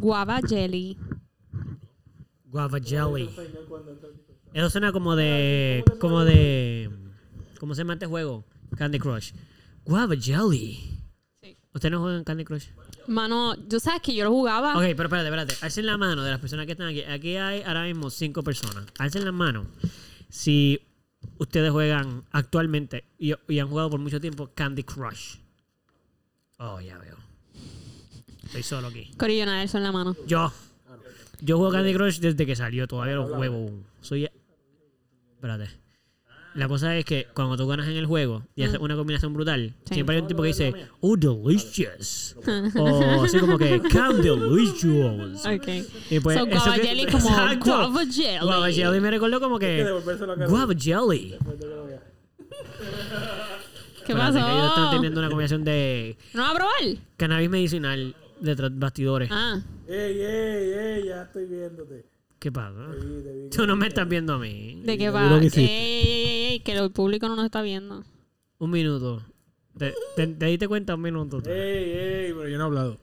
Guava jelly. Guava jelly. Eso suena como de. como de. ¿Cómo se llama este juego? Candy Crush. Guava jelly. Sí. ¿Ustedes no juegan Candy Crush? Mano, yo sabes que yo lo jugaba. Ok, pero espérate, espérate. Alcen la mano de las personas que están aquí. Aquí hay ahora mismo cinco personas. Alcen la mano. Si ustedes juegan actualmente y, y han jugado por mucho tiempo Candy Crush. Oh, ya veo. Estoy solo aquí. Corillo Nelson en la mano. Yo. Yo juego Candy Crush desde que salió. Todavía lo juego. aún. Soy. Espérate. La cosa es que cuando tú ganas en el juego y haces una combinación brutal, Sí. siempre hay un tipo que dice, oh, delicious. o así como que, come delicious. Ok. Y pues, so, eso guava que- jelly como Exacto. guava jelly. Guava jelly me recordó como que, devolvérselo a Carlos. guava jelly. ¿Qué Espérate, que ellos están pasó? teniendo una combinación de ¿No va a probar? cannabis medicinal de tras bastidores. Ah. Ey, ey, ey, ya estoy viéndote. ¿Qué pasa? Te vi, te vi. Tú no me estás viendo a mí. ¿De qué va? Ey, ey, ey, que el público no nos está viendo. Un minuto. ¿Te, te, te diste cuenta un minuto? tú? Ey, ey, pero yo no he hablado.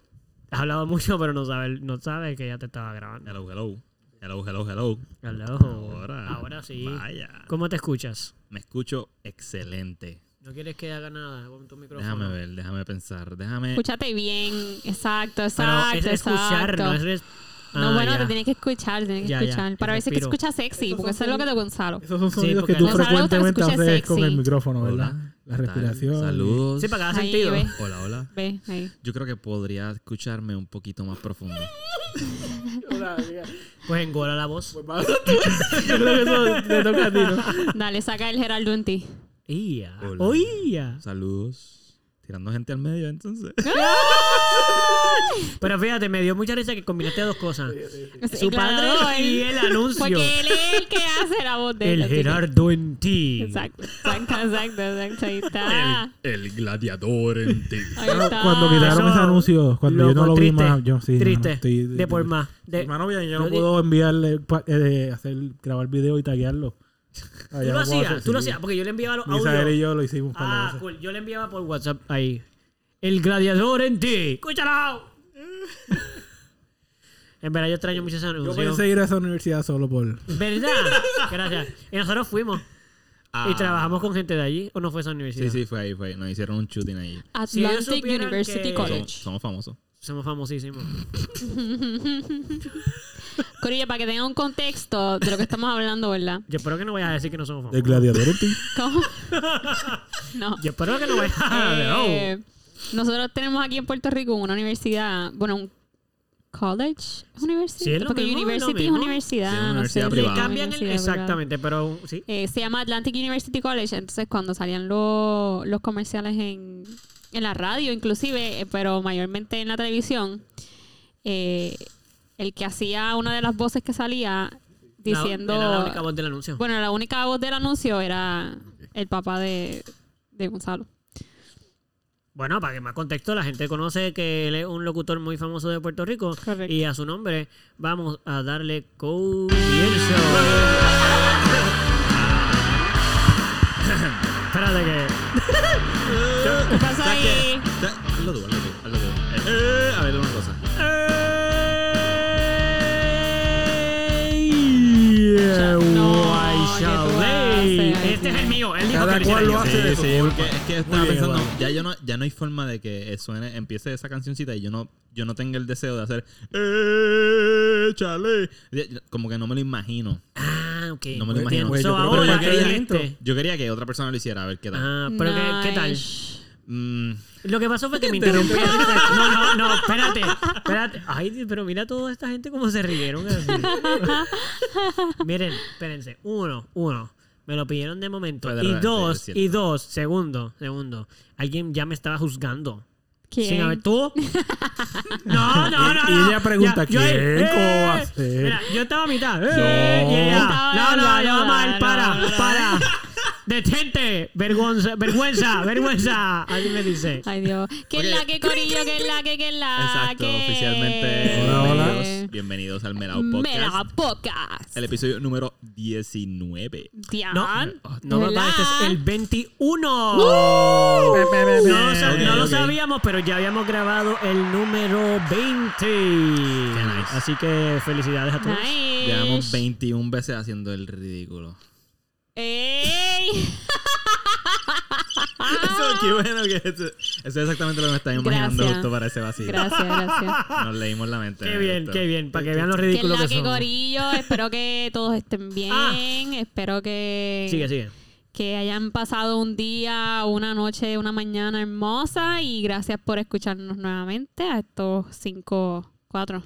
Has hablado mucho, pero no sabes no sabes que ya te estaba grabando. Hello, hello. Hello, hello, hello. Hello. Ahora. Ahora sí. Vaya. ¿Cómo te escuchas? Me escucho excelente. ¿No quieres que haga nada con tu micrófono? Déjame ver, déjame pensar. Déjame. Escúchate bien. Exacto, Pero exacto, es escuchar, exacto. no es... res- No, bueno, ya. te tienes que escuchar, tienes que Ya, escuchar. Para ver si te respiro. escuchas sexy, porque eso es lo que te Gonzalo. Esos son Sí, sonidos porque que tú no que frecuentemente escucha haces con sexy. el micrófono, ¿verdad? ¿qué La tal? respiración. Saludos. Sí, para que haga Ahí, sentido. ve. Hola, hola. Ve, ahí. Yo creo que podría escucharme un poquito más profundo. Pues engola la voz. Yo creo que eso te toca a ti, ¿no? Dale, saca el Geraldo en ti. Ia. Hola. Oía. Saludos. Tirando gente al medio, entonces. Pero fíjate, me dio mucha risa que combinaste dos cosas. Su Claro, padre y el anuncio. Porque él es el que hace la voz de él. El que- Gerardo en ti. Exacto, exacto, exacto, exacto. Ahí está. El gladiador en ti. Cuando quitaron Eso, ese anuncio, cuando yo no lo vi triste, más, yo sí. Triste. estoy- de por más. De- Hermano, bien, yo no puedo enviarle, eh, hacer, grabar video y taguearlo. Ah, Tú lo hacías, hacer, tú lo sí. hacías, porque yo le enviaba los Misael y audios. yo lo hicimos Ah, veces. cool. Yo le enviaba por WhatsApp ahí. El gladiador en ti. Escúchalo. en verdad, yo extraño mucho ese Yo pensé ir a esa universidad solo por... ¿Verdad? Gracias. Y nosotros fuimos. Ah. Y trabajamos con gente de allí. ¿O no fue esa universidad? Sí, sí, fue ahí, fue ahí. Nos hicieron un shooting ahí. Atlantic University que- Somos, College. somos famosos. Somos famosísimos. Corillo, para que tengan un contexto de lo que estamos hablando, ¿verdad? Yo espero que no vayas a decir que no somos El famosos. gladiador en ti. ¿Cómo? No. Yo espero que no vayas a Eh, nosotros tenemos aquí en Puerto Rico una universidad, bueno, un college, ¿Es universidad, Sí, es lo porque mismo, es lo university es universidad, Sí, una no universidad sé, privada. cambian el... Exactamente, pero sí. Eh, se llama Atlantic University College, entonces cuando salían los, los comerciales en, en la radio inclusive, eh, pero mayormente en la televisión, eh, el que hacía una de las voces que salía diciendo... La, era la única voz del anuncio. Bueno, la única voz del anuncio era el papá de, de Gonzalo. Bueno, para que más contexto, la gente conoce que él es un locutor muy famoso de Puerto Rico. Correcto. Y a su nombre vamos a darle comienzo. Espérate que... Hazlo tú, hazlo tú, hazlo tú. Eh, a ver, una cosa. No. Este es el mío. Cada que cual lo hace. Sí, sí, porque es que estaba bien, pensando, Eduardo. ya yo no, ya no hay forma de que suene, empiece esa cancioncita y yo no, yo no tenga el deseo de hacer échale. Como que no me lo imagino. Ah, ok. No me lo imagino. Pues So, yo creo que ahora ya quería Yo que otra persona lo hiciera, a ver qué tal. Ah, pero ¿qué, qué tal? Nice. Mm, Lo que pasó fue que me interrumpieron. No, no, no, espérate. Espérate. Ay, pero mira toda esta gente cómo se rieron así. Miren, espérense. Uno, uno. Me lo pidieron de momento. Fue Y dos, y dos, segundo, segundo. Alguien ya me estaba juzgando. ¿Quién? Sin haber tú. No, no, no. Y no. ella pregunta, yo ahí, ¿quién? ¿Cómo va a ser? Mira, yo estaba a mitad. Eh, No. y ella, Estaba no, no, yo mal, no, para, no, no. para. Detente, vergüenza, vergüenza, vergüenza. Así me dice. Ay, Dios. ¿Qué es la que, Corillo? ¿Qué es la que, qué es la exacto, que? oficialmente. Hola, hola. Bienvenidos, Bienvenidos al Melao Podcast. Podcast. El episodio número 19. Dian. No, no, papá, este es el 21. No, lo, no lo sabíamos, pero ya habíamos grabado el número 20. nice. Así que felicidades a todos. Nice. Llevamos 21 veces haciendo el ridículo. ¡Ey! Eso, qué bueno que eso, eso es exactamente lo que me estaba imaginando Gracias. justo para ese vacío. Gracias, gracias. Nos leímos la mente. Qué bien, qué bien. Para que vean lo Que ridículo la que que somos. corillo, espero que todos estén bien. Ah. Espero que, Sigue, sigue. que hayan pasado un día, una noche, una mañana hermosa. Y gracias por escucharnos nuevamente a estos cinco, cuatro.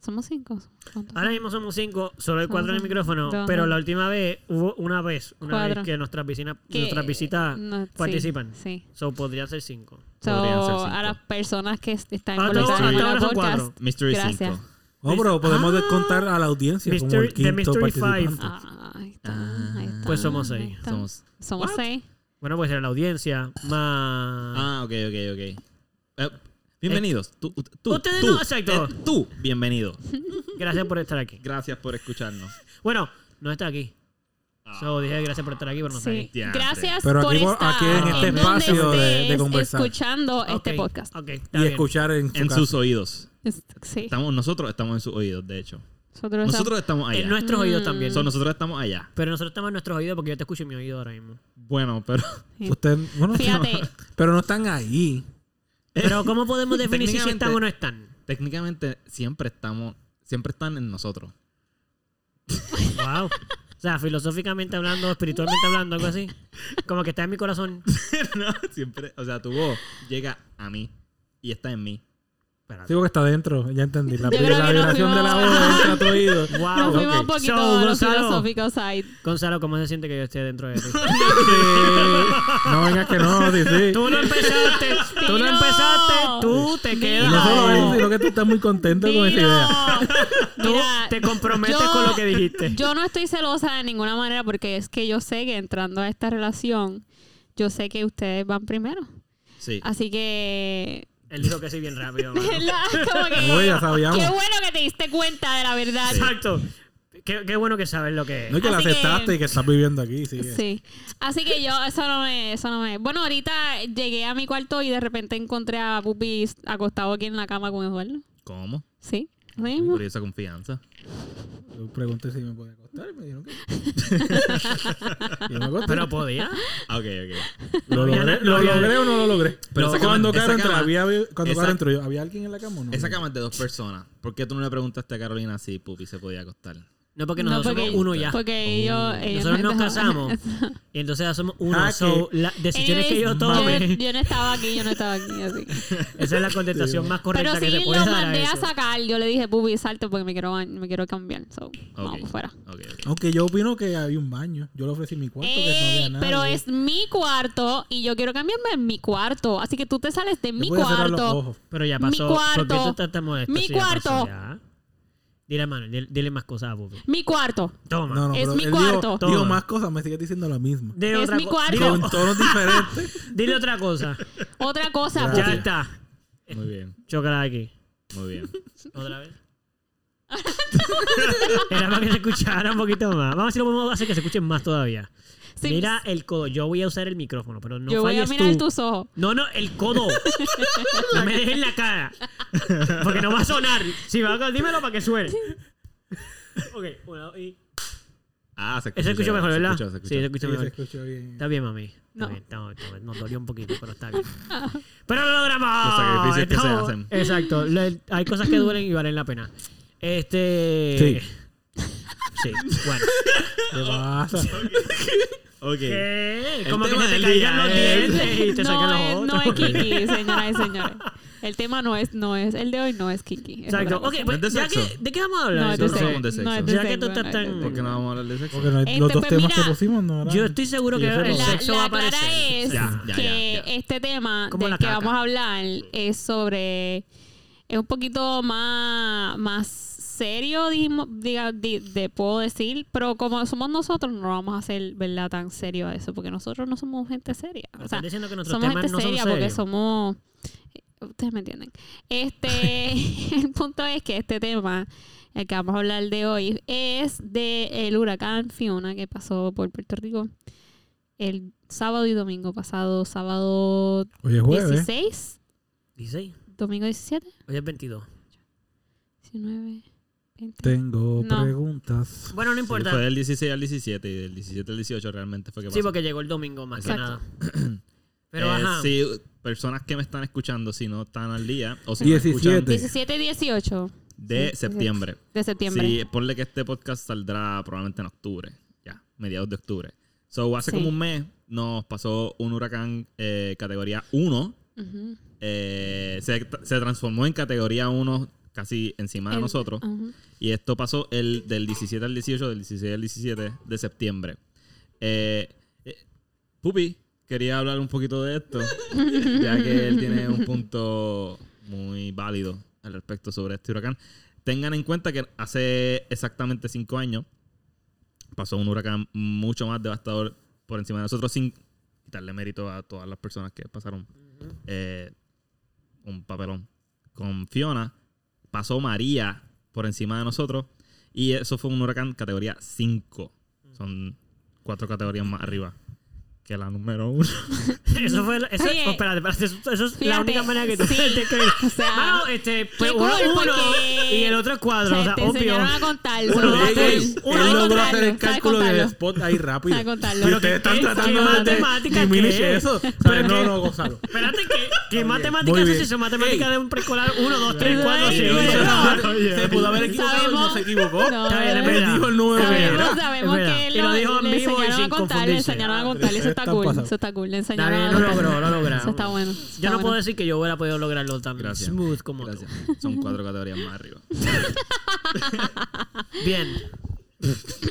¿Somos cinco? ¿Cuántos? Ahora mismo somos cinco, solo hay Somos cuatro en el cinco. micrófono, Dos, pero dos. la última vez hubo una vez, una Cuatro. vez que nuestras Que- nuestras visitas no, sí, participan. Sí. So podría ser cinco. So, Podrían ser cinco. a las personas que están Ah, hasta en el podcast. cuatro. Mystery Gracias. 5. No, pero podemos Ah. descontar a la audiencia como Mystery- el The Mystery Five. Ah, ahí está, Ah. ahí está, Pues somos seis. Somos. Somos seis. Bueno, pues era la audiencia más... Ah, ok, ok, ok. Eh, bienvenidos. Tú, tú, Ustedes tú, no, exacto. eh, tú, bienvenido. Gracias por estar aquí. Gracias por escucharnos. Bueno, no está aquí. So dije gracias por estar aquí, pero no está Sí. aquí. Diantre. Gracias Pero por aquí por- estar aquí en este donde espacio de- de estés conversar. escuchando este Ok, podcast. Ok, está Y bien. escuchar en su En casa. sus oídos. Es- Sí. Estamos, nosotros estamos en sus oídos, de hecho. Nosotros, Nosotros estamos allá. En nuestros oídos Mm. también. So, nosotros estamos allá. Pero nosotros estamos en nuestros oídos porque yo te escucho en mi oído ahora mismo. Bueno, pero Usted, bueno, Fíjate, pero no están ahí. Pero ¿cómo podemos definir si están o no están? técnicamente siempre estamos, siempre están en nosotros. Wow. O sea, filosóficamente hablando, espiritualmente hablando, algo así. Como que está en mi corazón. no, siempre, o sea, tu voz llega a mí y está en mí. Espérate. Digo que está dentro, ya entendí. La, la vibración de la voz entra a tu oído. Wow. nos fuimos un poquito So, lo Gonzalo, filosófico side. Gonzalo, ¿cómo se siente que yo esté dentro de ti? no vengas que no, sí, sí. Tú no empezaste, tú no empezaste, tú te quedas. no solo eso, ahí. sino que tú estás muy contento con esa idea. Tú Mira, te comprometes yo- con lo que dijiste. Yo no estoy celosa de ninguna manera porque es que yo sé que entrando a esta relación, yo sé que ustedes van primero. Sí. Así que... Él dijo que sí bien rápido. mano. como que- Oye, ya sabíamos. Qué bueno que te diste cuenta de la verdad. Exacto. Qué, qué bueno que sabes lo que es. No es que la Así que- aceptaste y que estás viviendo aquí. Sí. Sí. Así que yo, eso no me, eso no me. Bueno, ahorita llegué a mi cuarto y de repente encontré a Pupi acostado aquí en la cama con Eduardo. ¿Cómo? Sí. así mismo. Por esa confianza. Yo pregunté si me podía acostar y me dijeron que Y yo me acosté. Pero podía. Ah, Ok, ok. ¿Lo, logré, no ¿Lo había- logré o no lo logré? Pero cuando Caro entró, había, cuando esa- entró, yo, ¿había alguien en la cama o no? Esa cama es de dos personas. ¿Por qué tú no le preguntaste a Carolina si Pupi se podía acostar? No, porque No, nosotros porque- somos uno ya. Porque ellos, ellos Nosotros nos casamos y entonces ya somos uno. Ah, so, las decisiones que yo Anyways, tome, yo, yo no estaba aquí, yo no estaba aquí, así. esa es la contestación más correcta Pero que sí se puede lo dar a mandé a, eso. sacar. Yo le dije, Pupi, salte porque me quiero, me quiero cambiar. So, vamos fuera. Aunque yo opino que había un baño. Yo le ofrecí mi cuarto, que no había nada. pero es mi cuarto y yo quiero cambiarme en mi cuarto. Así que tú te sales de mi cuarto. Pero ya Mi pasó. cuarto. Mi Sí, ya pasó cuarto. ya. Dile, hermano, dile, dile más cosas a Pupi. Mi cuarto. Toma. No, no, Es pero mi él cuarto. Toma. más cosas, me sigue diciendo la misma. Dile Es otra mi co- cuarto. Dile, Con tonos diferentes. dile otra cosa. Otra cosa, Ya. está. Muy bien, Chócala aquí. muy bien. Otra vez. Era para que se escuchara un poquito más. Vamos a ver si lo podemos hacer que se escuchen más todavía. Sí. Mira el codo. Yo voy a usar el micrófono, pero no yo voy a falles mirar tú. tus ojos. No, no, el codo. no me dejes en la cara. Porque no va a sonar. Si va a dímelo para que suene. ok, bueno, y. Ah, se se escucha chévere, mejor, se ¿verdad? escucha, se escucha. Sí, se escucha Sí, se mejor. escuchó bien. Está bien, mami. Está No. bien, está- está bien. Nos dolió un poquito, pero está bien. Pero lo logramos. Los sacrificios que se Estamos- hacen. Exacto. Le- hay cosas que duelen y valen la pena. Este. Sí. Sí, bueno. ¿Qué pasa? Ok. ¿Qué? Como que se te caigan los es- dientes y te sacan No los es, otros. no es Kiki, señoras y señores. El tema no es, no es, el de hoy no es Kiki. es Exacto. Ok, pues, ¿No es de ya sexo? que, ¿de qué vamos a hablar? No es de sexo. de sexo. No es de Ya que sexo, tú estás no es tan- ¿Por qué sexo. no vamos a hablar de sexo? Porque no- Este, los dos pues, temas mira, que pusimos no eran. Yo estoy seguro que el no- La, sexo va la a clara aparecer. es Ya, ya, que ya, ya. este tema Como del la que vamos a hablar es sobre es un poquito más más serio dijimos, diga, di- de, puedo decir pero como somos nosotros no vamos a hacer verdad tan serio a eso porque nosotros no somos gente seria o sea diciendo que nuestros somos temas gente no son seria porque somos Ustedes me entienden. Este, el punto es que este tema, el que vamos a hablar de hoy, es del huracán Fiona que pasó por Puerto Rico el sábado y domingo pasado. Sábado Hoy es jueves. 16, 16. domingo 17, Hoy es 22. 19, 20. Tengo No. preguntas. Bueno, no Sí, importa. fue del 16 al 17 y del 17 al 18 realmente fue que pasó. Sí, porque llegó el domingo más que nada. Pero Eh, ajá. sí, personas que me están escuchando, si no están al día, o si me 17. escuchan 17 y 18 de Sí, septiembre. de septiembre. Sí, ponle que este podcast saldrá probablemente en octubre, ya, mediados de octubre. So, hace Sí. como un mes nos pasó un huracán eh, categoría 1. Ujú. eh, se, se transformó en categoría 1 casi encima de El- nosotros. Y esto pasó el del 17 al 18, del 16 al 17 de septiembre. Eh, eh, Pupi quería hablar un poquito de esto, ya que él tiene un punto muy válido al respecto sobre este huracán. Tengan en cuenta que hace exactamente cinco años pasó un huracán mucho más devastador por encima de nosotros sin quitarle mérito a todas las personas que pasaron eh, un papelón. Con Fiona pasó María por encima de nosotros y eso fue un huracán categoría 5. Son cuatro categorías más arriba que la número uno. Eso fue. Eso, Oye, oh, espérate, espérate. Eso, eso es la única manera que tú sí, te crees. o sea, Mano, este, pues uno, y el otro es cuadro. O O sea, te obvio. enseñaron a contar. Uno, tres. cool. Uno, él logró hacer el cálculo del spot ahí rápido. Pero ustedes ¿qué- están tratando de matemática eso. Pero No, no, Gonzalo. Espérate, ¿qué, matemáticas Ey. de un preescolar 1, 2, 3, Ay, 4, Dios 5, mío. 6, Se pudo haber equivocado y no se equivocó. Es Él dijo el número Sabemos, Es que lo dijo en vivo y enseñaron sin a contar, le enseñaron a Ah, contar. Eso está cool. Eso está cool. Le enseñaron lo logró, lo logró. Eso está bueno. eso Yo está no bueno. puedo decir que yo hubiera podido lograrlo tan Gracias. smooth como Gracias. tú. Son cuatro categorías más arriba. Bien.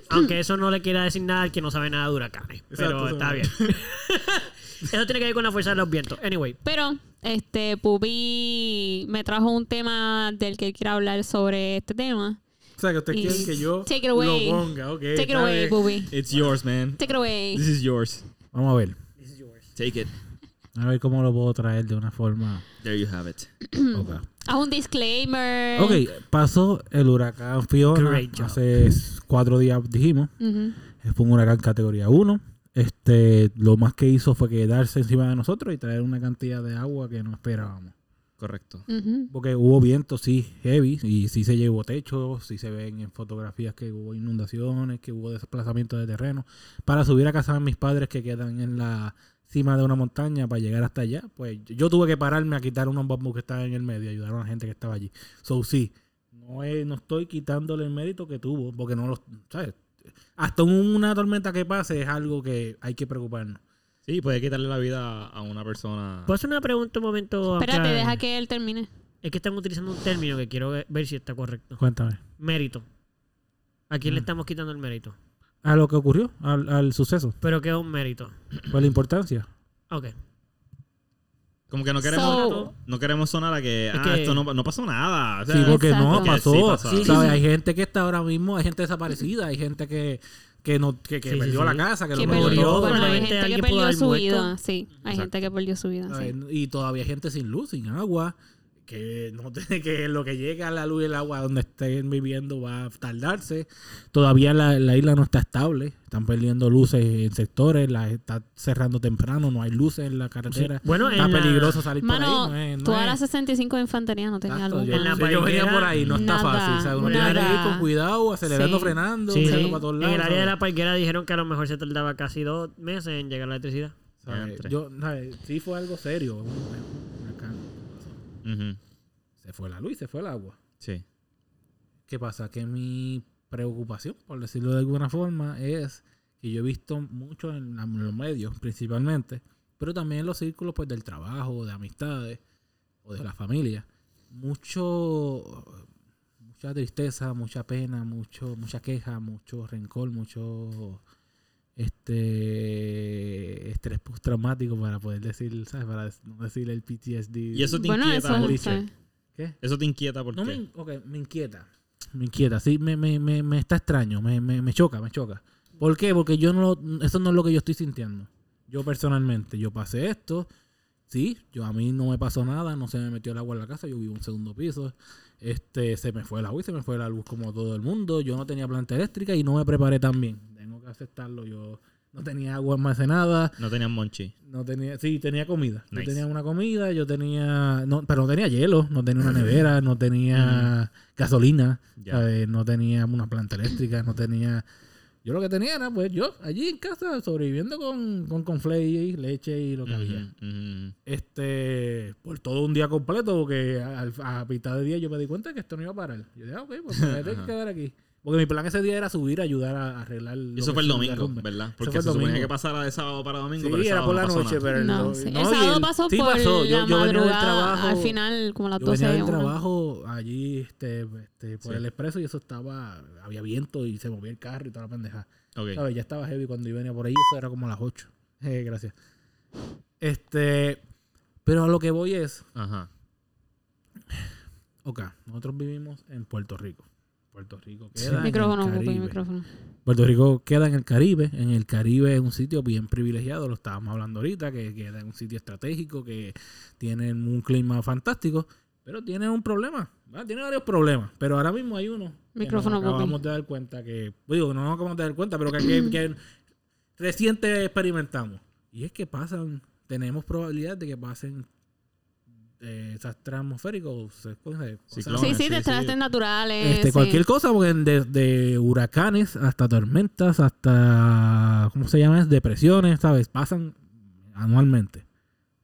Aunque eso no le quiera decir nada al que no sabe nada de huracanes. Pero está bien. eso tiene que ver con la fuerza de los vientos. Anyway. Pero, este, Pupi me trajo un tema del que quiero hablar sobre este tema. O sea, que ustedes Y- quieren que yo Take it away. lo ponga. Ok, Take it away. Pupi. It's yours, man. Take it away. This is yours. Vamos a ver. Take it. A ver cómo lo puedo traer de una forma. There you have it. Ok. Haz un disclaimer. Ok, pasó el huracán Fiona hace cuatro días, dijimos. Ujú. Fue un huracán categoría 1. Este, lo más que hizo fue quedarse encima de nosotros y traer una cantidad de agua que no esperábamos. Correcto. Porque hubo viento, sí, heavy, y sí se llevó techo, sí se ven en fotografías que hubo inundaciones, que hubo desplazamiento de terreno. Para subir a casa de mis padres que quedan en la cima de una montaña para llegar hasta allá, pues yo tuve que pararme a quitar unos bambús que estaban en el medio, ayudar a la gente que estaba allí. So, sí, no, es- no estoy quitándole el mérito que tuvo, porque no lo, ¿sabes? Hasta una tormenta que pase es algo que hay que preocuparnos. Sí, puede quitarle la vida a una persona. ¿Puedo hacer una pregunta un momento? Espérate, acá? deja que él termine. Es que están utilizando un término que quiero ver- si está correcto. Cuéntame. Mérito. ¿A quién le Mm. estamos quitando el mérito? A lo que ocurrió, al, al suceso, ¿Pero qué es un mérito? pues la importancia. Ok. Como que no queremos, So- no queremos sonar a que, Es ah, que- esto no, no pasó nada. O sea, Sí, porque no pasó. Sí, pasó. Sí, Sí, ¿sabes? sí. Hay gente que está ahora mismo, hay gente desaparecida, hay gente que, que no que, que Sí, perdió sí. la casa, que, Que lo perdió, todo. bueno, hay gente que perdió su muerto. vida. Sí, hay Exacto. gente que perdió su vida. sí. Y todavía hay gente sin luz, sin agua, que no tiene que lo que llega a la luz y el agua donde estén viviendo va a tardarse. Todavía la, la isla no está estable, están perdiendo luces en sectores, la está cerrando temprano, no hay luces en la carretera. Bueno, Está en la- peligroso salir Mano, por ahí. No es, no toda es- la 65 de infantería no tenía luz. yo, En la sí, yo venía parguera, por ahí, no está nada, fácil. O sea, uno nada. tiene que ir con cuidado, acelerando, Sí. frenando, Sí, mirando sí. para todos En lados. el área de la parquera dijeron que a lo mejor se tardaba casi dos meses en llegar la electricidad. Yo. Sí fue algo serio. Se fue la luz se fue el agua. Sí. ¿Qué pasa? Que mi preocupación, por decirlo de alguna forma, es que yo he visto mucho en los medios, principalmente, pero también en los círculos pues, del trabajo, de amistades o de la familia, mucho, mucha tristeza, mucha pena, mucho, mucha queja, mucho rencor, mucho este estrés postraumático para poder decir, ¿sabes? Para no decir el PTSD. Y eso te Bueno, inquieta, eso. ¿Qué? Eso te inquieta porque. No me, in- ok, me inquieta. Me inquieta. Sí, me, me, me, me está extraño. Me, me, me choca, me choca. ¿Por qué? Porque yo no lo, eso no es lo que yo estoy sintiendo. Yo personalmente, yo pasé esto Sí, yo a mí no me pasó nada, no se me metió el agua en la casa, yo vivo en un segundo piso. Este, se me fue el agua y se me fue la luz como todo el mundo. Yo no tenía planta eléctrica y no me preparé tan bien. Tengo que aceptarlo. Yo no tenía agua almacenada, No tenían monchi. no tenía, sí, tenía comida. Nice. Yo tenía una comida, yo tenía, no, pero no tenía hielo, no tenía una nevera, no tenía gasolina, Ya. ¿sabes? no tenía una planta eléctrica, no tenía. Yo lo que tenía era, pues, yo allí en casa sobreviviendo con, con conflay, leche y lo que había. Este, por todo un día completo, porque al- a, mitad de día yo me di cuenta que esto no iba a parar. Yo dije, ah, ok, pues me voy a tener que quedar aquí. Porque mi plan ese día era subir a ayudar a, arreglar. lo Eso fue el domingo. ¿verdad? Porque se suponía que pasara de sábado para domingo, Sí, pero el era por la noche, nada. pero el, No, do- sí. no, el sábado el- pasó sí por pasó. Yo- la yo madrugada. trabajo- al final, como las Yo 12 venía del trabajo allí este, este, por Sí. el expreso y eso estaba, había viento y se movía el carro y toda la pendeja. Ok. ¿Sabes? Ya estaba heavy cuando yo venía por ahí, eso era como a las 8. Eh, gracias. Este, pero a lo que voy es, Ajá. ok, nosotros vivimos en Puerto Rico. Puerto Rico queda en el Caribe. micrófono. Puerto Rico queda en el Caribe. En el Caribe es un sitio bien privilegiado, lo estábamos hablando ahorita, que queda en un sitio estratégico, que tiene un clima fantástico, pero tiene un problema. ¿verdad? Tiene varios problemas, pero ahora mismo hay uno. que Micrófono, nos Pupi. acabamos de dar cuenta que, digo, no nos acabamos de dar cuenta, pero que, que- que reciente experimentamos. Y es que pasan, tenemos probabilidad de que pasen eh, desastres atmosféricos, se- ¿cómo se- cosas- Ciclones. Sí, sí, desastres naturales. este, sí. cualquier cosa, porque desde huracanes hasta tormentas, hasta, ¿cómo se llama? Depresiones, ¿sabes? Pasan anualmente.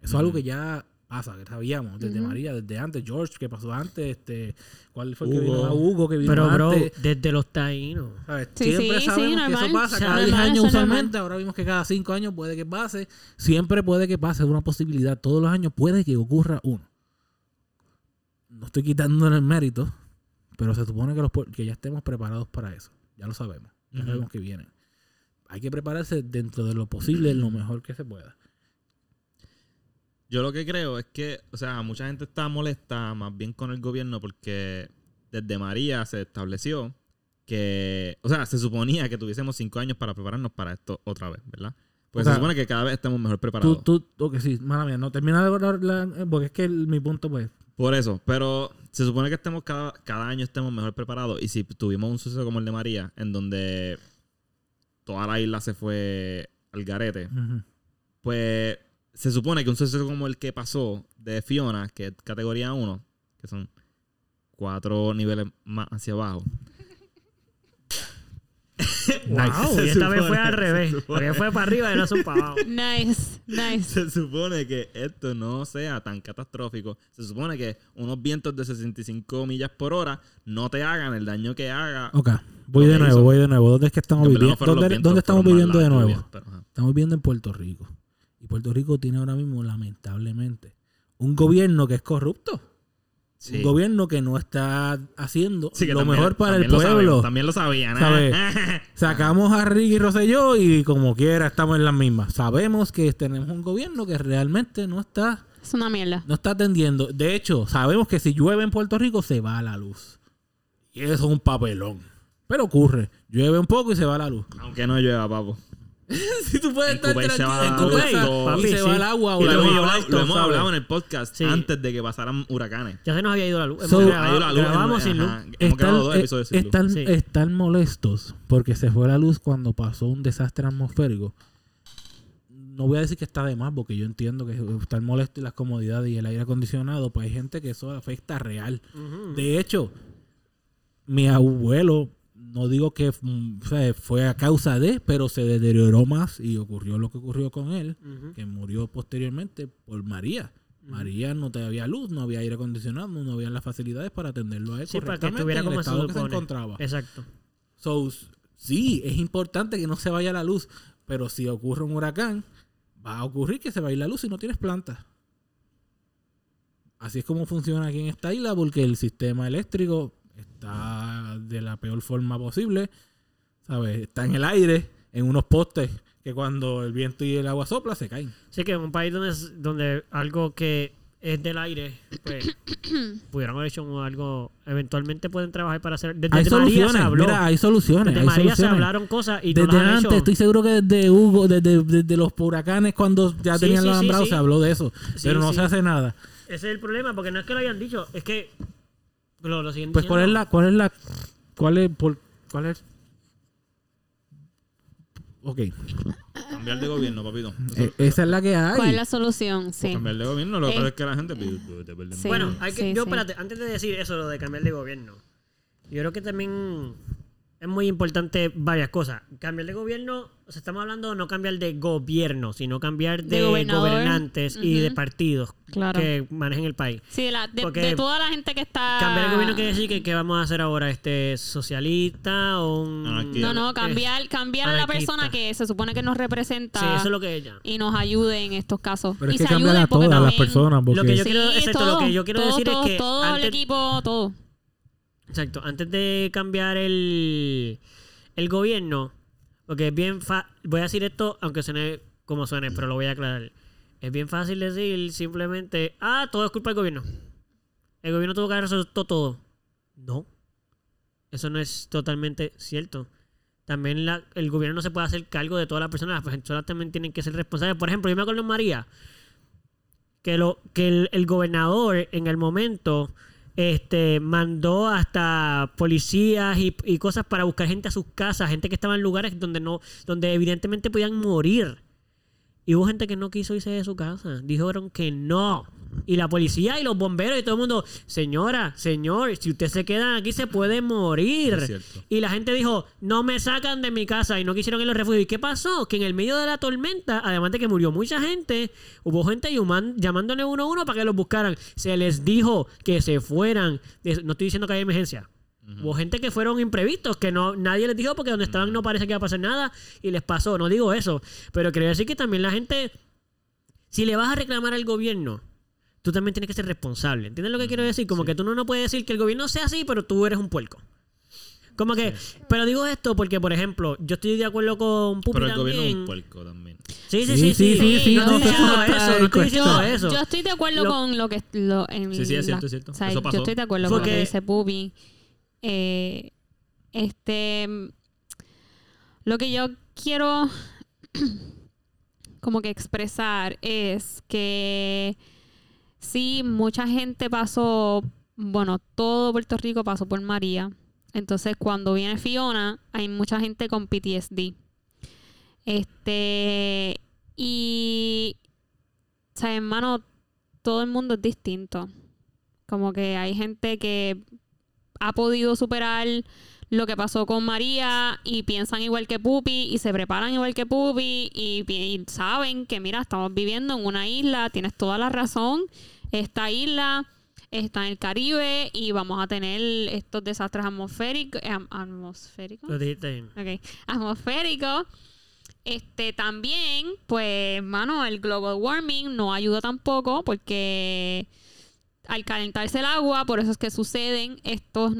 Eso es algo que ya pasa, que sabíamos, desde. María, desde antes, George, que pasó antes, este, ¿cuál fue el que vino? Ah, Hugo, que vino Pero, bro, antes. desde los taínos. ¿sabes? Sí, Siempre sí, sabemos sí, que eso pasa, cada 10 normal, años normal. usualmente, ahora vimos que cada 5 años puede que pase, siempre puede que pase, es una posibilidad, todos los años puede que ocurra uno. No estoy quitando el mérito, pero se supone que, los, que ya estemos preparados para eso, ya lo sabemos, ya sabemos que vienen. Hay que prepararse dentro de lo posible, lo mejor que se pueda. Yo lo que creo es que, o sea, mucha gente está molesta más bien con el gobierno porque desde María se estableció que, o sea, se suponía que tuviésemos cinco años para prepararnos para esto otra vez, ¿verdad? Pues O sea, se supone que cada vez estemos mejor Tú, preparados. tú, ok, sí, mala mía, no termina de hablar la- porque es que el- mi punto, pues, Por eso, pero se supone que estemos cada, cada año estemos mejor preparados. Y si tuvimos un suceso como el de María, en donde toda la isla se fue al garete, pues se supone que un suceso como el que pasó de Fiona, que es categoría 1, que son cuatro niveles más hacia abajo. Wow, y esta vez fue al revés. Porque fue para arriba y no son para abajo. Nice, nice. Se supone que esto no sea tan catastrófico. Se supone que unos vientos de 65 millas por hora no te hagan el daño que haga. Ok, voy de nuevo, hizo. voy de nuevo. ¿Dónde es que estamos viviendo? ¿Dónde, estamos viviendo de nuevo? pero. Estamos viviendo en Puerto Rico. Y Puerto Rico tiene ahora mismo, lamentablemente, un gobierno que es corrupto. Sí. Un gobierno que no está haciendo Sí, lo también- mejor para el pueblo. también lo sabían. ¿eh? Sacamos a Ricky Rosselló y como quiera estamos en las mismas. Sabemos que tenemos un gobierno que realmente no está, Es una mierda. no está atendiendo. De hecho, sabemos que si llueve en Puerto Rico se va la luz. Y eso es un papelón. Pero ocurre. Llueve un poco y se va la luz. Aunque no llueva, papo. Si tú puedes estar Cupey se tranquilo va en luz, casa todo. y Papi, se va el agua o Y la lo hemos luz hablado, lo hemos hablado en el podcast Sí. antes de que pasaran huracanes. Ya se nos había ido la luz. Hemos grabado- la luz en- grabamos sin luz. ajá, Hemos grabado Están, dos eh, episodios sin luz. están, Sí. están molestos porque se fue la luz cuando pasó un desastre atmosférico. No voy a decir que está de más porque yo entiendo que están molestos y las comodidades y el aire acondicionado, pues hay gente que eso afecta real. De hecho, mi abuelo, no digo que mm, o sea, fue a causa de, pero se deterioró más y ocurrió lo que ocurrió con él, que murió posteriormente por María. María no te había luz, no había aire acondicionado, no había las facilidades para atenderlo a él Sí, para que en el como se estado que se encontraba. Exacto. So, sí, es importante que no se vaya la luz, pero si ocurre un huracán, va a ocurrir que se va a ir la luz si no tienes plantas. Así es como funciona aquí en esta isla, porque el sistema eléctrico está de la peor forma posible. ¿Sabes? Está en el aire, en unos postes que cuando el viento y el agua sopla se caen. Sí, que en un país donde, donde algo que es del aire, pues pudieron haber hecho algo. Eventualmente pueden trabajar para hacer. Desde Hay María se soluciones, habló. mira, hay soluciones. desde hay María se soluciones. hablaron cosas y no Desde han antes, hecho. estoy seguro que desde Hugo, desde, desde los huracanes, cuando ya Sí, tenían sí, los sí, alambrados, sí. se habló de eso. Sí, pero no sí. se hace nada. Ese es el problema, porque no es que lo hayan dicho, es que lo, lo siguen Pues, ¿cuál es la, cuál es la, cuál es, por, cuál es? Ok, Cambiar de gobierno, papito. eh, esa es la que hay. ¿Cuál es la solución? Sí. Cambiar de gobierno, lo que Eh, pasa es que la gente pide. "Te perdemos". sí. Bueno, hay que, sí, yo, sí. espérate, antes de decir eso, lo de cambiar de gobierno, yo creo que también es muy importante varias cosas. Cambiar de gobierno, o sea, estamos hablando de no cambiar de gobierno, sino cambiar de, De gobernantes y de partidos Claro. que manejen el país. Sí, de, la- de- de toda la gente que está... Cambiar de gobierno quiere decir que ¿qué vamos a hacer ahora? Este socialista o un Anarquía. No, no, cambiar, cambiar a la persona que se supone que nos representa Sí, eso es lo que ella. y nos ayude en estos casos. Pero y es que se cambiar ayude a todas las personas. Porque Lo que yo Sí, quiero- exacto, lo todo, que yo quiero todo, decir es todo, que todo el antes- equipo, todo. Exacto, antes de cambiar el, el gobierno, porque es bien fácil, voy a decir esto aunque suene como suene, pero lo voy a aclarar. Es bien fácil decir simplemente, ah, todo es culpa del gobierno. El gobierno tuvo que haber resuelto todo. No, eso no es totalmente cierto. También la- el gobierno no se puede hacer cargo de todas las personas, las personas también tienen que ser responsables. Por ejemplo, yo me acuerdo en María, que, lo, que el gobernador en el momento este, mandó hasta policías y, y cosas para buscar gente a sus casas, gente que estaba en lugares donde no, donde evidentemente podían morir. Y hubo gente que no quiso irse de su casa. Dijeron que no. Y la policía y los bomberos y todo el mundo, señora, señor, si usted se queda aquí se puede morir. Y la gente dijo, no me sacan de mi casa y no quisieron ir los refugios. ¿Y qué pasó? Que en el medio de la tormenta, además de que murió mucha gente, hubo gente llamándole uno a uno para que los buscaran. Se les dijo que se fueran. No estoy diciendo que hay emergencia. Hubo gente que fueron imprevistos, que no nadie les dijo porque donde estaban no parece que iba a pasar nada y les pasó. No digo eso. Pero quiero decir que también la gente, si le vas a reclamar al gobierno, tú también tienes que ser responsable. ¿Entiendes lo que quiero decir? Como que tú no, no puedes decir que el gobierno sea así, pero tú eres un puerco. Como que, pero digo esto porque, por ejemplo, yo estoy de acuerdo con Pupi Pero el gobierno es también. un puerco también. Sí, sí, Sí, sí, sí, sí, sí, sí, no, no estoy diciendo eso, no estoy diciendo cuestión. eso. Yo estoy de acuerdo Lo- con lo que... Lo, en Sí, sí, es la- cierto, es cierto. o sea, Eso pasó. Yo estoy de acuerdo con lo Porque- que dice Pubi. Eh, este... Lo que yo quiero como que expresar es que sí, mucha gente pasó, bueno, todo Puerto Rico pasó por María. Entonces, cuando viene Fiona, hay mucha gente con PTSD. Este, y, o sea, hermano, todo el mundo es distinto. Como que hay gente que ha podido superar lo que pasó con María y piensan igual que Pupi y se preparan igual que Pupi y, saben que, mira, estamos viviendo en una isla, tienes toda la razón. Esta isla está en el Caribe y vamos a tener estos desastres atmosféricos. atmosféricos. Lo dijiste bien. Ok. Atmosférico. Este también, pues, mano, el global warming no ayuda tampoco porque al calentarse el agua, por eso es que suceden estos,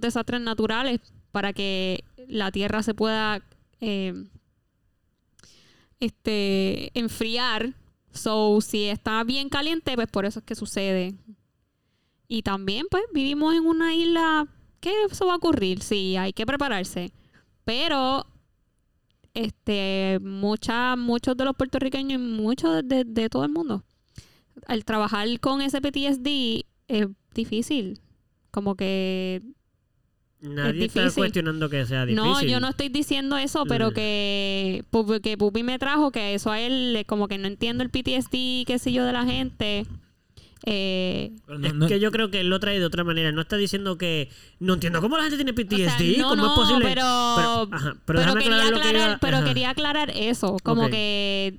desastres naturales para que la tierra se pueda eh, este, enfriar. So, si está bien caliente, pues por eso es que sucede. Y también, pues, vivimos en una isla que eso va a ocurrir. Sí, hay que prepararse. Pero este mucha, muchos de los puertorriqueños y muchos de todo el mundo al trabajar con ese PTSD es difícil como que Nadie está cuestionando que sea difícil. no yo no estoy diciendo eso pero Mm. que Pupi, que Pupi me trajo que eso a él le- como que no entiendo el PTSD qué sé yo de la gente eh, no- Es no- que yo creo que él lo trae de otra manera. No está diciendo que no entiendo cómo la gente tiene o sea, PTSD, no, cómo no, es posible. pero pero, ajá, pero pero déjame quería aclarar que iba- pero ajá. quería aclarar eso como que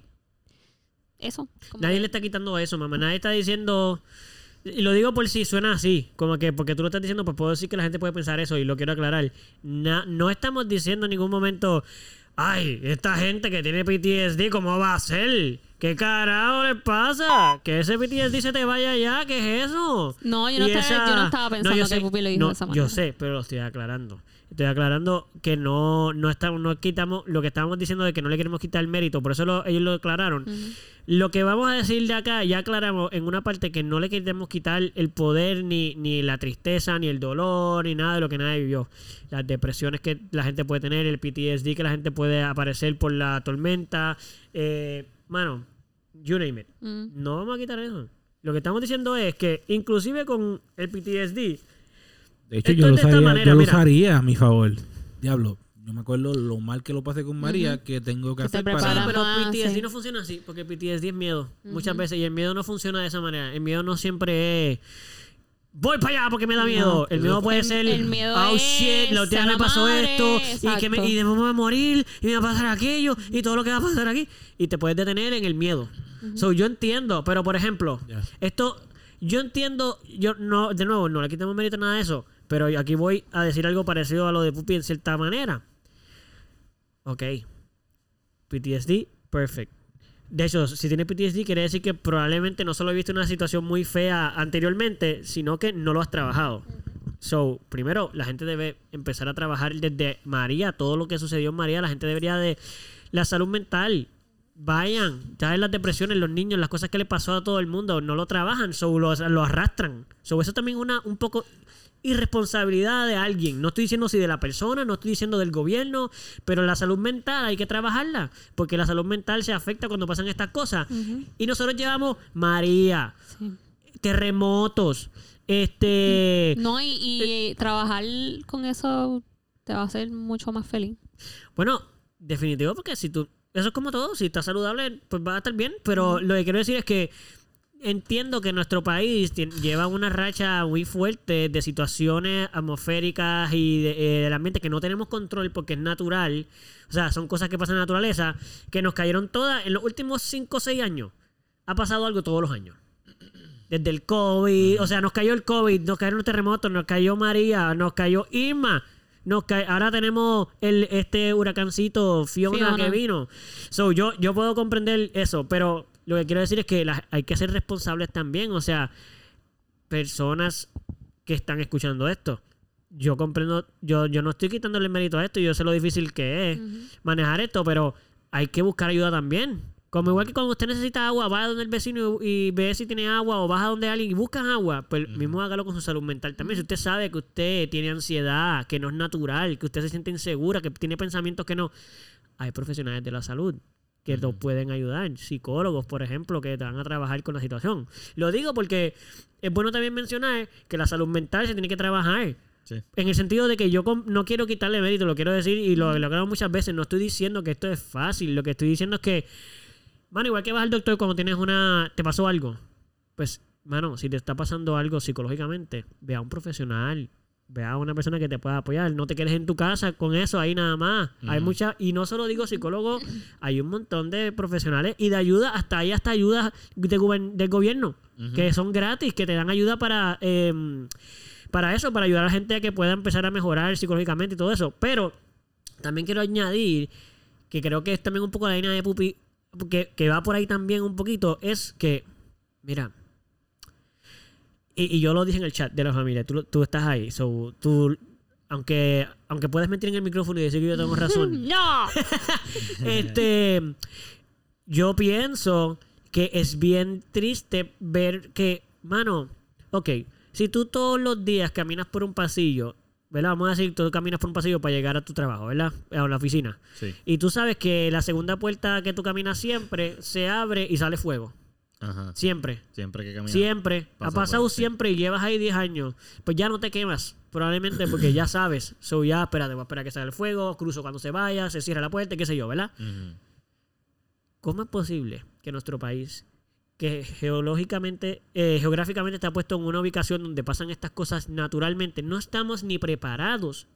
eso como Nadie le está quitando eso, mamá. Nadie está diciendo. Y lo digo por si suena así, como que porque tú lo estás diciendo, pues puedo decir que la gente puede pensar eso y lo quiero aclarar. Na- no estamos diciendo en ningún momento, ay, esta gente que tiene PTSD, ¿cómo va a ser? ¿Qué carajo les pasa? Que ese PTSD se te vaya ya, ¿qué es eso? No, yo no Y estaba- yo no estaba pensando yo que Pupi lo dijo no, de esa Yo manera. sé, pero lo estoy aclarando. Estoy aclarando que no, no estamos, no quitamos lo que estábamos diciendo de que no le queremos quitar el mérito, por eso lo- ellos lo aclararon. Lo que vamos a decir de acá, ya aclaramos en una parte que no le queremos quitar el poder, ni, ni la tristeza, ni el dolor, ni nada de lo que nadie vivió. Las depresiones que la gente puede tener, el PTSD que la gente puede aparecer por la tormenta. Eh, mano, you name it. No vamos a quitar eso. Lo que estamos diciendo es que inclusive con el PTSD, De hecho, Esto yo, lo, usaría, manera, yo lo usaría a mi favor. Diablo, yo me acuerdo lo mal que lo pasé con María, que tengo que Que hacer para... pero más, PTSD sí. no funciona así, porque PTSD es miedo. Muchas veces, y el miedo no funciona de esa manera. El miedo no siempre es. Voy para allá porque me da miedo. El miedo puede El- ser. el miedo oh es shit, la última me pasó madre, esto. Y, que me, y después me voy a morir. Y me va a pasar aquello. Y todo lo que va a pasar aquí. Y te puedes detener en el miedo. So, yo entiendo. Pero por ejemplo, esto. Yo entiendo. Yo no, de nuevo, no le quitamos mérito a nada de eso. Pero aquí voy a decir algo parecido a lo de Pupi en cierta manera. Ok. PTSD, perfect. De hecho, si tiene PTSD, quiere decir que probablemente no solo viste una situación muy fea anteriormente, sino que no lo has trabajado. So, primero, la gente debe empezar a trabajar desde María, todo lo que sucedió en María, la gente debería de la salud mental. Vayan, ya en las depresiones, los niños, las cosas que le pasó a todo el mundo, no lo trabajan, so, lo, lo arrastran. So, eso también una, un poco irresponsabilidad de alguien. No estoy diciendo si de la persona, no estoy diciendo del gobierno, pero la salud mental hay que trabajarla, porque la salud mental se afecta cuando pasan estas cosas. Y nosotros llevamos María, Sí. terremotos, este... No, y, y trabajar con eso te va a hacer mucho más feliz. Bueno, definitivo, porque si tú. Eso es como todo. Si estás saludable, pues va a estar bien. Pero lo que quiero decir es que entiendo que nuestro país lleva una racha muy fuerte de situaciones atmosféricas y de- eh, del ambiente que no tenemos control porque es natural. O sea, son cosas que pasan en la naturaleza que nos cayeron todas en los últimos 5 o 6 años. Ha pasado algo todos los años. Desde el COVID, o sea, nos cayó el COVID, nos cayeron los terremotos, nos cayó María, nos cayó Irma. Nos ca- ahora tenemos el, este huracancito Fiona, Fiona. que vino. So, yo, yo puedo comprender eso, pero lo que quiero decir es que las- hay que ser responsables también. O sea, personas que están escuchando esto. Yo comprendo, yo, yo no estoy quitándole el mérito a esto, yo sé lo difícil que es manejar esto, pero hay que buscar ayuda también. Como igual que cuando usted necesita agua, va a donde el vecino y, y ve si tiene agua o vas a donde alguien y buscas agua, pues mismo hágalo con su salud mental también. Si usted sabe que usted tiene ansiedad, que no es natural, que usted se siente insegura, que tiene pensamientos que no, hay profesionales de la salud que nos pueden ayudar, psicólogos, por ejemplo, que te van a trabajar con la situación. Lo digo porque es bueno también mencionar que la salud mental se tiene que trabajar. Sí. En el sentido de que yo no quiero quitarle mérito, lo quiero decir y lo, lo aclaro muchas veces. No estoy diciendo que esto es fácil. Lo que estoy diciendo es que, mano, igual que vas al doctor cuando tienes una. te pasó algo. Pues, mano, si te está pasando algo psicológicamente, ve a un profesional. Ve a una persona que te pueda apoyar. No te quedes en tu casa con eso ahí nada más. Hay mucha. Y no solo digo psicólogo, hay un montón de profesionales y de ayuda. Hasta hay hasta ayudas de del gobierno que son gratis, que te dan ayuda para. em, para eso, para ayudar a la gente a que pueda empezar a mejorar psicológicamente y todo eso. Pero también quiero añadir que creo que es también un poco la línea de Pupi, que, que va por ahí también un poquito, es que, mira, y, y yo lo dije en el chat de la familia, tú, tú estás ahí, so, tú, aunque, aunque puedes mentir en el micrófono y decir que yo tengo razón, ¡No! este, yo pienso que es bien triste ver que, mano, ok, si tú todos los días caminas por un pasillo, ¿verdad? Vamos a decir, tú caminas por un pasillo para llegar a tu trabajo, ¿verdad? A la oficina. Sí. Y tú sabes que la segunda puerta que tú caminas siempre se abre y sale fuego. Ajá. Siempre. Siempre que caminas. Siempre. Pasa ha pasado por- sí. siempre y llevas ahí 10 años. Pues ya no te quemas. Probablemente porque ya sabes. So ya, espérate, voy a esperar que salga el fuego, cruzo cuando se vaya, se cierra la puerta, qué sé yo, ¿verdad? ¿Cómo es posible que nuestro país, que geológicamente, eh, geográficamente está puesto en una ubicación donde pasan estas cosas naturalmente, no estamos ni preparados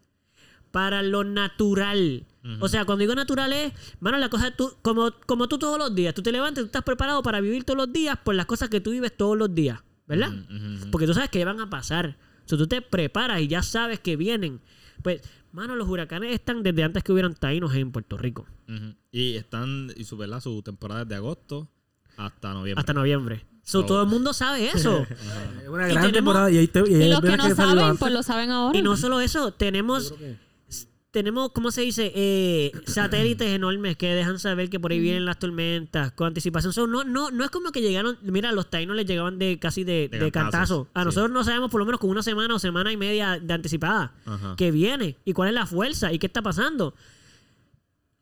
para lo natural? O sea, cuando digo natural es, mano, la cosa, tú, como, como tú todos los días, tú te levantas, tú estás preparado para vivir todos los días por las cosas que tú vives todos los días, ¿verdad? Porque tú sabes que van a pasar. O sea, tú te preparas y ya sabes que vienen. Pues, mano, los huracanes están desde antes que hubieran taínos en Puerto Rico. Y están, y su, ¿verdad? su temporada es de agosto hasta noviembre. hasta noviembre. So, So- todo el mundo sabe eso. Es una Y gran tenemos- temporada y ahí te, y ahí Y los que no saben, pues lo saben ahora. y no solo eso, tenemos tenemos, ¿cómo se dice? Eh, satélites enormes que dejan saber que por ahí vienen las tormentas con anticipación. So, no, no, no es como que llegaron, mira, los taínos les llegaban de casi de, De cantazo. A sí. nosotros no sabemos por lo menos con una semana o semana y media de anticipada Ajá. que viene y cuál es la fuerza y qué está pasando.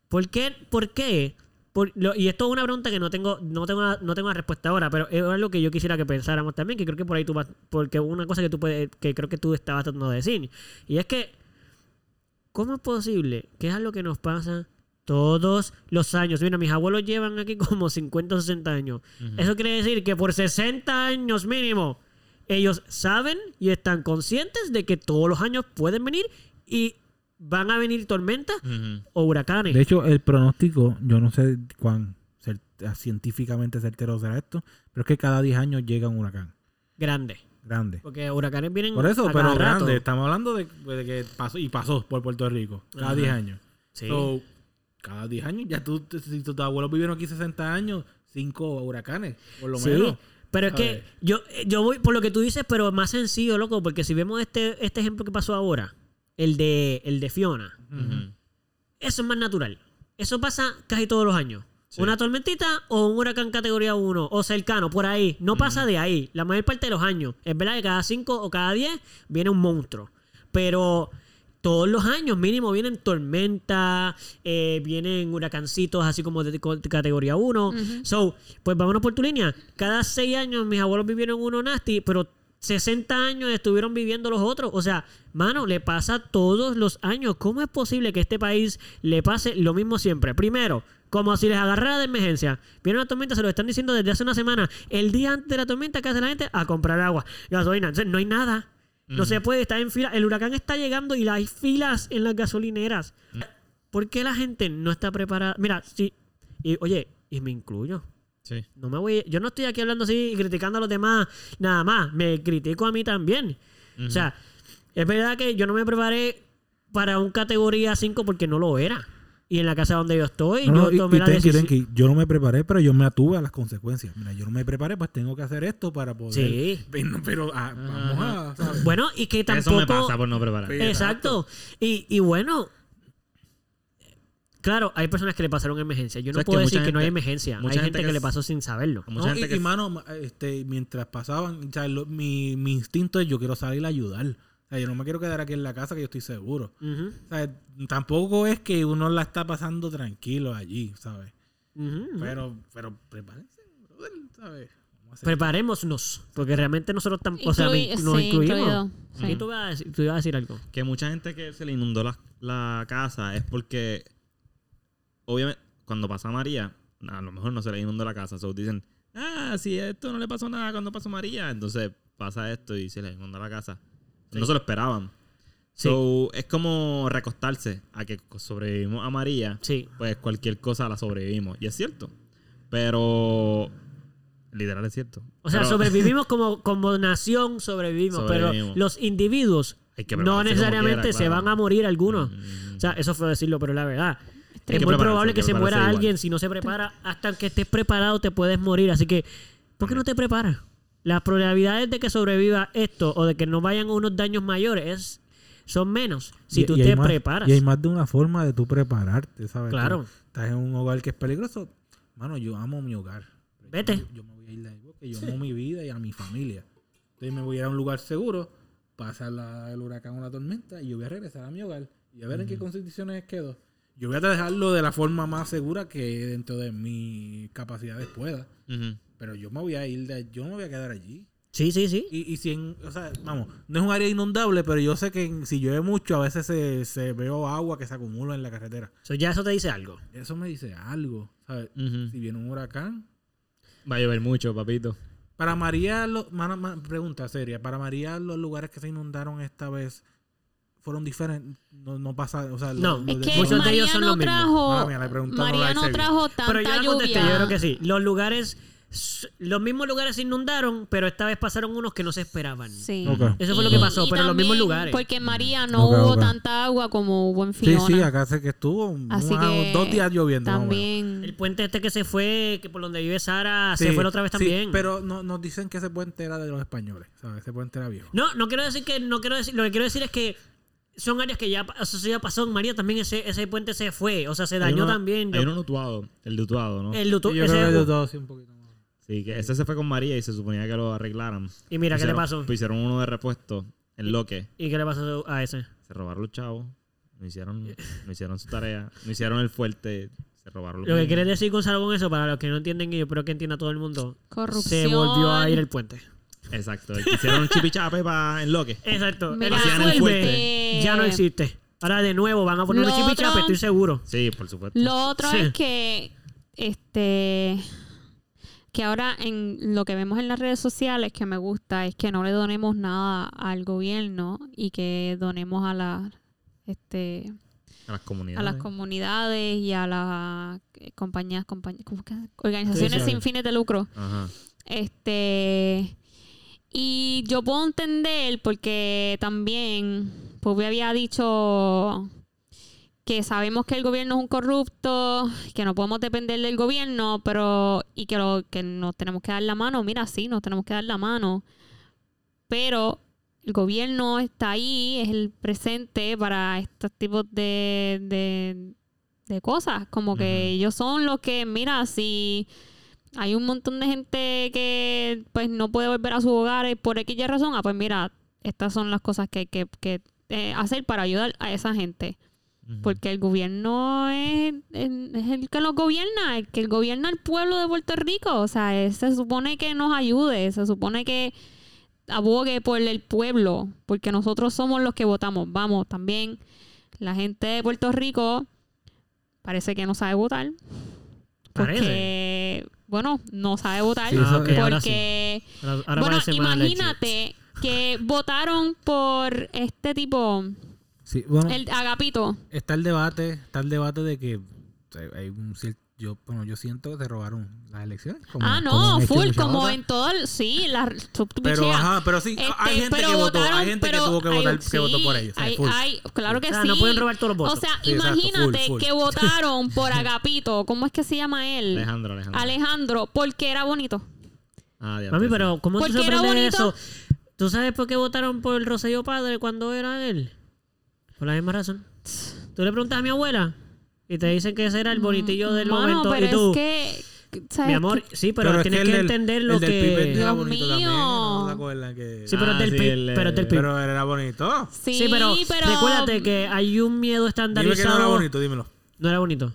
¿Por qué? ¿Por qué? Por- lo- y esto es una pregunta que no tengo, no tengo, una, no tengo una respuesta ahora, pero es algo que yo quisiera que pensáramos también, que creo que por ahí tú vas, porque una cosa que tú puedes, que creo que tú estabas tratando de decir, y es que, ¿cómo es posible que es algo que nos pasa todos los años? Mira, mis abuelos llevan aquí como 50 o 60 años. Eso quiere decir que por 60 años mínimo, ellos saben y están conscientes de que todos los años pueden venir y van a venir tormentas o huracanes. De hecho, el pronóstico, yo no sé cuán científicamente certero será esto, pero es que cada 10 años llega un huracán grande. Grande. Porque huracanes vienen Por eso, a cada pero rato. grande. Estamos hablando de, de que pasó y pasó por Puerto Rico cada Ajá. 10 años. Sí. So, cada 10 años, ya tú, si tus abuelos vivieron aquí 60 años, 5 huracanes, por lo Sí, menos. Pero es que yo, yo voy por lo que tú dices, pero más sencillo, loco, porque si vemos este, este ejemplo que pasó ahora, el de, el de Fiona, eso es más natural. Eso pasa casi todos los años. Sí. Una tormentita o un huracán categoría 1 o cercano, por ahí. No pasa de ahí. La mayor parte de los años. Es verdad que cada 5 o cada 10 viene un monstruo. Pero todos los años mínimo vienen tormentas, eh, vienen huracancitos así como de, de categoría 1. So, pues vámonos por tu línea. Cada 6 años mis abuelos vivieron uno nasty, pero 60 años estuvieron viviendo los otros. O sea, mano, le pasa todos los años. ¿Cómo es posible que este país le pase lo mismo siempre? Primero, como si les agarrara de emergencia. Viene una tormenta, se lo están diciendo desde hace una semana. El día antes de la tormenta, ¿qué hace la gente? A comprar agua, gasolina. Entonces, no hay nada. No se puede estar en fila. El huracán está llegando y hay filas en las gasolineras. ¿Por qué la gente no está preparada? Mira, sí. Y, oye, y me incluyo. Sí. No me voy, yo no estoy aquí hablando así y criticando a los demás nada más. Me critico a mí también. O sea, es verdad que yo no me preparé para un categoría 5 porque no lo era. Y en la casa donde yo estoy, No, no, yo y- tomé y la tenki, decisión. tenki, yo no me preparé, pero yo me atuve a las consecuencias. Mira, yo no me preparé, pues tengo que hacer esto para poder. Sí. Pero, pero, ah, vamos a. ¿sabes? Bueno, y que tampoco. Eso me pasa por no preparar. Exacto. Y, y bueno. Claro, hay personas que le pasaron emergencia. Yo no ¿Sabes que puedo decir que no hay emergencia. Hay mucha gente gente que, que le pasó sin saberlo. Mucha No, gente y, que y, mano, ma- este, mientras pasaban, o sea, lo- mi, mi instinto es yo quiero salir a ayudar. Sea, yo no me quiero quedar aquí en la casa que yo estoy seguro. O sea, tampoco es que uno la está pasando tranquilo allí, ¿sabes? Pero, pero prepárense, brother, ¿sabes? Preparémonos. Porque realmente nosotros tampoco. O sea, nos sí, incluimos. incluido, sí. ¿Y tú ibas, a decir, tú ibas a decir algo? que mucha gente que se le inundó la, la casa es porque, obviamente, cuando pasa María, a lo mejor no se le inundó la casa. So dicen, ah, si esto no le pasó nada cuando pasó María, entonces pasa esto y se le inundó la casa. No se lo esperaban. Sí. So, es como recostarse a que sobrevivimos a María, Sí. pues cualquier cosa la sobrevivimos. Y es cierto. Pero, literal es cierto. O sea, Pero- sobrevivimos como, como nación, sobrevivimos, Sobrevivimos. pero los individuos Hay que no necesariamente quiera, se claro. van a morir algunos. Mm. O sea, eso fue decirlo, pero la verdad. Es muy probable que que se muera igual. alguien si no se prepara. Hasta que estés preparado te puedes morir. Así que, ¿por qué no te preparas? Las probabilidades de que sobreviva esto o de que no vayan unos daños mayores es- son menos si Y- tú y te más- preparas. Y hay más de una forma de tú prepararte, ¿sabes? Claro. Tú estás en un hogar que es peligroso. Mano, yo amo mi hogar. Vete. Yo, yo me voy a ir de ahí porque yo amo mi vida y a mi familia. Entonces me voy a ir a un lugar seguro, pasa la- el huracán o la tormenta y yo voy a regresar a mi hogar y a ver en qué condiciones quedo. Yo voy a dejarlo de la forma más segura que dentro de mis capacidades pueda. Ujú. Pero yo me voy a ir de yo no me voy a quedar allí. Sí, sí, sí. Y, y si en, o sea, vamos, no es un área inundable, pero yo sé que en- si llueve mucho, a veces se, se veo agua que se acumula en la carretera. So, ya eso te dice algo. Eso me dice algo, ¿sabes? Si viene un huracán. Va a llover mucho, papito. Para María, lo- pregunta seria, para María los lugares que se inundaron esta vez fueron diferentes, no, no pasa, o sea, No. lo- lo Es de- que Muchos de ellos son no los mismos. trajo, María no trajo tanta Pero yo la contesté, lluvia. yo creo que sí. Los lugares los mismos lugares se inundaron, pero esta vez pasaron unos que no se esperaban. Sí. Eso fue lo que pasó, y pero en los mismos lugares. Porque en María no hubo tanta agua como hubo en Sí, Fiona. sí, acá sé que estuvo Así una- que dos días lloviendo. También. El puente este que se fue, que por donde vive Sara, Sí, se fue la otra vez sí, también. pero no, nos dicen que ese puente era de los españoles, ¿sabes? Ese puente era viejo. No, no quiero decir que, no quiero decir, lo que quiero decir es que son áreas que ya, eso ya pasó en María también ese, ese puente se fue, o sea, se Hay dañó uno- también. Hay Yo- uno el lutuado, ¿no? el Y yo ese- creo que de todo sí un poquito más. Sí, que ese se fue con María y se suponía que lo arreglaran. y mira, ¿qué le pasó? Pues hicieron uno de repuesto en Loque. ¿Y qué le pasó a ese? Se robaron los chavos. No hicieron, no hicieron su tarea. No hicieron el fuerte. Se robaron los Lo que niños. quiere decir Gonzalo con eso, para los que no entienden, y yo espero que entienda todo el mundo, Corrupción. se volvió a ir el puente. Exacto. Hicieron un chipichape para en Loque. Exacto. Mira, el Hacían el fuerte. ya no existe. Ahora de nuevo van a poner un chipichape, otro- estoy seguro. Sí, por supuesto. Lo otro Sí. es que este que ahora en lo que vemos en las redes sociales que me gusta es que no le donemos nada al gobierno y que donemos a las este A las comunidades. a las comunidades y a las eh, compañías, compañ- ¿cómo que? organizaciones Sí, sin fines de lucro. Ajá. Este. Y yo puedo entender porque también Pupi había dicho que sabemos que el gobierno es un corrupto, que no podemos depender del gobierno, pero y que, lo, que nos tenemos que dar la mano. Mira, sí, nos tenemos que dar la mano. Pero el gobierno está ahí, es el presente para estos tipos de, de, de cosas. Como que ellos son los que, mira, si hay un montón de gente que pues no puede volver a sus hogares por X razón, ah, pues mira, estas son las cosas que hay que, que, eh, hacer para ayudar a esa gente. Porque el gobierno es, es- es el que nos gobierna, el que gobierna al pueblo de Puerto Rico. O sea, eh, se supone que nos ayude, se supone que abogue por el pueblo, porque nosotros somos los que votamos. Vamos, también la gente de Puerto Rico parece que no sabe votar. Porque, bueno, no sabe votar. Sí, ahora sí. porque, Ahora, ahora bueno, parece imagínate que votaron por este tipo, Sí, bueno, el Agapito. está el debate, está el debate de que hay un cier- yo, bueno, yo siento que se robaron las elecciones. como- ah, no, full, como otras. en todo el, sí, la, Pero, ajá, pero sí, Este, hay gente pero que votó, votaron, hay gente pero que tuvo que hay- votar, que votó por sí, ellos. hay- claro que O sea, sí. no pueden robar todos los votos. O sea, Sí, exacto, imagínate full, full. que votaron por Agapito, ¿cómo es que se llama él? Alejandro, Alejandro. Alejandro, porque era bonito. Ah, de Mami, pero ¿cómo tú bonito. eso? ¿Tú sabes por qué votaron por el Rosselló Padre cuando era él? Por la misma razón. Tú le preguntas a mi abuela y te dicen que ese era el bonitillo del Mano, momento. pero Y tú, es que, ¿sabes mi amor, sí, pero, es tienes que, del- entender lo el que... era Dios bonito mío. también, ¿no se acuerdan que- Sí, pero Ah, del sí, PIB. el, pero del. Pero era bonito. Sí, Sí, pero, pero recuérdate que hay un miedo Dime que no estandarizado. era bonito, dímelo. No era bonito.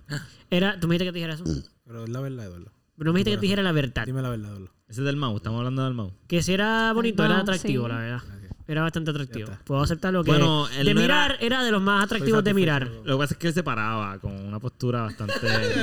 Era, tú me dijiste que te dijera eso. Pero es la verdad, Eduardo. Pero no me dijiste que te dijera la verdad. Dime la verdad, Eduardo. Ese es del Mau, estamos hablando del Mau. Que si era bonito, era atractivo, sí. la verdad. Era bastante atractivo. Puedo aceptarlo que Bueno, él de no era- mirar era... de los más atractivos de mirar. Lo que pasa es que él se paraba con una postura bastante.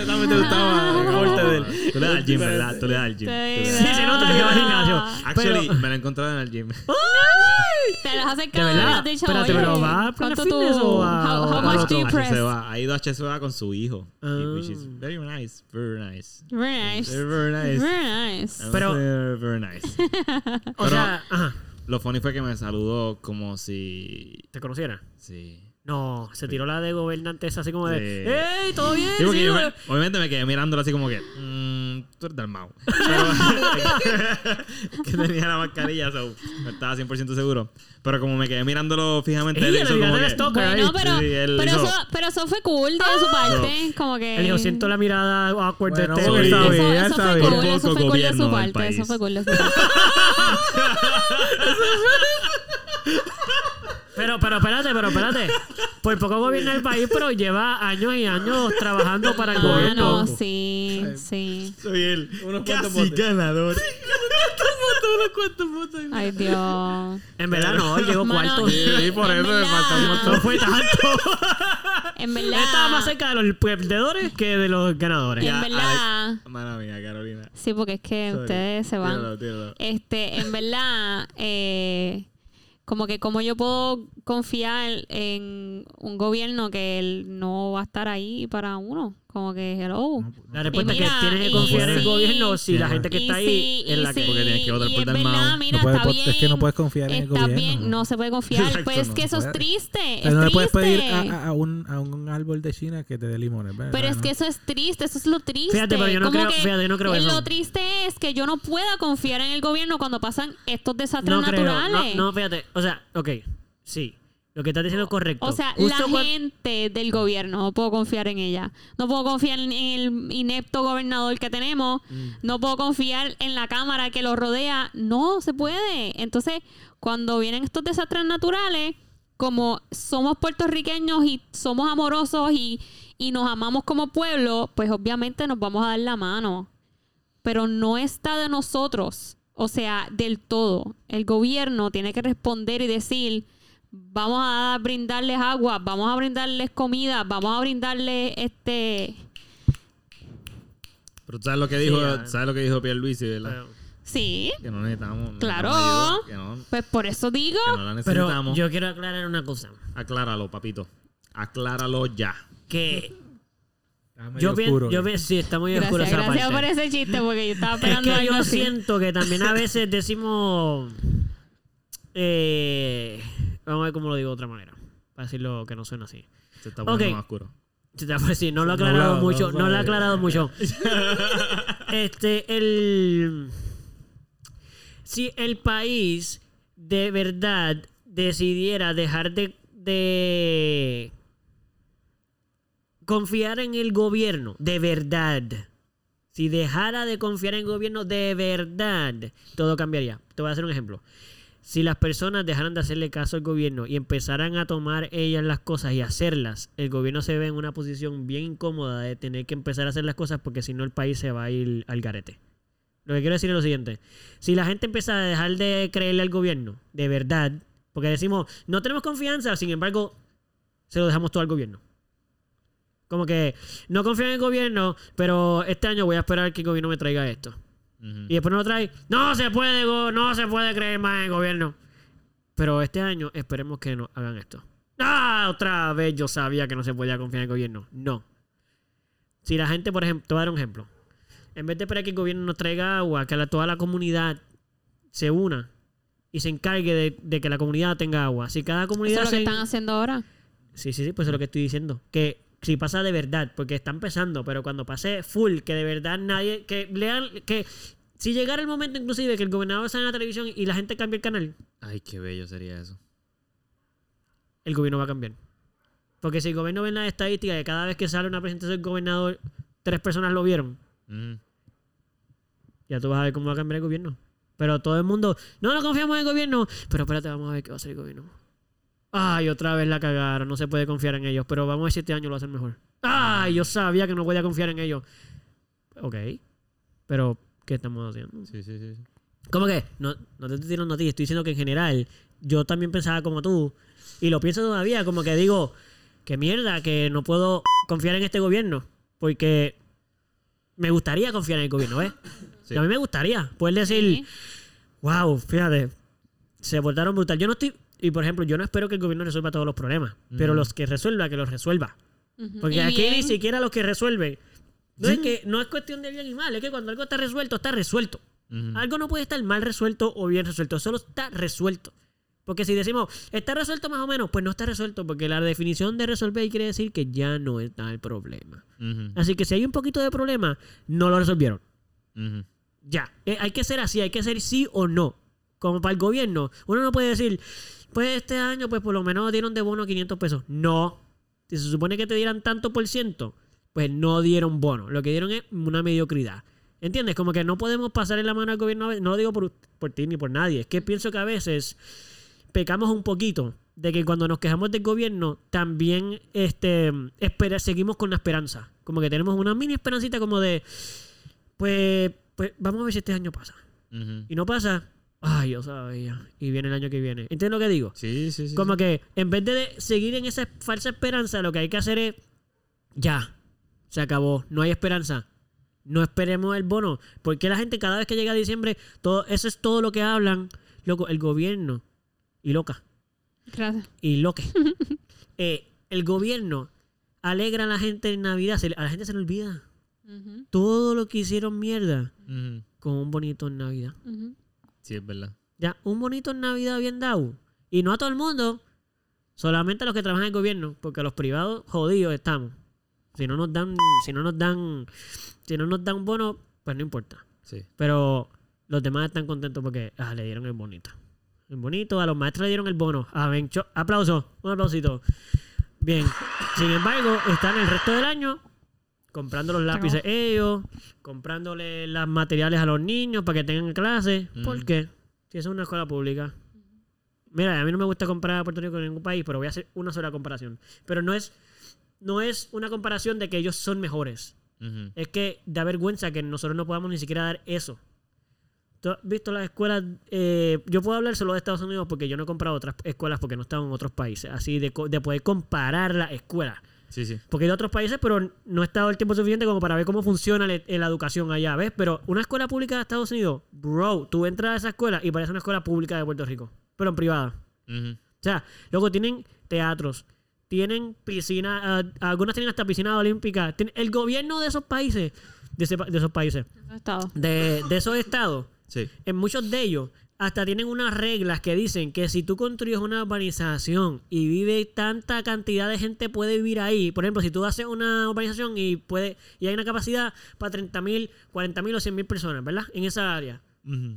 También te gustaba el corte de él. Tú le das al gym, ¿verdad? Tú le das al gym. Sí, se nota que va al gimnasio. Actually, Pero- me lo he encontrado en el gym. te las has ¿De acercado verdad? has dicho, Espérate, pero ¿va a Planet ¿cuánto Fitness tú? o a- how, much do you press? Ha ido a HCA con su hijo. Ah. Which is very nice. Very nice. Very nice. Very, very nice. Very nice. Pero- Very, very nice. O sea, ajá, Lo funny fue que me saludó como si. ¿te conociera? Sí. No, se tiró la de gobernante esa así como de Sí. ¡Ey, todo bien! Sí, porque sí, yo güey". me- obviamente me quedé mirándolo así como que. "Mm, tú eres del Mau. Pero- que tenía la mascarilla, so, no estaba 100% seguro. Pero como me quedé mirándolo fijamente, él le hizo como el que. stalker Bueno, ahí. pero, Sí, él pero, hizo- eso, pero eso fue cool de su parte. Como que. Él dijo, siento la mirada awkward Bueno, de porque Sí. está Eso, bien, eso fue bien. cool, Por eso poco fue cool de gobierno su del parte. país. Eso fue cool de su parte. Pero, pero espérate, pero espérate. Por poco gobierna el país, pero lleva años y años trabajando para el Ah, gobierno. no, sí, sí. Soy el Unos cuantos casi ganador. Ay, Dios. En verdad no, él llegó Mano, cuarto. Sí, por en eso me verdad- montón. No fue tanto. En Él estaba más verdad. cerca de los perdedores que de los ganadores. En verdad. Mala mía, Carolina. Sí, porque es que Sorry. ustedes se van. Tíralo, tíralo. Este, en verdad, eh, como que como yo puedo confiar en un gobierno que él no va a estar ahí para uno. Como que, hello. La respuesta mira, es que tienes que y confiar en el sí, gobierno si la gente que está ahí sí, es la que... sí, Porque tienes que votar por Dalmau. mira, No puedes está bien. es que no puedes confiar en el gobierno. bien, no se puede confiar. Exacto, pues es no que eso es triste. O Es no le puedes pedir triste. a, a- a un, a un árbol de China que te dé limones, ¿verdad? Pero es que eso es triste, eso es lo triste. Fíjate, pero yo no Como creo- que fíjate, yo no creo eso. Lo triste es que yo no pueda confiar en el gobierno cuando pasan estos desastres No creo, naturales. no, no, fíjate, o sea, ok, sí, lo que estás diciendo es correcto. O sea, Justo la gente del gobierno, no puedo confiar en ella. No puedo confiar en el inepto gobernador que tenemos. Mm. No puedo confiar en la cámara que lo rodea. No se puede. Entonces, cuando vienen estos desastres naturales, como somos puertorriqueños y somos amorosos y, y nos amamos como pueblo, pues obviamente nos vamos a dar la mano. Pero no está de nosotros. O sea, del todo. El gobierno tiene que responder y decir, vamos a brindarles agua, vamos a brindarles comida, vamos a brindarles este... Pero tú sabes lo que dijo, ah. sabes lo que dijo Pierluisi, ¿verdad? Pero, Sí, Que no necesitamos. Claro. necesitamos ayuda, que, no, pues por eso digo... que no la pero necesitamos. yo quiero aclarar una cosa, Acláralo, papito. Acláralo ya. que yo pienso, oscuro, yo ¿eh? pienso, sí, está muy oscuro Gracias, esa gracias parte. por ese chiste porque yo estaba Es esperando que algo yo así. siento que también a veces decimos. eh, vamos a ver cómo lo digo de otra manera. Para decirlo que no suena así. Se está poniendo Ok. más oscuro. Se decir, no lo ha aclarado no, mucho. no, No, lo ha aclarado mucho. este, el. Si el país de verdad decidiera dejar de, de confiar en el gobierno, de verdad. Si dejara de confiar en el gobierno de verdad, todo cambiaría. Te voy a hacer un ejemplo. Si las personas dejaran de hacerle caso al gobierno y empezaran a tomar ellas las cosas y hacerlas, el gobierno se ve en una posición bien incómoda de tener que empezar a hacer las cosas porque si no el país se va a ir al garete. Lo que quiero decir es lo siguiente. Si la gente empieza a dejar de creerle al gobierno, de verdad, porque decimos, no tenemos confianza, sin embargo, se lo dejamos todo al gobierno. Como que no confío en el gobierno, pero este año voy a esperar que el gobierno me traiga esto. Y después no lo trae. No se puede, no se puede creer más en el gobierno. Pero este año esperemos que no hagan esto. Ah, otra vez yo sabía que no se podía confiar en el gobierno. No. Si la gente, por ejemplo, te voy a dar un ejemplo. En vez de esperar que el gobierno nos traiga agua, que la- toda la comunidad se una y se encargue de, de que la comunidad tenga agua. Si cada Eso comunidad es lo que se- están haciendo ahora. Sí, sí, sí, pues eso es lo que estoy diciendo. Que si pasa de verdad, porque está empezando, pero cuando pase full, que de verdad nadie, que lean, que si llegara el momento inclusive que el gobernador sale en la televisión y la gente cambie el canal, Ay, qué bello sería eso. el gobierno va a cambiar. Porque si el gobierno ve en las estadísticas que cada vez que sale una presentación del gobernador, tres personas lo vieron, Ujú. ya tú vas a ver cómo va a cambiar el gobierno. Pero todo el mundo, no, no confiamos en el gobierno, pero espérate, vamos a ver qué va a hacer el gobierno. Ay, otra vez la cagaron, no se puede confiar en ellos, pero vamos a ver si este año lo hacen mejor. Ay, yo sabía que no podía confiar en ellos. Ok, pero ¿qué estamos haciendo? Sí, sí, sí. ¿Cómo que? No, no te estoy tirando a ti, estoy diciendo que en general yo también pensaba como tú y lo pienso todavía, como que digo, que mierda, que no puedo confiar en este gobierno porque me gustaría confiar en el gobierno, ¿ves? Sí. A mí me gustaría poder decir, wow, fíjate, se portaron brutal. Yo no estoy, y por ejemplo, yo no espero que el gobierno resuelva todos los problemas, pero los que resuelva, que los resuelva. Porque Y aquí bien, ni siquiera los que resuelven. No es que no es cuestión de bien y mal, es que cuando algo está resuelto, está resuelto. Algo no puede estar mal resuelto o bien resuelto, solo está resuelto. Porque si decimos, está resuelto más o menos, pues no está resuelto, porque la definición de resolver quiere decir que ya no está el problema. Así que si hay un poquito de problema, no lo resolvieron. Ya. Eh, hay que ser así, hay que ser sí o no. Como para el gobierno. Uno no puede decir, pues este año, pues por lo menos dieron de bono 500 pesos. No. Si se supone que te dieran tanto por ciento, pues no dieron bono. Lo que dieron es una mediocridad. ¿Entiendes? Como que no podemos pasar en la mano al gobierno. No lo digo por, por ti ni por nadie. Es que pienso que a veces pecamos un poquito de que cuando nos quejamos del gobierno también este espera, seguimos con la esperanza. Como que tenemos una mini esperancita como de pues, pues vamos a ver si este año pasa. Y no pasa, ay, yo sabía. Y viene el año que viene. ¿Entiendes lo que digo? Sí, sí, sí. Como sí. que en vez de seguir en esa falsa esperanza, lo que hay que hacer es, ya, se acabó, no hay esperanza. No esperemos el bono. Porque la gente cada vez que llega a diciembre, todo, eso es todo lo que hablan, loco, el gobierno y loca Gracias. y lo que. Eh, el gobierno alegra a la gente en Navidad, se a la gente se le olvida todo lo que hicieron mierda con un bonito en Navidad. Sí, es verdad. Ya, un bonito en Navidad bien dado. Y no a todo el mundo, solamente a los que trabajan en el gobierno, porque los privados jodidos estamos. Si no nos dan, si no nos dan, si no nos dan un bono, pues no importa. Sí. Pero los demás están contentos porque ah, le dieron el bonito. El bonito, a los maestros le dieron el bono. Ah, ven, cho- aplauso, un aplausito. Bien. Sin embargo, están el resto del año comprando los lápices ellos, comprándole los materiales a los niños para que tengan clase. ¿Por Ujú. qué? Si eso es una escuela pública. Mira, a mí no me gusta comparar a Puerto Rico con ningún país, pero voy a hacer una sola comparación. Pero no es, no es una comparación de que ellos son mejores. Es que da vergüenza que nosotros no podamos ni siquiera dar eso. ¿Tú has visto las escuelas? Eh, yo puedo hablar solo de Estados Unidos porque yo no he comprado otras escuelas porque no he estado en otros países. Así de, poder comparar las escuelas. Sí, sí. Porque a otros países, pero no he estado el tiempo suficiente como para ver cómo funciona la educación allá, ¿ves? Pero una escuela pública de Estados Unidos, bro, tú entras a esa escuela y parece una escuela pública de Puerto Rico, pero en privada. O sea, luego tienen teatros, tienen piscinas, ah, algunas tienen hasta piscinas olímpicas. Tien- El gobierno de esos países, de, ese pa- de esos países, de, de esos estados, Sí. en muchos de ellos, hasta tienen unas reglas que dicen que si tú construyes una urbanización y vive tanta cantidad de gente puede vivir ahí, por ejemplo, si tú haces una urbanización y puede y hay una capacidad para 30 mil, 40 mil o 100 mil personas, ¿verdad? En esa área.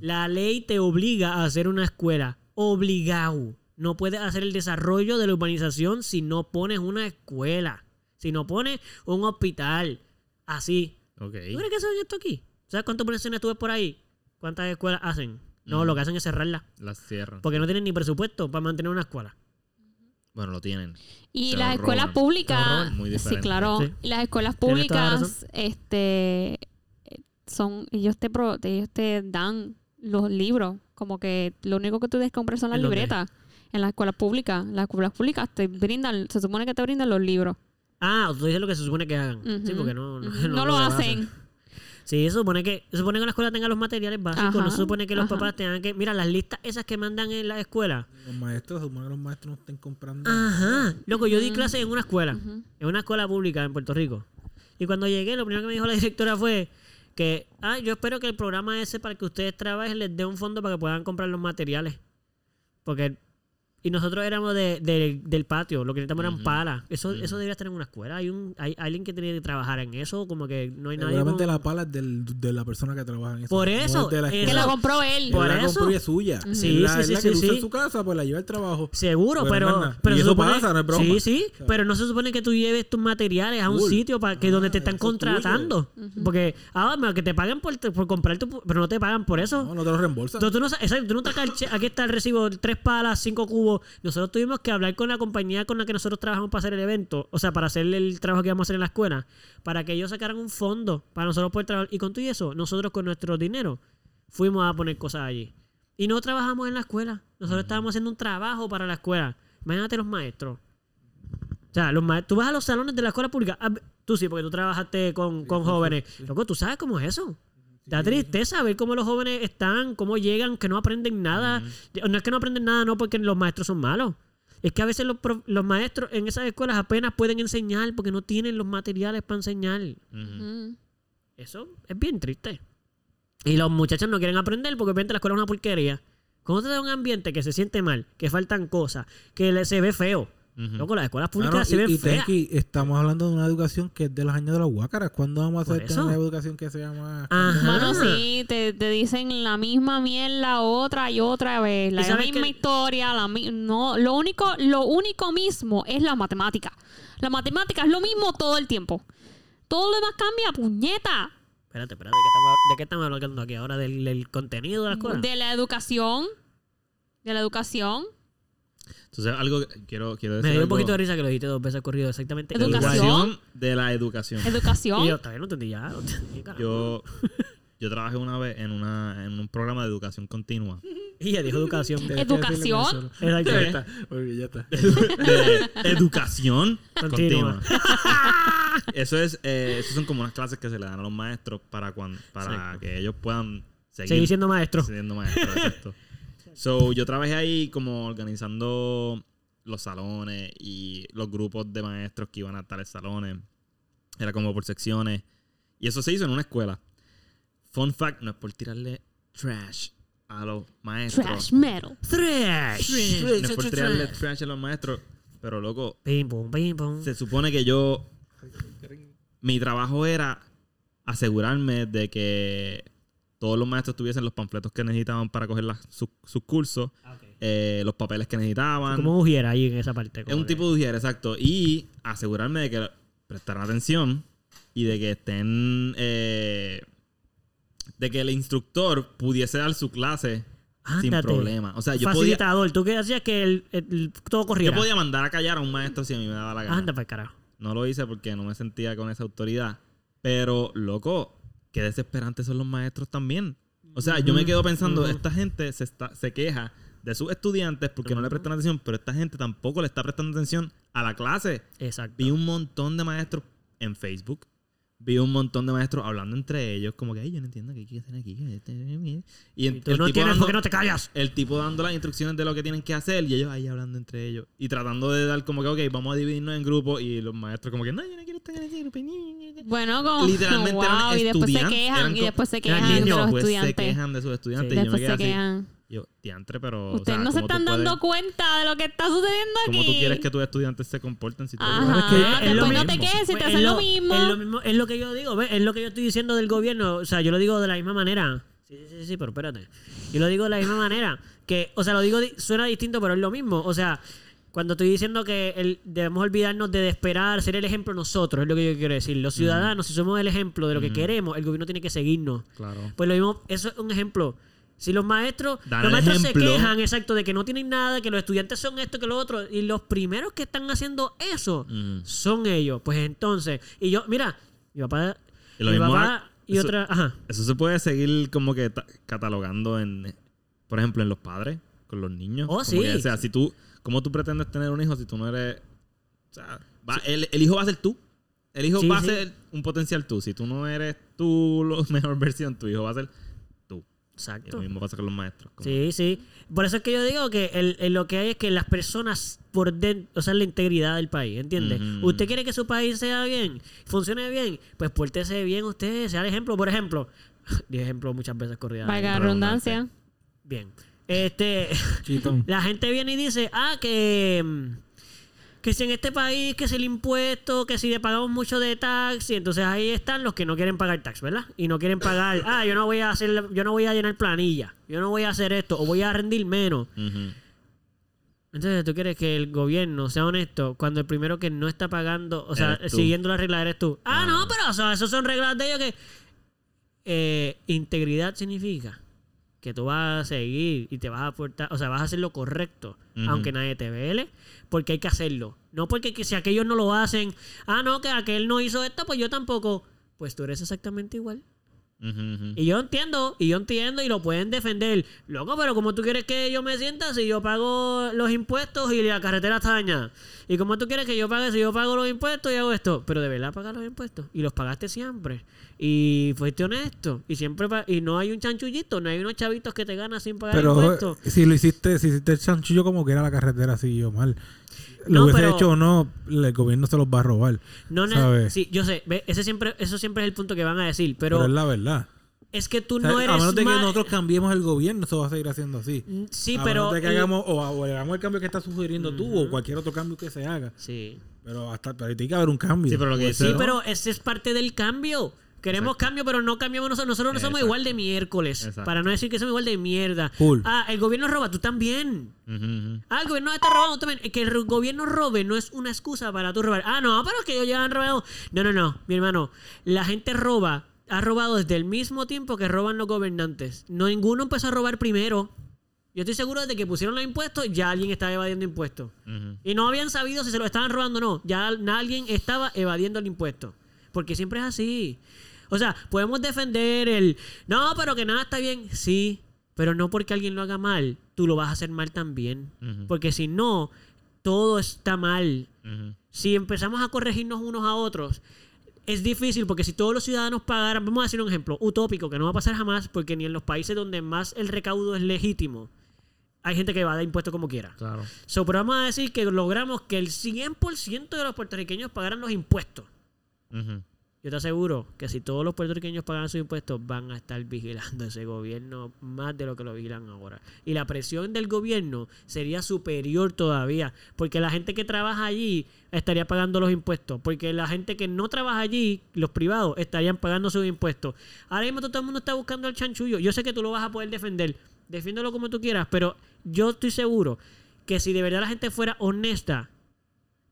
La ley te obliga a hacer una escuela. Obligado. No puedes hacer el desarrollo de la urbanización si no pones una escuela. Si no pones un hospital. Así. Ok. ¿Tú crees que hacen esto aquí? ¿Sabes cuántas urbanizaciones tú ves por ahí? ¿Cuántas escuelas hacen? No, lo que hacen es cerrarlas. Las cierran. Porque no tienen ni presupuesto para mantener una escuela. Bueno, lo tienen. Y Se las escuelas públicas. Muy sí, claro, Sí. las escuelas públicas, este, son, ellos te, pro- ellos te dan los libros, como que lo único que tú debes comprar son las ¿En dónde? En las escuelas públicas, las escuelas públicas te brindan, se supone que te brindan los libros. Ah, tú dices lo que se supone que hagan. Sí, porque no, no, no No lo hacen. Sí, se supone que, se supone que la escuela tenga los materiales básicos. Ajá, no se supone que los ajá. papás tengan que. Mira, las listas esas que mandan en la escuela. Los maestros, supone que los maestros no estén comprando. Ajá. Loco, yo di Ujú. clase en una escuela. En una escuela pública en Puerto Rico. Y cuando llegué, lo primero que me dijo la directora fue que, ah, yo espero que el programa ese para que ustedes trabajen les dé un fondo para que puedan comprar los materiales. Porque. Y nosotros éramos de- de- del patio, lo que necesitamos eran palas. Eso, Ujú. eso debería estar en una escuela. Hay un hay alguien que tiene que trabajar en eso, como que no hay nadie. Seguramente con- la pala es del, de la persona que trabaja en eso. Por no eso, es la Que la compró él. Él Por la eso. compró y es suya. Sí, la, sí, es sí, la sí, que usa sí. en su casa, pues la lleva al trabajo. Seguro, pero, pero y eso supone- pasa, no es broma. Sí, sí, pero no se supone que tú lleves tus materiales a un sitio para que donde te Ah, están es contratando. Porque, ah, que te paguen por, por comprar tu, pero no te pagan por eso. No, no te lo reembolsan. Entonces, tú no, exacto, tú no aquí está el recibo, tres palas, cinco cubos. Nosotros tuvimos que hablar con la compañía con la que nosotros trabajamos para hacer el evento, o sea, para hacer el trabajo que íbamos a hacer en la escuela, para que ellos sacaran un fondo para nosotros poder trabajar. Y con todo y eso, nosotros con nuestro dinero fuimos a poner cosas allí. Y no trabajamos en la escuela. Nosotros estábamos haciendo un trabajo para la escuela. Imagínate los maestros. O sea, los ma- tú vas a los salones de la escuela pública. ah, Tú sí, porque tú trabajaste con, con jóvenes. Loco, tú sabes cómo es eso. Da tristeza ver cómo los jóvenes están, cómo llegan, que no aprenden nada. No es que no aprenden nada, no porque los maestros son malos. Es que a veces los, los maestros en esas escuelas apenas pueden enseñar porque no tienen los materiales para enseñar. Eso es bien triste. Y los muchachos no quieren aprender porque obviamente la escuela es una porquería. Cuando te da un ambiente que se siente mal, que faltan cosas, que se ve feo. Ujú. Loco, las escuelas públicas no, se y, ven y feas. Tenki, estamos hablando de una educación que es de los años de los huácaras. ¿Cuándo vamos a hacer una educación que se llama... Ajá. Mano, sí, te, te dicen la misma mierda otra y otra vez, la ¿Y sabes misma historia, la mi- no, lo único, lo único mismo es la matemática. La matemática es lo mismo todo el tiempo. Todo lo demás cambia, puñeta. Espérate, espérate, ¿de qué estamos, de qué estamos hablando aquí ahora? ¿Del, del contenido de la escuela? De la educación, de la educación, Entonces, algo que quiero, quiero decir. Me dio un algo. poquito de risa que lo dijiste dos veces corrido exactamente. Educación. Educación de la educación. educación. Y yo todavía no entendí ya. no entendí. Yo, yo trabajé una vez en, una, en un programa de educación continua. Y ella dijo educación. ¿Educación? Exacto. Ya está, porque ya está. De educación Continua. continua. Eso es, eh, eso son como unas clases que se le dan a los maestros para, cuando, para Exacto. que ellos puedan seguir Seguí siendo maestro. siendo maestros. exacto. So, yo trabajé ahí como organizando los salones y los grupos de maestros que iban a tales salones. Era como por secciones. Y eso se hizo en una escuela. Fun fact, no es por tirarle trash a los maestros. Trash metal. Trash. No es por tirarle trash a los maestros. Pero loco, Pim, pum, pim, pum. se supone que yo. Mi trabajo era asegurarme de que todos los maestros tuviesen los panfletos que necesitaban para coger las- sus, sus cursos, eh, los papeles que necesitaban. Como Ujiera ahí en esa parte. Es un que- tipo de ujier, exacto. Y asegurarme de que prestaran atención y de que estén. eh, de que el instructor pudiese dar su clase sin problema. O sea, yo podía, Facilitador. Tú que hacías que el, el- todo yo corriera. podía mandar a callar a un maestro si a mí me daba la gana. Anda para carajo. No lo hice porque no me sentía con esa autoridad. Pero, loco, qué desesperantes son los maestros también. O sea, yo me quedo pensando, esta gente se, está, se queja de sus estudiantes porque no le prestan atención, pero esta gente tampoco le está prestando atención a la clase. Exacto. Vi un montón de maestros en Facebook. Vi un montón de maestros hablando entre ellos, como que, ay, yo no entiendo qué hay que hacer aquí. Y, Y tú el no tipo dando- por qué no te callas. el tipo dando las instrucciones de lo que tienen que hacer y ellos ahí hablando entre ellos y tratando de dar como que, ok, vamos a dividirnos en grupos y los maestros como que, no, yo no quiero estar en ese grupo. Bueno, como. Literalmente wow, eran y después se quejan. Y después se eran quejan de niños, los Después se estudiantes. quejan de sus estudiantes y yo me Después quedé se así. quejan. Yo, diantre, pero. o Ustedes sea, no se ¿cómo tú están dando puedes- cuenta de lo que está sucediendo aquí. ¿Cómo tú quieres que tus estudiantes se comporten si tú Ajá. Es que es después lo no mismo. te quejes si te Pues hacen es lo mismo. Es lo mismo, es lo que yo digo, ¿ves? Es lo que yo estoy diciendo del gobierno. O sea, yo lo digo de la misma manera. Sí, sí, sí, sí, pero espérate. Yo lo digo de la misma manera. Que, o sea, lo digo, di- suena distinto, pero es lo mismo. O sea, cuando estoy diciendo que el- debemos olvidarnos de esperar, ser el ejemplo nosotros, es lo que yo quiero decir. Los ciudadanos, si somos el ejemplo de lo que queremos, el gobierno tiene que seguirnos. Claro. Pues lo mismo, eso es un ejemplo. Si los maestros, Dan los maestros ejemplo. se quejan, exacto, de que no tienen nada, que los estudiantes son esto, que lo otro, y los primeros que están haciendo eso Mm. son ellos. Pues entonces, y yo, mira, mi papá, Y lo mi mismo papá y eso- otra, ajá. Eso se puede seguir como que ta- catalogando en, por ejemplo, en los padres, con los niños. Oh, sí. que, o sea, si tú, ¿cómo tú pretendes tener un hijo si tú no eres, o sea, va- el, el hijo va a ser tú. El hijo Sí, va a ser un potencial tú. Si tú no eres tú la mejor versión, tu hijo va a ser Y Exacto. lo mismo pasa con los maestros. como- Sí, sí. Por eso es que yo digo que el, el- lo que hay es que las personas por dentro, o sea, la integridad del país, ¿entiendes? Usted quiere que su país sea bien, funcione bien, pues pórtese bien usted, sea el ejemplo. Por ejemplo, di ejemplo muchas veces corrida. Redundante. redundancia. Bien. Este, Chitón. la gente viene y dice, ah, que, mm, que si en este país, que si el impuesto, que si le pagamos mucho de tax, y entonces ahí están los que no quieren pagar tax, ¿verdad? Y no quieren pagar, ah, yo no voy a hacer, yo no voy a llenar planilla, yo no voy a hacer esto, o voy a rendir menos. Entonces, ¿tú quieres que el gobierno sea honesto cuando el primero que no está pagando, o sea, siguiendo las reglas eres tú? Ah, Ah. no, pero o sea, esas son reglas de ellos que... Eh, integridad significa que tú vas a seguir y te vas a aportar, o sea, vas a hacer lo correcto, Aunque nadie te vele, porque hay que hacerlo. No porque que si aquellos no lo hacen, ah, no, que aquel no hizo esto, pues yo tampoco. Pues tú eres exactamente igual. Y yo entiendo, y yo entiendo, y lo pueden defender. Loco, pero como tú quieres que yo me sienta si yo pago los impuestos y la carretera está dañada? ¿Y como tú quieres que yo pague si yo pago los impuestos y hago esto? Pero de verdad pagas los impuestos. Y los pagaste siempre. Y fuiste honesto. Y siempre y no hay un chanchullito, no hay unos chavitos que te ganan sin pagar Pero impuestos. si lo hiciste, si hiciste el chanchullo como que era la carretera siguió mal. Lo No, hubiese pero- hecho o no, el gobierno se los va a robar. No, ¿sabes? sí, yo sé, ese siempre, eso siempre es el punto que van a decir. Pero, Pero, es la verdad. es que tú O sea, no eres a menos de que nosotros cambiemos el gobierno, eso va a seguir haciendo así. Sí, a pero. menos de que el- hagamos, o, o hagamos el cambio que estás sugiriendo tú, o cualquier otro cambio que se haga. Sí. Pero hasta pero tiene que haber un cambio. Sí, pero lo que Sí, ¿no? pero ese es parte del cambio. Queremos cambio, pero no cambiamos nosotros. Nosotros no somos Exacto. igual de miércoles. Exacto. Para no decir que somos igual de mierda. Cool. Ah, el gobierno roba, tú también. Ah, el gobierno está robando también. Que el gobierno robe no es una excusa para tú robar. Ah, no, pero es que ellos ya han robado. No, no, no, mi hermano. La gente roba, ha robado desde el mismo tiempo que roban los gobernantes. No, ninguno empezó a robar primero. Yo estoy seguro de que pusieron los impuestos, ya alguien estaba evadiendo impuestos. Ujú. Y no habían sabido si se lo estaban robando o no. Ya alguien estaba evadiendo el impuesto. Porque siempre es así. O sea, podemos defender el... No, pero que nada está bien. Sí, pero no porque alguien lo haga mal, tú lo vas a hacer mal también. Porque si no, todo está mal. Si empezamos a corregirnos unos a otros, es difícil porque si todos los ciudadanos pagaran, vamos a decir un ejemplo utópico que no va a pasar jamás porque ni en los países donde más el recaudo es legítimo hay gente que va a dar impuestos como quiera. Claro. So, pero vamos a decir que logramos que el 100% de los puertorriqueños pagaran los impuestos. Yo te aseguro que si todos los puertorriqueños pagan sus impuestos, van a estar vigilando ese gobierno más de lo que lo vigilan ahora. Y la presión del gobierno sería superior todavía, porque la gente que trabaja allí estaría pagando los impuestos, porque la gente que no trabaja allí, los privados, estarían pagando sus impuestos. Ahora mismo todo el mundo está buscando el chanchullo. Yo sé que tú lo vas a poder defender, defiéndelo como tú quieras, pero yo estoy seguro que si de verdad la gente fuera honesta,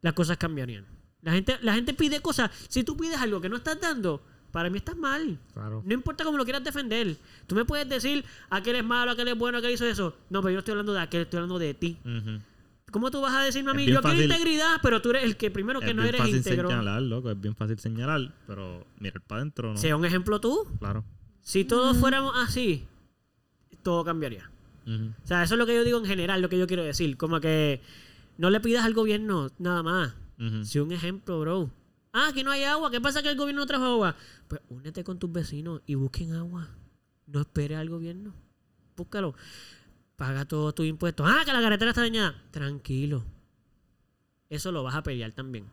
las cosas cambiarían. La gente, la gente pide cosas. Si tú pides algo que no estás dando, para mí estás mal. Claro. No importa cómo lo quieras defender. Tú me puedes decir aquel es malo, aquel es bueno, aquel hizo eso. No, pero yo estoy hablando de aquel, estoy hablando de ti. ¿Cómo tú vas a decirme a Es mí? bien Yo quiero fácil. integridad, pero tú eres el que primero que es no bien eres fácil íntegro. señalar, loco. Es bien fácil señalar, pero mirar para adentro, ¿no? Sea un ejemplo tú. Claro. Si todos fuéramos así, todo cambiaría. O sea, eso es lo que yo digo en general, lo que yo quiero decir. Como que no le pidas al gobierno nada más. Si un ejemplo, bro. Ah, que no hay agua. ¿Qué pasa que el gobierno no trajo agua? Pues únete con tus vecinos y busquen agua. No esperes al gobierno. Búscalo. Paga todos tus impuestos. Ah, que la carretera está dañada. Tranquilo. Eso lo vas a pelear también.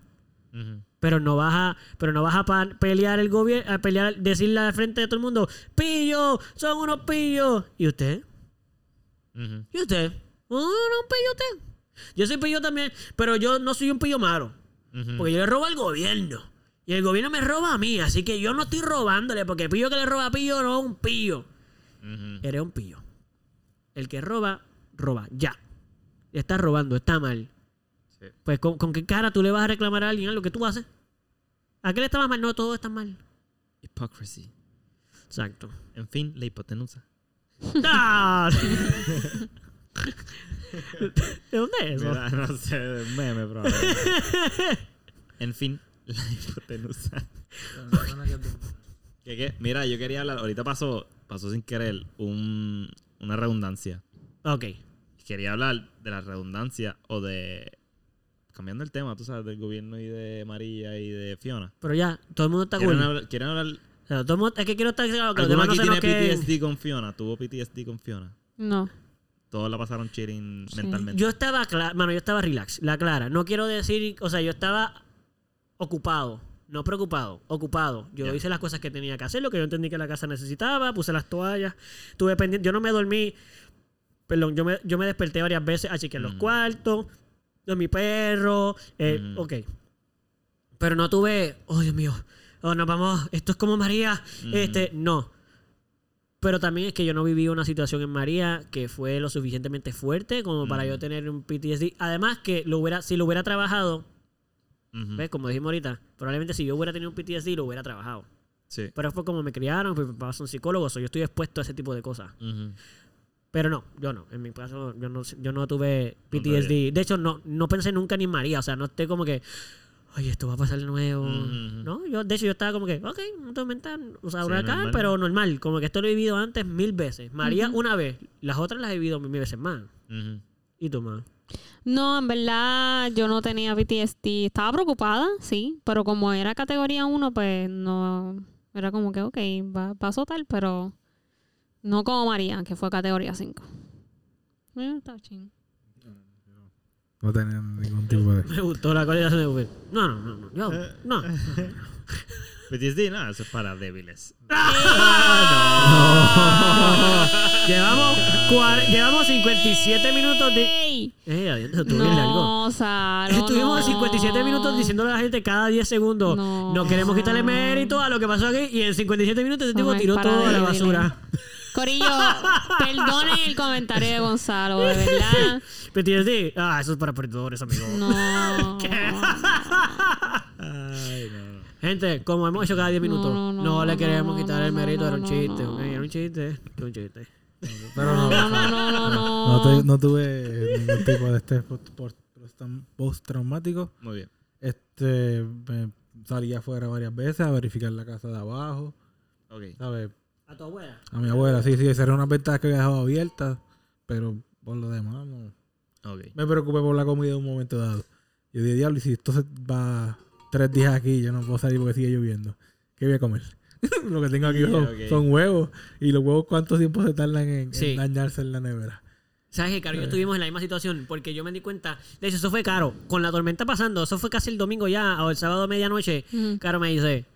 Pero no vas a, pero no vas a pelear el gobierno, a pelear, decirle al frente de todo el mundo, pillo, son unos pillos. ¿Y usted? ¿Y usted? No, no, no, un pillo usted. Yo soy pillo también, pero yo no soy un pillo malo. Porque yo le robo al gobierno. Y el gobierno me roba a mí. Así que yo no estoy robándole. Porque pillo que le roba a pillo no es un pillo. Eres un pillo. El que roba, roba. Ya. Está robando, está mal. Sí. Pues ¿con, con qué cara tú le vas a reclamar a alguien algo que tú haces? ¿A qué le está mal? No, todo está mal. Hypocrisy. Exacto. En fin, la hipotenusa. ¡Ah! ¿De dónde es eso? Mira, no sé, de meme, pero. en fin, la hipotenusa. ¿Qué, qué? Mira, yo quería hablar. Ahorita pasó, pasó sin querer un, una redundancia. Ok. Quería hablar de la redundancia o de. Cambiando el tema, tú sabes, del gobierno y de María y de Fiona. Pero ya, todo el mundo está ¿Quieren cool. hablar? quieren hablar O sea, todo el mundo- es que quiero estar claro que los ¿Alguno demás aquí tiene queden- PTSD con Fiona? ¿Tuvo PTSD con Fiona? No. Todos la pasaron cheating Sí. mentalmente. Yo estaba, cla- mano, yo estaba relax, la clara. No quiero decir, o sea, yo estaba ocupado, no preocupado, ocupado. Yo hice las cosas que tenía que hacer, lo que yo entendí que la casa necesitaba, puse las toallas, tuve pendiente, yo no me dormí, perdón, yo me, yo me desperté varias veces, así que en los Mm. cuartos, de mi perro, eh, Mm. ok. Pero no tuve, oh Dios mío, oh nos vamos, esto es como María, Mm. este, no. Pero también es que yo no viví una situación en María que fue lo suficientemente fuerte como para yo tener un PTSD. Además que lo hubiera, si lo hubiera trabajado. ¿ves? Como dijimos ahorita, probablemente si yo hubiera tenido un PTSD lo hubiera trabajado. Sí. Pero fue como me criaron, mis papás son psicólogos, o yo estoy expuesto a ese tipo de cosas. Pero no, yo no. En mi caso, yo no, yo no tuve PTSD. De hecho, no, no pensé nunca ni en María. O sea, no estoy como que, ay, esto va a pasar de nuevo. No, yo, de hecho, yo estaba como que, ok, un tormenta, o sea, Sí, huracán, normal. pero normal. Como que esto lo he vivido antes mil veces. María una vez, las otras las he vivido mil veces más. ¿Y tú más? No, en verdad yo no tenía PTSD. Estaba preocupada, sí, pero como era categoría 1, pues no. Era como que, ok, va, pasó tal, pero no como María, que fue categoría 5. Eh, estaba ching. No tenía ningún tipo de. Me gustó la calidad de Uber. No, no, no, no. Yo, no. PTSD, no, eso es para débiles. llevamos, cuar- llevamos 57 minutos de. ¡Ey! Eh, adiós, estuvo bien largo. No, Saro, Estuvimos no. 57 minutos diciéndole a la gente cada 10 segundos. No, No. queremos quitarle mérito a lo que pasó aquí. Y en 57 minutos ese tipo Somos tiró para todo a la débiles. basura. Corillo, perdonen el comentario de Gonzalo, de verdad. PTSD. Ah, eso es para perdedores, amigo. No. Ay, no. Gente, como hemos hecho cada 10 minutos, no, No, no, le queremos no, quitar no, el mérito. no, era un chiste. Era un chiste. Era un chiste. Pero no, No, no, no, no, no. no, tu- no tuve ningún tipo de estrés post- post- post- postraumático. Muy bien. Este, me salí afuera varias veces a verificar la casa de abajo. Ok. ¿Sabes? A tu abuela. A mi abuela, sí, sí, cerré unas ventanas que había dejado abiertas. Pero por lo demás, no. Me preocupé por la comida en un momento dado. Yo dije, diablo, y si esto se va tres días aquí, yo no puedo salir porque sigue lloviendo. ¿Qué voy a comer? lo que tengo aquí Yeah, son, huevos. Y los huevos, ¿cuánto tiempo se tardan en, en Sí. dañarse en la nevera? ¿Sabes qué, Caro? Yo estuvimos en la misma situación porque yo me di cuenta. De hecho, eso fue caro. Con la tormenta pasando, eso fue casi el domingo ya, o el sábado a medianoche. Ujú. Caro me dice: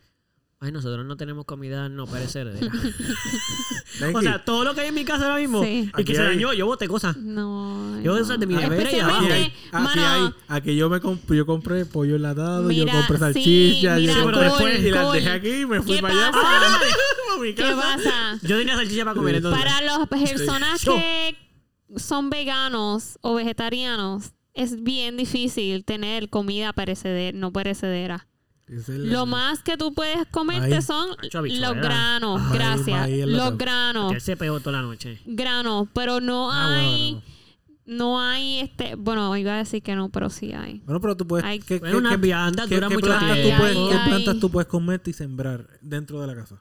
Ay, nosotros no tenemos comida no perecedera. o sea, todo lo que hay en mi casa ahora mismo Sí. y que Aquí se dañó, yo boté cosas. No. Yo no. esas de mi nevera y abajo. aquí hay, Especialmente, aquí hay, aquí yo me comp- yo compré pollo enlatado, Mira, yo compré sí, salchicha, mira, yo compré después y las dejé aquí y me fui ¿Qué para allá. mi ¿Qué pasa? Yo tenía salchicha para comer entonces. Para las personas que son veganos o vegetarianos, es bien difícil tener comida perecedera, no perecedera. Es Lo más que tú puedes comerte Maíz. son los granos, Maíz, gracias. maíz los granos, Él se pegó toda la noche. granos, pero no Ah, hay, bueno. no hay este, bueno, iba a decir que no, pero sí hay. Bueno, pero tú puedes. Ay, ¿qué, Bueno, qué- duran qué mucho plantas tú tiempo. qué plantas tú puedes comerte y sembrar dentro de la casa?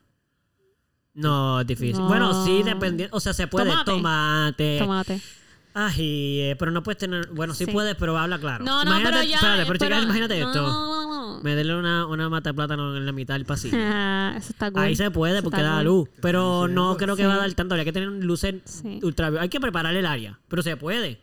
No, es difícil. No. Bueno, sí, dependiendo. O sea, se puede. Tomate. Tomate. Tomate. Ay, eh, pero no puedes tener. Bueno, sí, Sí. puedes, pero habla claro. No, no, Imagínate- pero ya. Espérate, pero, chicas, imagínate no, esto. No, no, no. Meterle una, una mata de plátano en la mitad del pasillo. Ah, eso está cool. Ahí se puede Eso porque está da cool. luz. Pero no creo que Sí. va a dar tanto. Habría que tener luces Sí. ultravioletas. Hay que preparar el área. Pero se puede.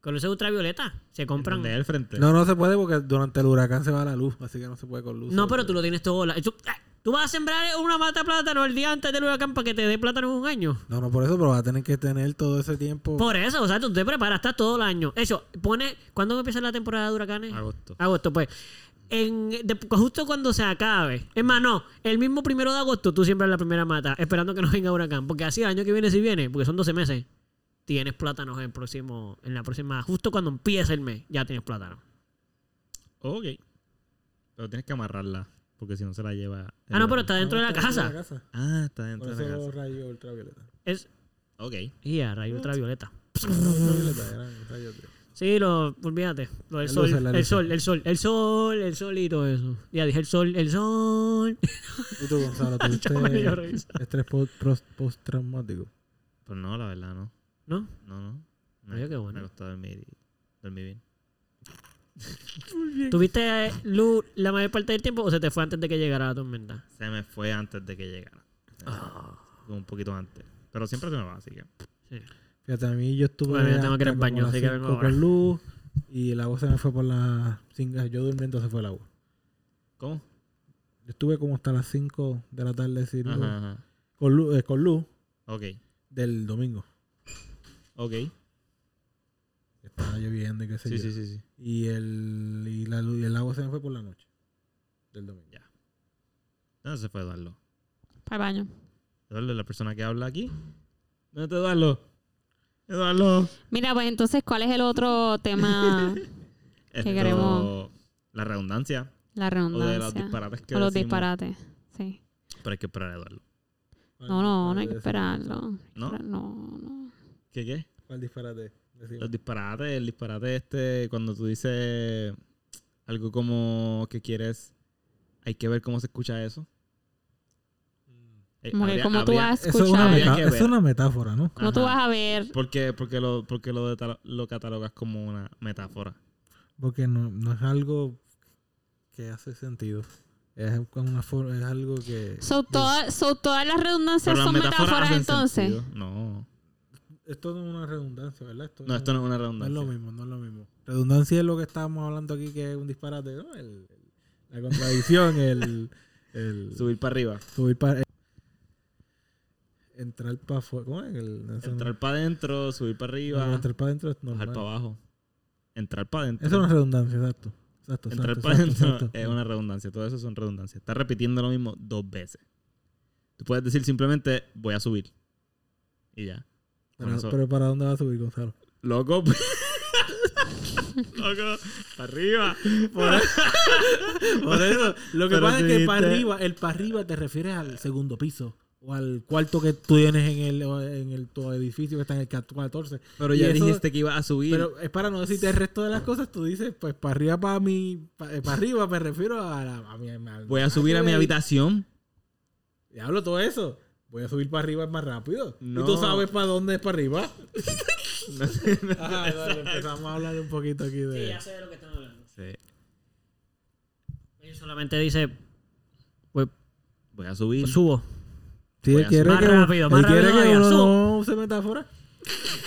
Con luces ultravioletas. Se compran. Donde es el frente. No, no se puede porque durante el huracán se va la luz, así que no se puede con luz. No, pero tú lo tienes todo. la- ah, tú vas a sembrar una mata de plátano el día antes del huracán para que te dé plátano en un año. No, no por eso, pero va a tener que tener todo ese tiempo. Por eso, o sea, tú te preparas hasta todo el año. Eso, pone. ¿Cuándo empieza la temporada de huracanes? Agosto. Agosto, pues. En, de- justo cuando se acabe. Es más, no. El mismo primero de agosto tú siembras la primera mata, esperando que no venga huracán. Porque así el año que viene, si viene, porque son 12 meses, tienes plátanos en el próximo. En la próxima. Justo cuando empieza el mes, ya tienes plátano. Ok. Pero tienes que amarrarla. Porque si no se la lleva. Ah, no, pero está dentro de la Está dentro de casa. Ah, está Por dentro eso de la casa. rayos ultravioleta. Es. Ok. Y a rayo ultravioleta. Sí, lo, olvídate. Lo del La sol, la el sol, el sol, el sol, el sol y todo eso. Ya dije el sol, el sol. ¿Y tú, Gonzalo, tuviste estrés post- post- postraumático? Pues no, la verdad, no. ¿No? No, no. Me, Oye, qué bueno. Me costó dormir, y- dormir bien. ¿Tuviste eh, luz la mayor parte del tiempo o se te fue antes de que llegara la tormenta? Se me fue antes de que llegara. Fue Un poquito antes. Pero siempre se me va, así que. Fíjate, a mí yo estuve Bueno, yo tengo que ir al baño, así que vengo con luz y el agua se me fue por las 5. Yo durmiendo se fue el agua. ¿Cómo? Yo estuve como hasta las 5 de la tarde sin luz, Ajá, ajá. con luz, eh, con luz Ok. del domingo. Ok. Estaba lloviendo y qué sé Sí, yo. sí, sí, sí. Y el, y, la luz, y el agua se me fue por la noche del domingo. Ya. ¿Dónde se fue Eduardo? Para el baño. Eduardo es la persona que habla aquí. ¿Dónde está Eduardo? Eduardo. Mira, pues entonces, ¿cuál es el otro tema? Esto, queremos? La redundancia. La O de los redundancia. disparates que O los decimos. disparates. Sí. Pero hay que esperar a Eduardo. No, no, no hay que ¿Cuál esperarlo. ¿No? No, no. ¿Qué qué? ¿Cuál disparate? Decimos. Los disparates, el disparate este, cuando tú dices algo como que quieres, hay que ver cómo se escucha eso. Eh, Como que habría- como tú vas a Eso es una, escuchar. Eso es una metáfora, ¿no? Como tú vas a ver. ¿Por qué? Porque lo, porque lo, catalogas como una metáfora. Porque no, no es algo que hace sentido. Es, con una for- es algo que... So, toda- so, todas las redundancias las son metáforas entonces. sentido. No. Esto no es una redundancia, ¿verdad? Esto No, esto no es una No es redundancia. lo mismo, no es lo mismo. Redundancia es lo que estábamos hablando aquí, que es un disparate, ¿no? El- el- la contradicción, el, el Subir para arriba. subir para... entrar para afuera. ¿Cómo es? No- Entrar para adentro, subir para no, arriba, entrar para adentro es bajar normal. para abajo. Entrar para adentro. Eso es una redundancia, exacto. Exacto, Entrar exacto, para adentro es una redundancia. Todo eso son redundancias. Estás repitiendo lo mismo dos veces. Tú puedes decir simplemente voy a subir. Y ya. Pero, ¿para dónde va a subir, Gonzalo? Loco. Loco. Para arriba. Por eso, lo que Pero pasa es que para arriba, el para arriba te refieres al segundo piso o al cuarto que tú tienes en el, en el tu edificio que está en el 14. Pero Y ya eso- dijiste que ibas a subir. Pero es para no decirte el resto de las cosas, tú dices, pues para arriba, para mi, para, arriba me refiero a, la, a mi, a- voy a subir a mi habitación. Diablo, todo eso. Voy a subir para arriba más rápido. No. ¿Y tú sabes para dónde es para arriba? No sé. Ajá, dale, empezamos a hablar un poquito aquí Sí, de... ya sé de lo que están hablando. Sí. Él solamente dice, pues Voy a subir. subo. Sí, Voy él a quiere subir. que, Más rápido, más quiere rápido que uno subo. no use metáfora.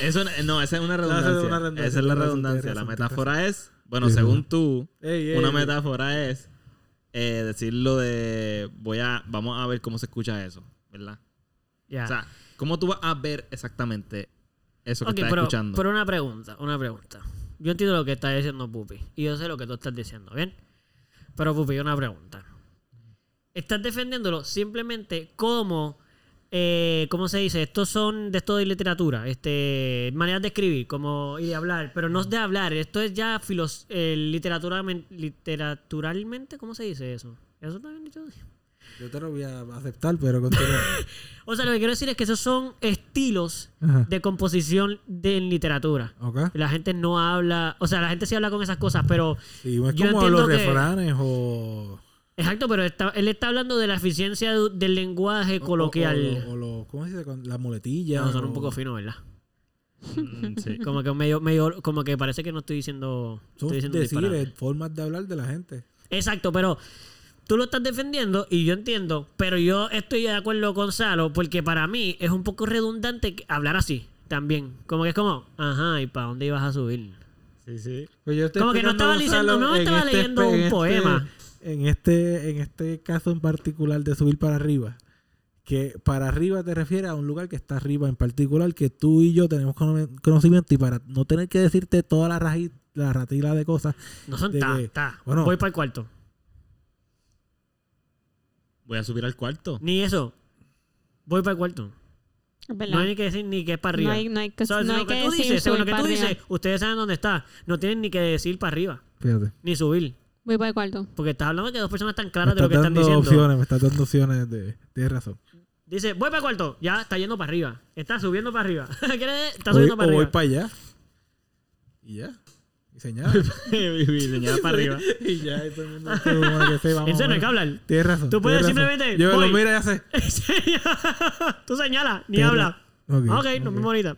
Eso, no, esa es una esa es redundancia. una redundancia, Esa es la redundancia. La metáfora es, bueno, Sí, según tú, Ey, ey, una ey. metáfora es eh, decirlo de, voy a, vamos a ver cómo se escucha eso, ¿verdad? Ya. O sea, ¿cómo tú vas a ver exactamente eso que Ok, estás pero, escuchando? pero una pregunta, una pregunta. Yo entiendo lo que está diciendo Pupi. Y yo sé lo que tú estás diciendo, ¿bien? Pero Pupi, una pregunta. Estás defendiéndolo simplemente como... eh, ¿Cómo se dice? Estos son de esto de literatura, este, maneras de escribir como, y de hablar, pero no es de hablar, esto es ya filos, eh, literatura, literaturalmente, ¿cómo se dice eso? ¿Eso está bien dicho? Yo te lo voy a aceptar, pero continúa. O sea, lo que quiero decir es que esos son estilos Ajá. de composición de en literatura. ¿Ok? La gente no habla, o sea, la gente sí habla con esas cosas, pero Y es Yo como entiendo los que- refranes o... exacto, pero está- él está hablando de la eficiencia de- del lenguaje o- coloquial. O, o, lo- ¿Cómo se dice? La muletilla. No, son un poco finos, ¿verdad? Mm, sí. Como que medio, medio, como que parece que no estoy diciendo, Son estoy diciendo disparate. decires, formas de hablar de la gente. Exacto, pero tú lo estás defendiendo y yo entiendo, pero yo estoy de acuerdo con Salo porque para mí es un poco redundante hablar así también. Como que es como, ajá, ¿y para dónde ibas a subir? Sí, sí. Pues yo estoy Como que no estaba diciendo- Gonzalo, no estaba este leyendo un en este- poema. En este, en este caso en particular de subir para arriba. Que para arriba te refiere a un lugar que está arriba en particular, que tú y yo tenemos cono- conocimiento y para no tener que decirte toda la, la ratila de cosas. No son De ta, que- ta. bueno. Voy para el cuarto. Voy a subir al cuarto. Ni eso. Voy para el cuarto. Verdad. No hay ni que decir ni que es para arriba. No hay, no hay que, O no hay lo que, que tú decir dices, según lo subir que tú arriba. dices, ustedes saben dónde está. No tienen ni que decir para arriba, Fíjate. ni subir. Voy para el cuarto. Porque estás hablando de que dos personas están claras de lo que están dando diciendo. opciones, me estás dando opciones de... Tienes razón. Dice, voy para el cuarto. Ya está yendo para arriba. Está subiendo para arriba. Está O subiendo voy- para o voy arriba. para allá. Y ya. Señala. señala para arriba. y ya, todo el mundo se supone que se va En más o serio, hay que hablar. Tienes razón. Tú puedes simplemente, Yo voy. lo mira y hace. Tú señalas, ni habla. Ok, ok, ok. nos vemos ahorita.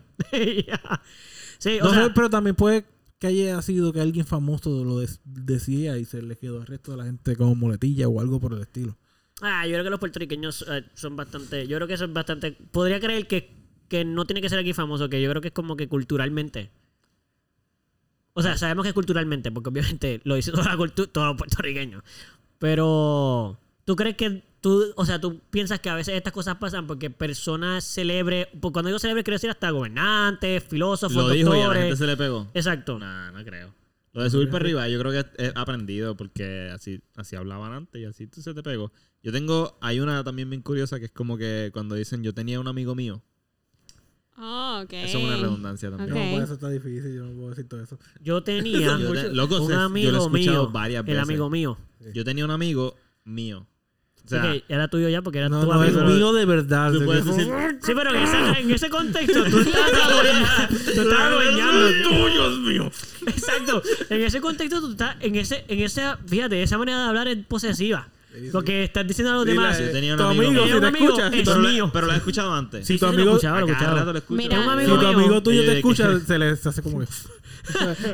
sí, o No sea, sé, pero también puede que haya sido que alguien famoso lo decía y se le quedó al resto de la gente como muletilla o algo por el estilo. ah, yo creo que los puertorriqueños eh, son bastante. Yo creo que eso es bastante. Podría creer que, que no tiene que ser aquí famoso, que yo creo que es como que culturalmente. O sea, sabemos que es culturalmente, porque obviamente lo dice toda la cultu- todos los puertorriqueños. Pero, ¿tú crees que tú, o sea, tú piensas que a veces estas cosas pasan porque personas célebres, pues cuando digo célebres quiero decir hasta gobernantes, filósofos, Lo dijo y a la doctores. gente se le pegó. Exacto. No, no creo. Lo de subir para arriba, yo creo que he aprendido porque así, así hablaban antes y así tú se te pegó. Yo tengo, hay una también bien curiosa que es como que cuando dicen yo tenía un amigo mío, Oh, ok. eso es una redundancia también. Ok. No, por eso está difícil, yo no puedo decir todo eso. Yo tenía Yo te- loco, un se- yo lo he amigo escuchado mío, varias el amigo mío. Yo tenía un amigo mío. O sea, Ok, era tuyo ya porque era No, tu no, es amigo. mío de verdad. tú de puedes que- decir, Sí, pero en ese, en ese contexto tú estás adueñando. Tú estás adueñando. tuyo es mío. Exacto. En ese contexto tú estás, en ese, en esa, fíjate, esa manera de hablar es posesiva. Sí, sí. Porque estás diciendo a los demás. yo tenía un tu amigo amigo, mío. si te amigo es pero, tu- lo, mío. pero lo he escuchado antes. Si Sí, tu lo amigo, escuchaba, lo A cada escuchaba. rato lo escucho. Mira, Es un si amigo tu mío. amigo tuyo Yo te escucha, se le se hace como que.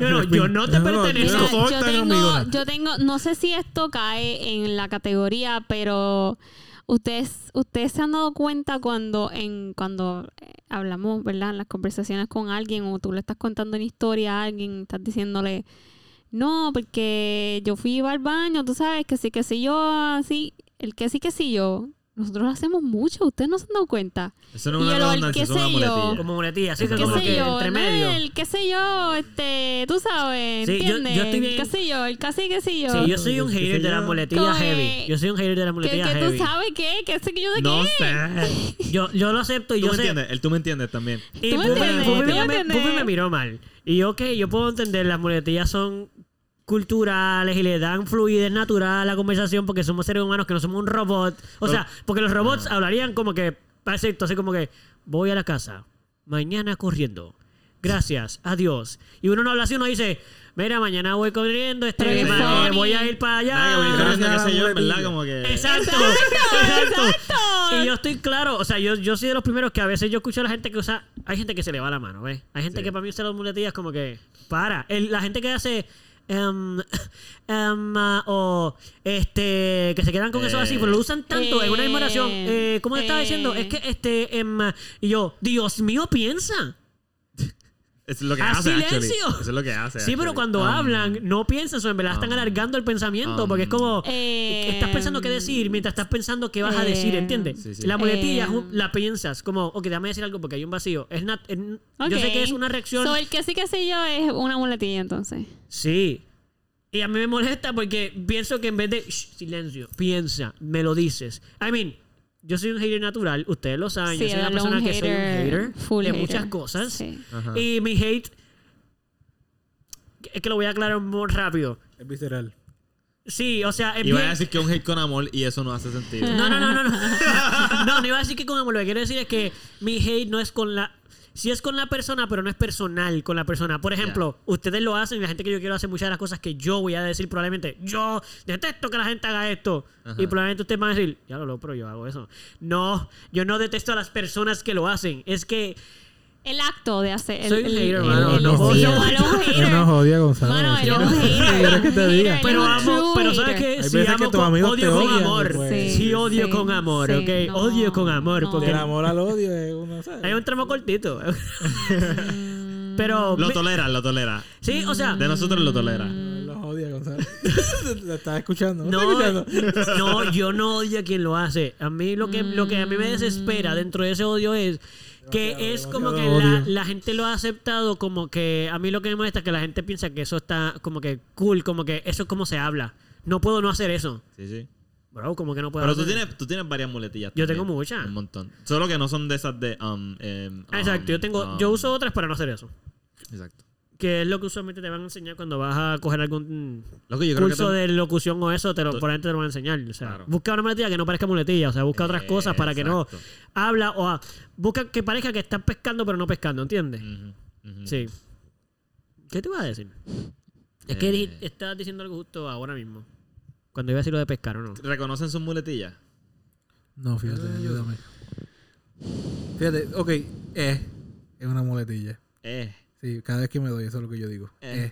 No, no, yo no te pertenezco. Mira, yo tengo, yo tengo, no sé si esto cae en la categoría, pero ustedes, ustedes se han dado cuenta cuando en cuando eh, hablamos, ¿verdad? En las conversaciones con alguien o tú le estás contando una historia a alguien, estás diciéndole, no, porque yo fui al baño, tú sabes que sí, que sí yo, así, el que sí, que sí yo. Nosotros lo hacemos mucho, ustedes no se han dado cuenta. Eso no es Y una el- el qué una sé yo. Como muletilla, así que ¿Qué como qué sé que yo, entre ¿no? medio. el qué sé yo, este, tú sabes, Sí, yo- ¿entiendes? yo estoy bien- qué sé yo, el casi qué sé yo. Sí, yo soy un ¿Qué hater de la yo? muletilla heavy. que- Yo soy un hater de la ¿Qué, muletilla qué heavy. tú sabes qué? ¿Qué sé que yo de No qué? sé. Yo, yo lo acepto y Tú yo me sé. entiendes, él tú me entiendes también. Y ¿Tú me Pupi, entiendes? Pupi ¿Tú me me, entiendes? Pupi me miró mal. Y yo, ok, yo puedo entender, las muletillas son culturales y le dan fluidez natural a la conversación porque somos seres humanos que no somos un robot. O sea, porque los robots hablarían como que, parece así como que, voy a la casa, mañana corriendo. Gracias, adiós. Y uno no habla así, uno dice, mira, mañana voy corriendo, este, Pero qué ma- funny. voy a ir para allá. Exacto, Exacto, exacto. exacto. Y yo estoy claro, o sea, yo, yo soy de los primeros que a veces yo escucho a la gente que usa. Hay gente que se le va la mano, ¿ves? Hay gente Sí. que para mí usa las muletillas como que. Para. El- la gente que hace. Em, em, ah, o este que se quedan con eso así pero lo usan tanto en una misma oración eh, ¿cómo te estaba diciendo? eh. es que este em, y yo Dios mío piensa Es lo que ¡A hace, actually. silencio! Eso es lo que hace. Sí, pero actually. cuando Um, hablan, no piensan, o en verdad están um, alargando el pensamiento, porque es como, Eh, estás pensando qué decir mientras estás pensando qué vas a decir, eh, ¿entiendes? Sí, sí. La muletilla Eh, la piensas, como, ok, déjame decir algo porque hay un vacío. Es nat- es- Yo sé que es una reacción. So, el que sí que sé yo es una muletilla, entonces. Sí. Y a mí me molesta porque pienso que en vez de "Shh, silencio, piensa, me lo dices. I mean, yo soy un hater natural, ustedes lo saben, Sí, yo soy una persona un que soy un hater, full de hater. muchas cosas. Sí. Y mi hate es que lo voy a aclarar muy rápido. Es visceral. Sí, o sea, es Iba a decir que un hate con amor y eso no hace sentido. No, no, no, no, no. No, no iba a decir que con amor. Lo que quiero decir es que mi hate no es con la. Sí es con la persona, pero no es personal con la persona. Por ejemplo, ustedes lo hacen y la gente que yo quiero hace muchas de las cosas que yo voy a decir probablemente. Yo detesto que la gente haga esto. Ajá. Y probablemente ustedes van a decir, ya lo logro, pero yo hago eso. No, yo no detesto a las personas que lo hacen. Es que El acto de hacer. El, Soy el- hater, el- mano, el- no hater. Él no Gonzalo. Mano, él es un ¿Qué hater. quieres que te un diga? hater, Pero amo, pero ¿sabes hater. qué? Hay veces que tus amigos odio te con odian, amor. pues. Sí, odio sí, con amor, sí, ¿ok? no, odio con amor, no. porque El amor al odio es una. ¿sabes? hay un tramo cortito. pero... Lo tolera, lo tolera. Sí, o sea... De nosotros lo tolera. Él Los odia, Gonzalo. Lo estás escuchando. ¿no? No, estás escuchando? no, yo no odio a quien lo hace. A mí lo que, lo que a mí me desespera dentro de ese odio es que es como que la, la gente lo ha aceptado como que a mí lo que me molesta es que la gente piensa que eso está como que cool, como que eso es como se habla. No puedo no hacer eso. Sí, sí. Bro, como que no puedo Pero tú hacer- tienes, tú tienes varias muletillas. Yo también. tengo muchas. Un montón. Solo que no son de esas de. um, em, Ah, Exacto, yo tengo, um, yo um, uso otras para no hacer eso. Exacto. Que es lo que usualmente te van a enseñar cuando vas a coger algún Lo que yo creo que. curso te- de locución o eso, te lo, Tú- probablemente te lo van a enseñar. O sea, Claro. busca una muletilla que no parezca muletilla. O sea, busca otras Eh, cosas para que no habla o busca que parezca que están pescando pero no pescando, ¿entiendes? Sí. ¿Qué te iba a decir? Es que Eh. estabas diciendo algo justo ahora mismo. Cuando iba a decir lo de pescar o no. ¿Reconocen sus muletillas? No, fíjate, ayúdame. Fíjate, ok, eh, es una muletilla. Eh. Sí, cada vez que me doy, eso es lo que yo digo. Eh. Eh.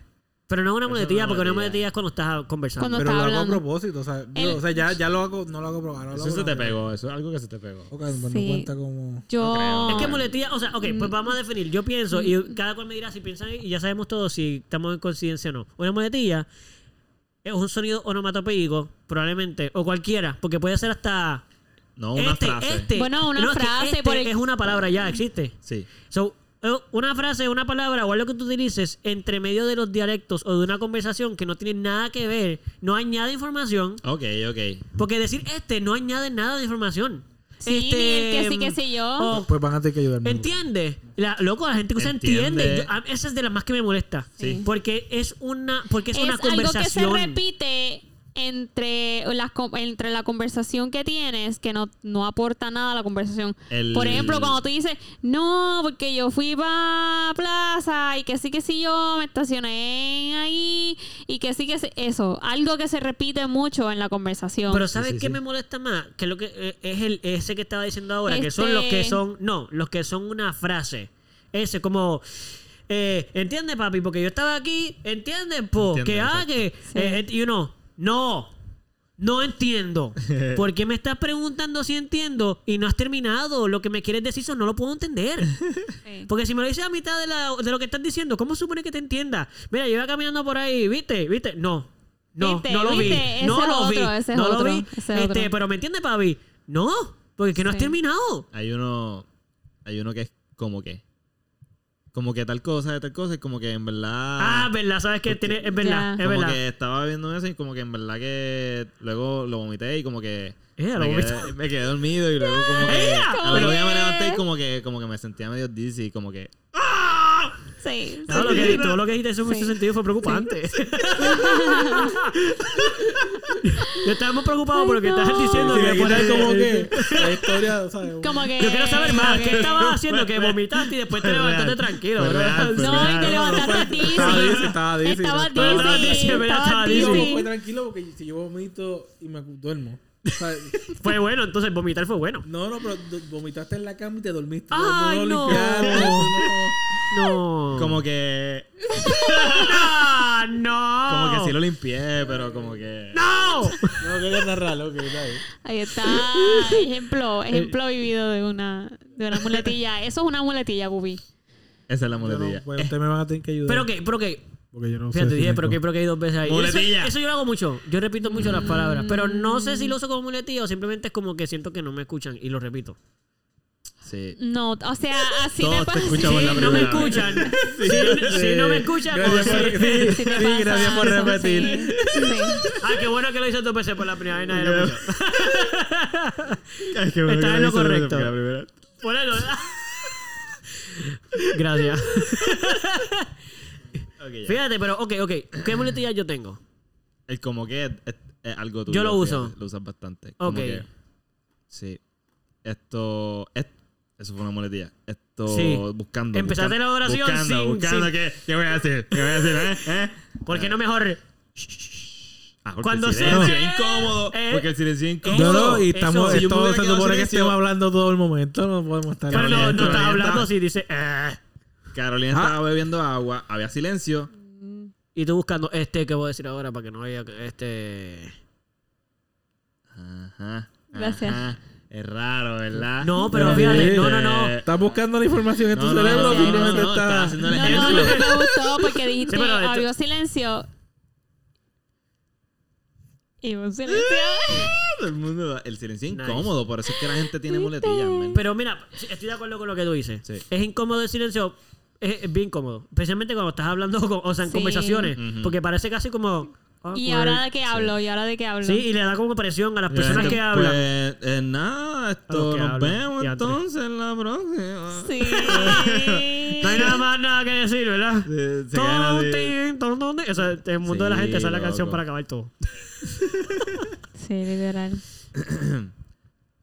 Pero no es una muletilla, no porque una muletilla. es cuando estás conversando. Cuando- Pero lo está hago a propósito, o sea, o ya, ya lo hago, no lo hago lo Eso hago se te pegó. Eso es algo que se te pegó. Ok, pues Sí. no cuenta como... Yo. creo. Es que muletilla, o sea, ok, pues vamos a definir. Yo pienso, y cada cual me dirá si piensan, y ya sabemos todos si estamos en coincidencia o no. Una muletilla es un sonido onomatopeico, probablemente, o cualquiera, porque puede ser hasta. No, una este, frase. este. Bueno, una No, es que frase este por el- Es una palabra ya, existe. Sí. So, una frase, una palabra o algo que tú utilices entre medio de los dialectos o de una conversación que no tiene nada que ver, no añade información. Ok, ok. Porque decir este no añade nada de información. Sí, este, ni el que sí, que sí yo. o- Pues van a tener que ayudarme. ¿Entiende? La, loco, la gente que se entiende. Entiende. Yo- a- esa es de las más que me molesta. Sí. Porque es una, porque es, es una algo que se conversación. repite entre la, entre la conversación que tienes que no, no aporta nada a la conversación. El- Por ejemplo, cuando tú dices, no, porque yo fui para plaza y que sí que sí yo me estacioné ahí y que sí que sí, eso, algo que se repite mucho en la conversación. Pero ¿sabes sí, qué sí. me molesta más? Que lo que eh, es el ese que estaba diciendo ahora, que son los que Este- son, no, los que son una frase. Ese como eh, ¿entiendes, papi? Porque yo estaba aquí, ¿entiendes, po? Entiendo, que ah, exacto. que Sí. eh, y uno, no. No entiendo. ¿Por qué me estás preguntando si entiendo y no has terminado? Lo que me quieres decir eso no lo puedo entender. Sí. Porque si me lo dices a mitad de, la- de lo que estás diciendo, ¿cómo supone que te entienda? Mira, yo iba caminando por ahí, ¿viste? ¿Viste? No. No, ¿Viste? no lo vi. ¿Viste? No lo vi. otro, ese es no lo vi. Este, otro. pero ¿me entiendes, papi? No, porque que no has terminado. Hay uno. Hay uno que es como que. Como que tal cosa de tal cosa y como que en verdad. Ah, verdad, sabes que tiene, es verdad, es como verdad. que estaba viendo eso y como que en verdad que luego lo vomité y como que Eh, lo me, vomité. quedé, me quedé dormido y luego como que ¡Ea! al otro día me ¿Cómo levanté y como que como que me sentía medio dizzy como que Sí. No, lo que, todo lo que dijiste en mucho sentido fue preocupante. Yo estaba muy preocupado Ay, por lo que estás diciendo. Sí, que después- como que la historia, ¿sabes? Como que. Yo quiero saber más. ¿Qué estabas haciendo? Que vomitaste y después te levantaste tranquilo, fue No, y te No, levantaste dizzy. estaba dizzy, estaba dizzy, Estaba. ¿verdad? Dizzy. fue tranquilo porque si yo vomito y me duermo. O sea, Fue bueno, entonces vomitar fue bueno. no, no, pero vomitaste en la cama y te dormiste. Ay, no. limpiaste, no. No. como que ¡Ah, no! como que sí lo limpié pero como que ¡No! No quería narrarlo, ok, está bien. Ahí está. Ejemplo, ejemplo vivido de una, de una muletilla. Eso es una muletilla, Bubi. Esa es la Yo no- muletilla. pues, ustedes me van a tener que ayudar. Pero que, pero que, Porque yo no fíjate, sé si dije, me pero que, pero que hay dos veces ahí. Eso, Muletilla. eso yo lo hago mucho. Yo repito mucho las palabras. Pero no sé si lo uso como muletilla o simplemente es como que siento que no me escuchan y lo repito. Sí. No, o sea, así me Todos te pasa. Si no me primera vez. escuchan, si, si no me escuchan, Gracias o por- sí, Sí, me sí, pasa, gracias por sí, repetir. sí, sí. Ah, qué bueno que lo hice dos veces por la primera vez. Nadie lo escuchó. Ay, qué bueno que en lo correcto. primera- Ponelo. Gracias. Ya. Fíjate, pero ok, ok. ¿Qué muletilla yo tengo? El como que es, es- es algo tuyo. Yo lo fíjate, uso. Lo usas bastante. Como Ok. que- sí. Esto. es- eso fue una muletilla. Esto. Sí. Buscando. Empezaste buscando- la oración Buscando, sin- buscando. sin- ¿qué, ¿Qué voy a decir? ¿Qué voy a decir? ¿Eh? ¿Eh? ¿Por qué no mejor? Ah, porque Cuando el se silencio ve- es incómodo. eh, porque el silencio es No, incómodo. no, y Eso, estamos, si yo me esto hubiera se quedado supone que silencio- estemos hablando todo el momento, no podemos estar Pero no, no estás hablando está- si dice. eh, Carolina Ah. estaba bebiendo agua. Había silencio. y tú buscando este que voy a decir ahora para que no haya este. Ajá. Gracias. ajá. Es raro, ¿verdad? No, pero Sí. fíjate, no, no, no. Estás buscando la información en tu No, no, cerebro, no, no, no, estás... haciendo el No, no, ejemplo. no, me gustó porque dijiste Sí, pero esto- había silencio. Y un silencio. Todo el mundo El silencio es Nice. incómodo, por eso es que la gente tiene muletillas. Pero mira, estoy de acuerdo con lo que tú dices. Sí. Es incómodo el silencio. Es, es bien cómodo. Especialmente cuando estás hablando, con- o sea, en Sí. conversaciones. Ujú. Porque parece casi como. ¿Y awkward. ahora de qué hablo? ¿Y ahora de qué hablo? Sí, y le da como presión a las Y la personas gente, que hablan. Pues, eh, nada, esto que nos hablan. vemos entonces en la próxima. Sí. No hay nada más nada que decir, ¿verdad? Quedan así. Tontín, tontontín. O sea, el mundo de la Sí, gente esa es la canción para acabar todo. Sí, literal.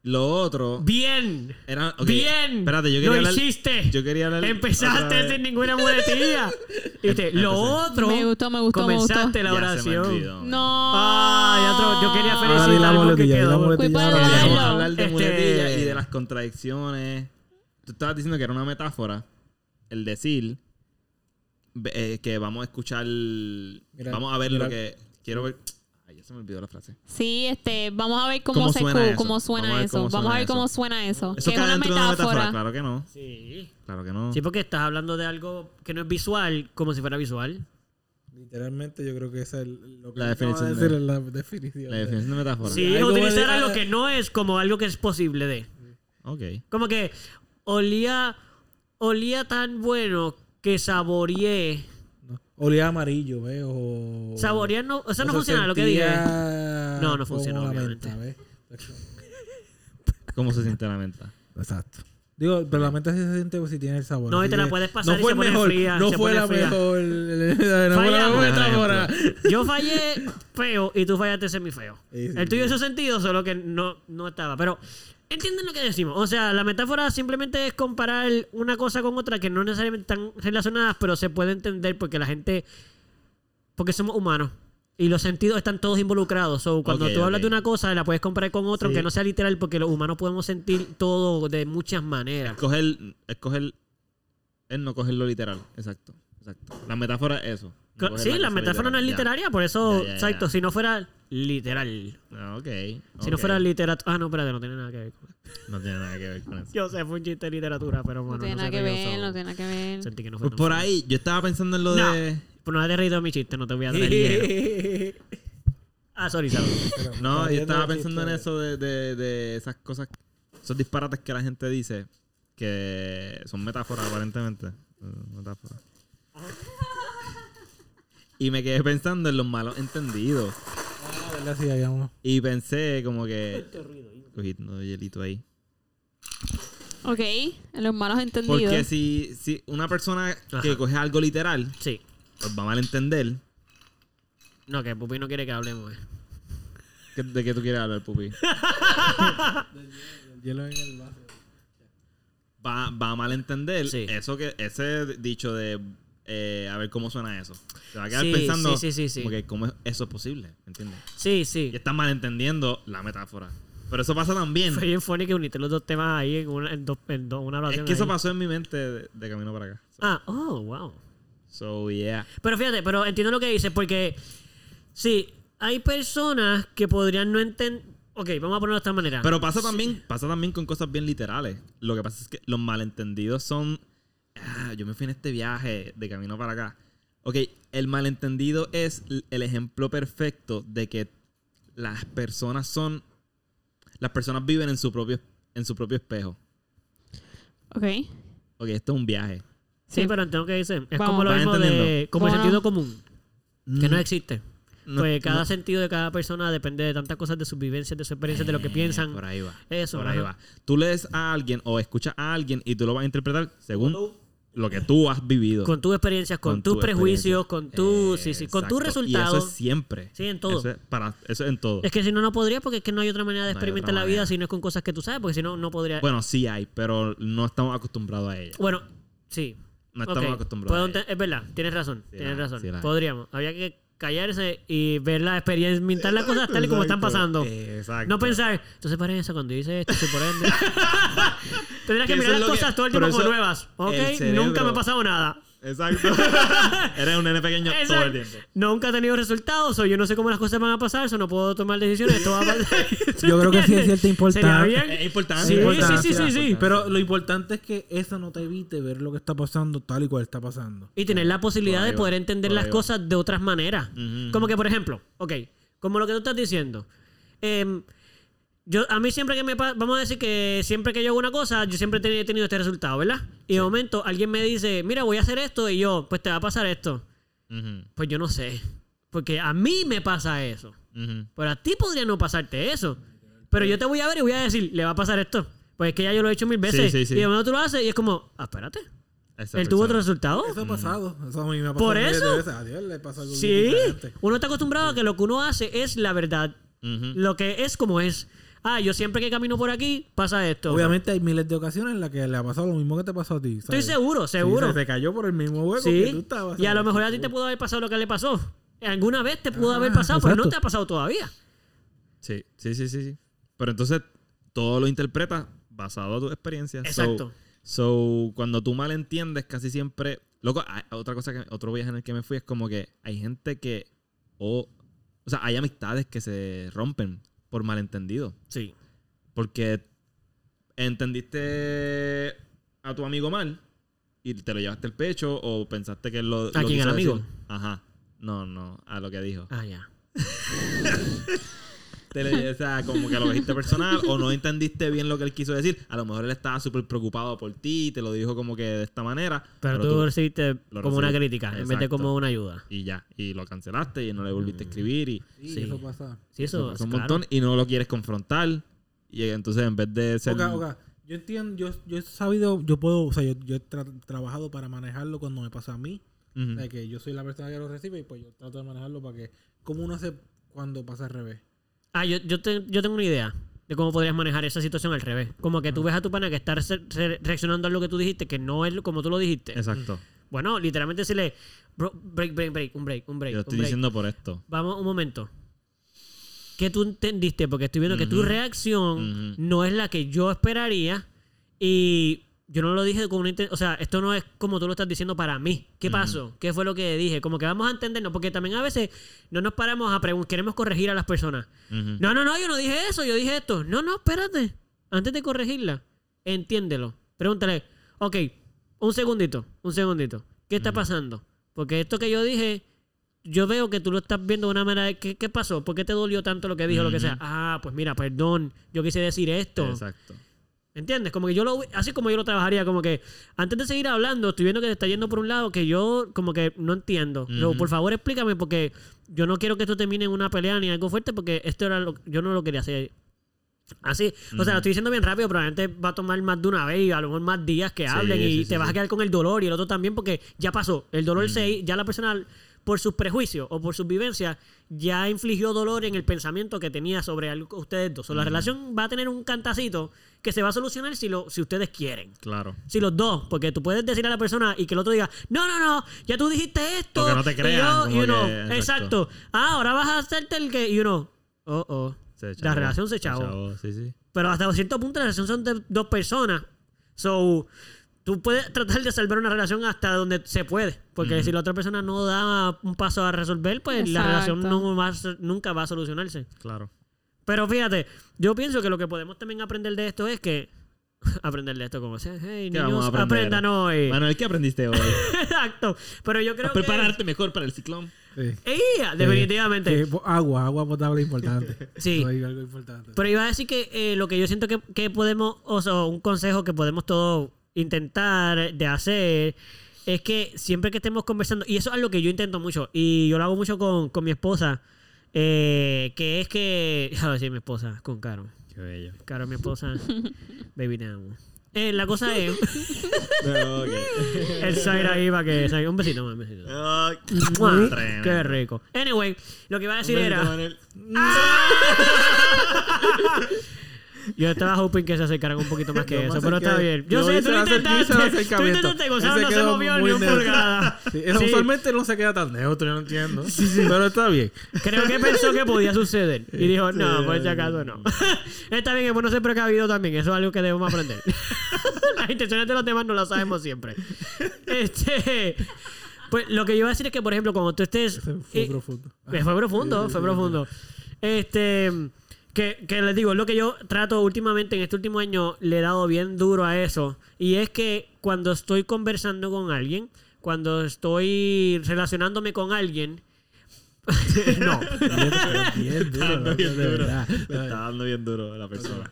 Lo otro Bien. era. ok, Bien. Espérate, yo Lo quería hablar. hiciste. Yo quería hablar. Empezaste sin ninguna muletilla. Em- lo otro. Me gustó, me gustó, me gustó. Comenzaste la Ya se me oración. man. No. Ay, otro, yo quería di felicitar la algo que muletilla, la quedó. muletilla. Ahora. darlo. Vamos a hablar de Este- muletillas y de las contradicciones. Tú estabas diciendo que era una metáfora. El decir eh, que vamos a escuchar. vamos a ver mira. lo que. Quiero ver. Se me olvidó la frase. Sí, este, vamos a ver cómo, ¿Cómo se suena eso? cómo suena Vamos a ver eso. cómo vamos a suena ver cómo eso. suena eso. ¿Eso que es cae una dentro de una metáfora. metáfora? Claro que no. Sí. Claro que no. Sí, porque estás hablando de algo que no es visual, como si fuera visual. Literalmente yo creo que esa es el- lo que La de definición decir de- es la definición. La de- definición de metáfora. Sí, utilizar algo que no es como algo que es posible de. Ok. Como que olía, olía tan bueno que saboreé. Olía amarillo, ¿ves? O... Saborear no, o sea, no se funciona lo que dije. No, no funciona, obviamente. menta, ¿ves? ¿Cómo se siente la menta? Exacto. Digo, pero la menta sí se siente pues, si tiene el sabor. No, y te la puedes pasar no y fue se pone mejor, fría, No se fue pone la fría. mejor. No fue la metáfora. Yo fallé feo y tú fallaste semi feo. Sí, sí, el tuyo sí. hizo sentido, solo que no, no estaba. Pero entienden lo que decimos. O sea, la metáfora simplemente es comparar una cosa con otra que no necesariamente están relacionadas, pero se puede entender porque la gente. Porque somos humanos. Y los sentidos están todos involucrados. So, cuando tú hablas de una cosa, la puedes comparar con otra, Sí. aunque no sea literal, porque los humanos podemos sentir todo de muchas maneras. Escoger. Escoger. Es no cogerlo literal. Exacto. Exacto. La metáfora es eso. No Sí, la metáfora no es Ya. literaria, por eso, Ya, ya, ya. exacto, si no fuera literal. Ah, ok. Si no fuera literatura. Ah, no, espérate, no tiene nada que ver con No tiene nada que ver con eso. Yo sé, fue un chiste de literatura, pero No bueno. tiene nada que ver, no tiene nada que ver. Sentí que no fue Pues por ahí, yo estaba pensando en lo No. de. Por no haber reído mi chiste, no te voy a traer. Ah, sorry, sorry. Pero, No, yo estaba pensando en eso de, de, de esas cosas, esos disparates que la gente dice que son metáforas aparentemente. Eh, Metáforas. Y me quedé pensando en los malos entendidos. ¿Verdad? Sí, habíamos... Y pensé como que... Cogiendo hielito ahí. Ok, en los malos entendidos. Porque si, si una persona que Ajá. coge algo literal, Sí. pues va a malentender. No, que Pupi no quiere que hablemos. eh. ¿Qué- ¿De qué tú quieres hablar, Pupi? el hielo en el vaso. va, va a malentender Sí. eso que ese dicho de eh, a ver cómo suena eso. Te va a quedar Sí, pensando sí, sí, sí, sí. que cómo es- eso es posible, ¿entiendes? Sí, sí. Y estás malentendiendo la metáfora. Pero eso pasa también. Fue bien funny que uniste los dos temas ahí en una, en dos, en dos- una Es que eso ahí. pasó en mi mente de, de camino para acá. So, Ah, oh, wow. so, yeah. Pero fíjate, pero entiendo lo que dices, porque sí, hay personas que podrían no entender. Ok, vamos a ponerlo de esta manera. Pero pasa también, pasa también con cosas bien literales. Lo que pasa es que los malentendidos son ah, yo me fui en este viaje de camino para acá. Ok, el malentendido es el ejemplo perfecto de que las personas son. Las personas viven en su propio, en su propio espejo. Ok. Ok, esto es un viaje. Sí, Sí. pero tengo que decir, es como lo ¿Vas mismo de, como sentido común, que no Mm, existe. no- pues cada no- sentido de cada persona depende de tantas cosas, de sus vivencias, de sus experiencias, de lo que Eh, piensan. Por ahí va. Eso, por ahí ajá. va. Tú lees a alguien o escuchas a alguien y tú lo vas a interpretar según lo que tú has vivido. Con tus experiencias, con, Con tus tu prejuicios, con tu, Eh, sí, sí, con tus resultados. Y eso es siempre. Sí, en todo. Eso es, para, eso es en todo. Es que si no, no podría, porque es que no hay otra manera de No experimentar la vida si no es con cosas que tú sabes, porque si no, no podría. Bueno, sí hay, pero no estamos acostumbrados a ella. Bueno, sí. No estamos acostumbrados a ella. es verdad, tienes razón, Sí tienes la razón. sí. Podríamos. Habría que callarse y ver la experiencia, mintar las cosas tal y como están pasando. Exacto. No pensar, entonces parece cuando dice esto, se por ende. Tendrías que mirar las que- cosas todo el tiempo como nuevas. Ok, nunca me ha pasado nada. Exacto. Eres un nene pequeño todo el tiempo. Nunca he tenido resultados, o yo no sé cómo las cosas van a pasar, o no puedo tomar decisiones. Esto va a pasar. Yo creo que sí es cierta importancia. ¿Sería bien? Es importante. Sí, sí, sí, sí, sí. Pero lo importante es que eso no te evite ver lo que está pasando tal y cual está pasando. Y tener la posibilidad Por de va, poder entender las va. cosas de otras maneras. Como que, por ejemplo, ok, como lo que tú estás diciendo. em, yo, a mí siempre que me pasa, vamos a decir que siempre que yo hago una cosa, yo siempre he tenido este resultado, ¿verdad? Y de momento alguien me dice, mira, voy a hacer esto, y yo, pues te va a pasar esto. Ujú, Pues yo no sé. Porque a mí me pasa eso. ujú. Pero a ti podría no pasarte eso. Pero yo te voy a ver y voy a decir, le va a pasar esto. Pues es que ya yo lo he hecho mil veces. Sí, sí, sí. Y de momento tú lo haces y es como, ah, espérate. Esa Él tuvo otro resultado. Eso ha pasado. Eso a mí me ha pasado ¿Por eso? veces. A Dios le pasa algo Sí. diferente. Uno está acostumbrado a que lo que uno hace es la verdad. Ujú. Lo que es como es. Ah, yo siempre que camino por aquí pasa esto. Obviamente hay miles de ocasiones en las que le ha pasado lo mismo que te pasó a ti. Estoy ¿sabes? seguro, Sí, seguro. se te cayó por el mismo hueco que tú Sí. estabas. Y a lo mejor a ti te pudo haber pasado lo que le pasó. Alguna vez te pudo Ah, haber pasado, pero no te ha pasado todavía. Sí, sí, sí, sí, sí. Pero entonces todo lo interpretas basado a tu experiencia. So- Exacto. So, cuando tú malentiendes, casi siempre. Loco, hay- otra cosa que. Otro viaje en el que me fui es como que hay gente que. O, o sea, hay amistades que se rompen por malentendido. Sí. Porque entendiste a tu amigo mal y te lo llevaste al pecho o pensaste que lo. ¿A lo quién, al amigo? Ajá. No, no, a lo que dijo. Ah, ya. Te le- o sea, como que lo cogiste personal o no entendiste bien lo que él quiso decir. A lo mejor él estaba súper preocupado por ti y te lo dijo como que de esta manera. Pero, tú, lo recibiste como una recibiste. crítica en vez de Exacto. como una ayuda. Y ya. Y lo cancelaste y no le volviste a escribir y Sí, Sí. eso pasa. Sí, eso, pasa un claro. montón y no lo quieres confrontar. Y entonces en vez de ser... Oka, Oka, yo entiendo, yo, yo he sabido, yo puedo, o sea, yo, yo he tra- trabajado para manejarlo cuando me pasa a mí. Ujú. O sea, que yo soy la persona que lo recibe y pues yo trato de manejarlo para que, ¿cómo uno hace cuando pasa al revés? Ah, yo, yo, te- yo tengo una idea de cómo podrías manejar esa situación al revés. Como que tú ves a tu pana que está re- re- reaccionando a lo que tú dijiste, que no es como tú lo dijiste. Exacto. Bueno, literalmente decirle, bro, break, break, break, un break, un break. Yo lo estoy break. diciendo por esto. Vamos, un momento. ¿Qué tú entendiste? Porque estoy viendo que tu reacción no es la que yo esperaría y yo no lo dije con una inten- O sea, esto no es como tú lo estás diciendo para mí. ¿Qué pasó? ¿Qué fue lo que dije? Como que vamos a entendernos, porque también a veces no nos paramos a preguntar, queremos corregir a las personas. No, no, no, yo no dije eso, yo dije esto. No, no, espérate. Antes de corregirla, entiéndelo. Pregúntale, ok, un segundito, un segundito. ¿Qué está pasando? Porque esto que yo dije, yo veo que tú lo estás viendo de una manera. de, ¿Qué, qué pasó? ¿Por qué te dolió tanto lo que dijo, lo que sea? Ah, pues mira, perdón, yo quise decir esto. Exacto. ¿Entiendes? Como que yo lo, así como yo lo trabajaría, como que antes de seguir hablando, estoy viendo que te está yendo por un lado que yo como que no entiendo. Ujú. por favor, explícame porque yo no quiero que esto termine en una pelea ni algo fuerte porque esto era lo yo no lo quería hacer. Así, o sea, lo estoy diciendo bien rápido, probablemente va a tomar más de una vez y a lo mejor más días que Sí, hablen y sí, te sí, vas a quedar con el dolor y el otro también porque ya pasó. El dolor se, ya la persona por sus prejuicios o por sus vivencias ya infligió dolor en el pensamiento que tenía sobre algo, ustedes dos. O la relación va a tener un cantacito que se va a solucionar si, lo, si ustedes quieren. Claro. Si los dos, porque tú puedes decir a la persona y que el otro diga, no, no, no, ya tú dijiste esto. No te y yo, como you know, que- exacto. Ah, ahora vas a hacerte el que, you know, oh, oh. Se La relación se chavó. Sí, sí. Pero hasta cierto punto la relación son de dos personas. So, tú puedes tratar de salvar una relación hasta donde se puede. Porque si la otra persona no da un paso a resolver, pues la relación no va nunca va a solucionarse. Claro. Pero fíjate, yo pienso que lo que podemos también aprender de esto es que aprender de esto como sea. Hey, ¿Qué niños, aprendan hoy. Manuel, ¿qué aprendiste hoy? Exacto. Pero yo creo A prepararte mejor para el ciclón. Sí. ¡Ey! Definitivamente. Po- agua, agua potable importante. Sí. Algo importante. Pero iba a decir que eh, lo que yo siento que, que podemos, o sea, un consejo que podemos todos intentar de hacer es que siempre que estemos conversando, y eso es algo que yo intento mucho, y yo lo hago mucho con, con mi esposa, eh, que es que, a decir mi esposa, con Caro. Qué bello. Caro, mi esposa, baby te amo. Eh, la cosa es, ok. el Zaira ahí para que un besito más, un besito. Qué rico. Anyway, lo que iba a decir era... Yo estaba hoping que se acercaran un poquito más que eso, pero está bien. Yo, sé, tú lo intentaste. Tú intentaste, Gonzalo Él no se movió ni un pulgada. Usualmente no se queda tan neutro, yo no entiendo. Pero está bien. Creo que pensó que podía suceder. Y dijo, no, por si acaso no. Está bien, es bueno ser precavido también. Eso es algo que debemos aprender. Las intenciones de los demás no las sabemos siempre. Este... Pues lo que yo iba a decir es que, por ejemplo, cuando tú estés... Fue eh, profundo. Fue profundo, fue profundo. Este, que, que les digo, es lo que yo trato últimamente, en este último año, le he dado bien duro a eso. Y es que cuando estoy conversando con alguien, cuando estoy relacionándome con alguien, no. Está dando de bien duro. está dando bien duro a la persona.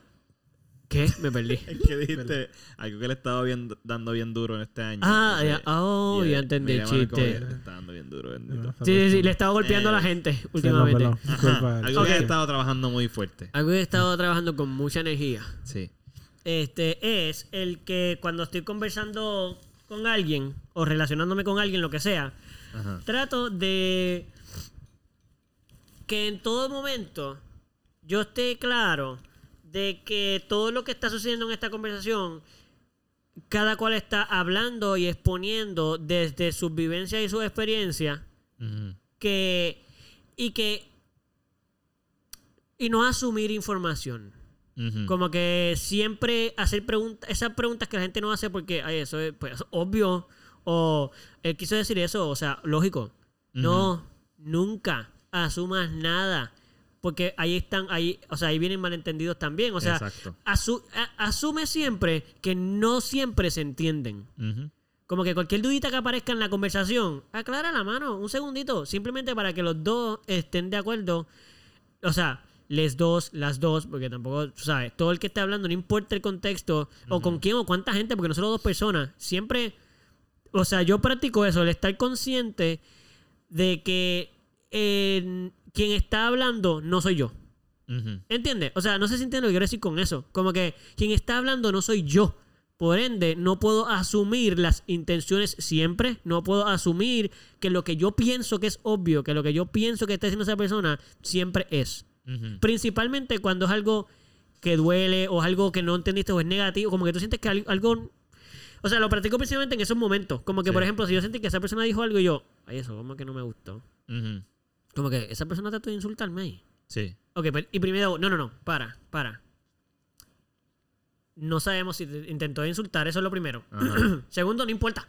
¿Qué? Me perdí. Es que dijiste algo que le estaba bien- dando bien duro en este año. Ah, ya, oh, ya entendí el chiste. Le está dando bien duro, bendito. Sí, sí, sí, le estaba golpeando a la Eh, gente últimamente. Ajá, algo que he estado trabajando muy fuerte. Algo que he estado trabajando con mucha energía. Sí. este es el que cuando estoy conversando con alguien o relacionándome con alguien, lo que sea, Ajá. trato de que en todo momento yo esté claro de que todo lo que está sucediendo en esta conversación, cada cual está hablando y exponiendo desde sus vivencias y sus experiencias, Ujú. que y que y no asumir información. Como que siempre hacer preguntas, esas preguntas que la gente no hace porque ay, eso es pues, obvio o él quiso decir eso, o sea, lógico. No, nunca asumas nada. Porque ahí están, ahí, o sea, ahí vienen malentendidos también. O sea, asu- a- asume siempre que no siempre se entienden. Como que cualquier dudita que aparezca en la conversación, aclara la mano, un segundito, simplemente para que los dos estén de acuerdo. O sea, les dos, las dos, porque tampoco, sabes, todo el que esté hablando, no importa el contexto, o con quién o cuánta gente, porque nosotros dos personas, siempre, o sea, yo practico eso, el estar consciente de que eh, quien está hablando no soy yo. Ujú. ¿Entiendes? O sea, no sé si entiende lo que quiero decir con eso. Como que quien está hablando no soy yo. Por ende, no puedo asumir las intenciones siempre. No puedo asumir que lo que yo pienso que es obvio, que lo que yo pienso que está diciendo esa persona, siempre es. Principalmente cuando es algo que duele o es algo que no entendiste o es negativo. Como que tú sientes que al- algo... O sea, lo practico principalmente en esos momentos. Como que, Sí. por ejemplo, si yo sentí que esa persona dijo algo y yo... Ay, eso como que no me gustó. Ujú. Como que esa persona trató de insultarme ahí. Sí. Ok, pero- y primero, no, no, no, para, para. No sabemos si te intentó de insultar, eso es lo primero. Ajá. Segundo, no importa.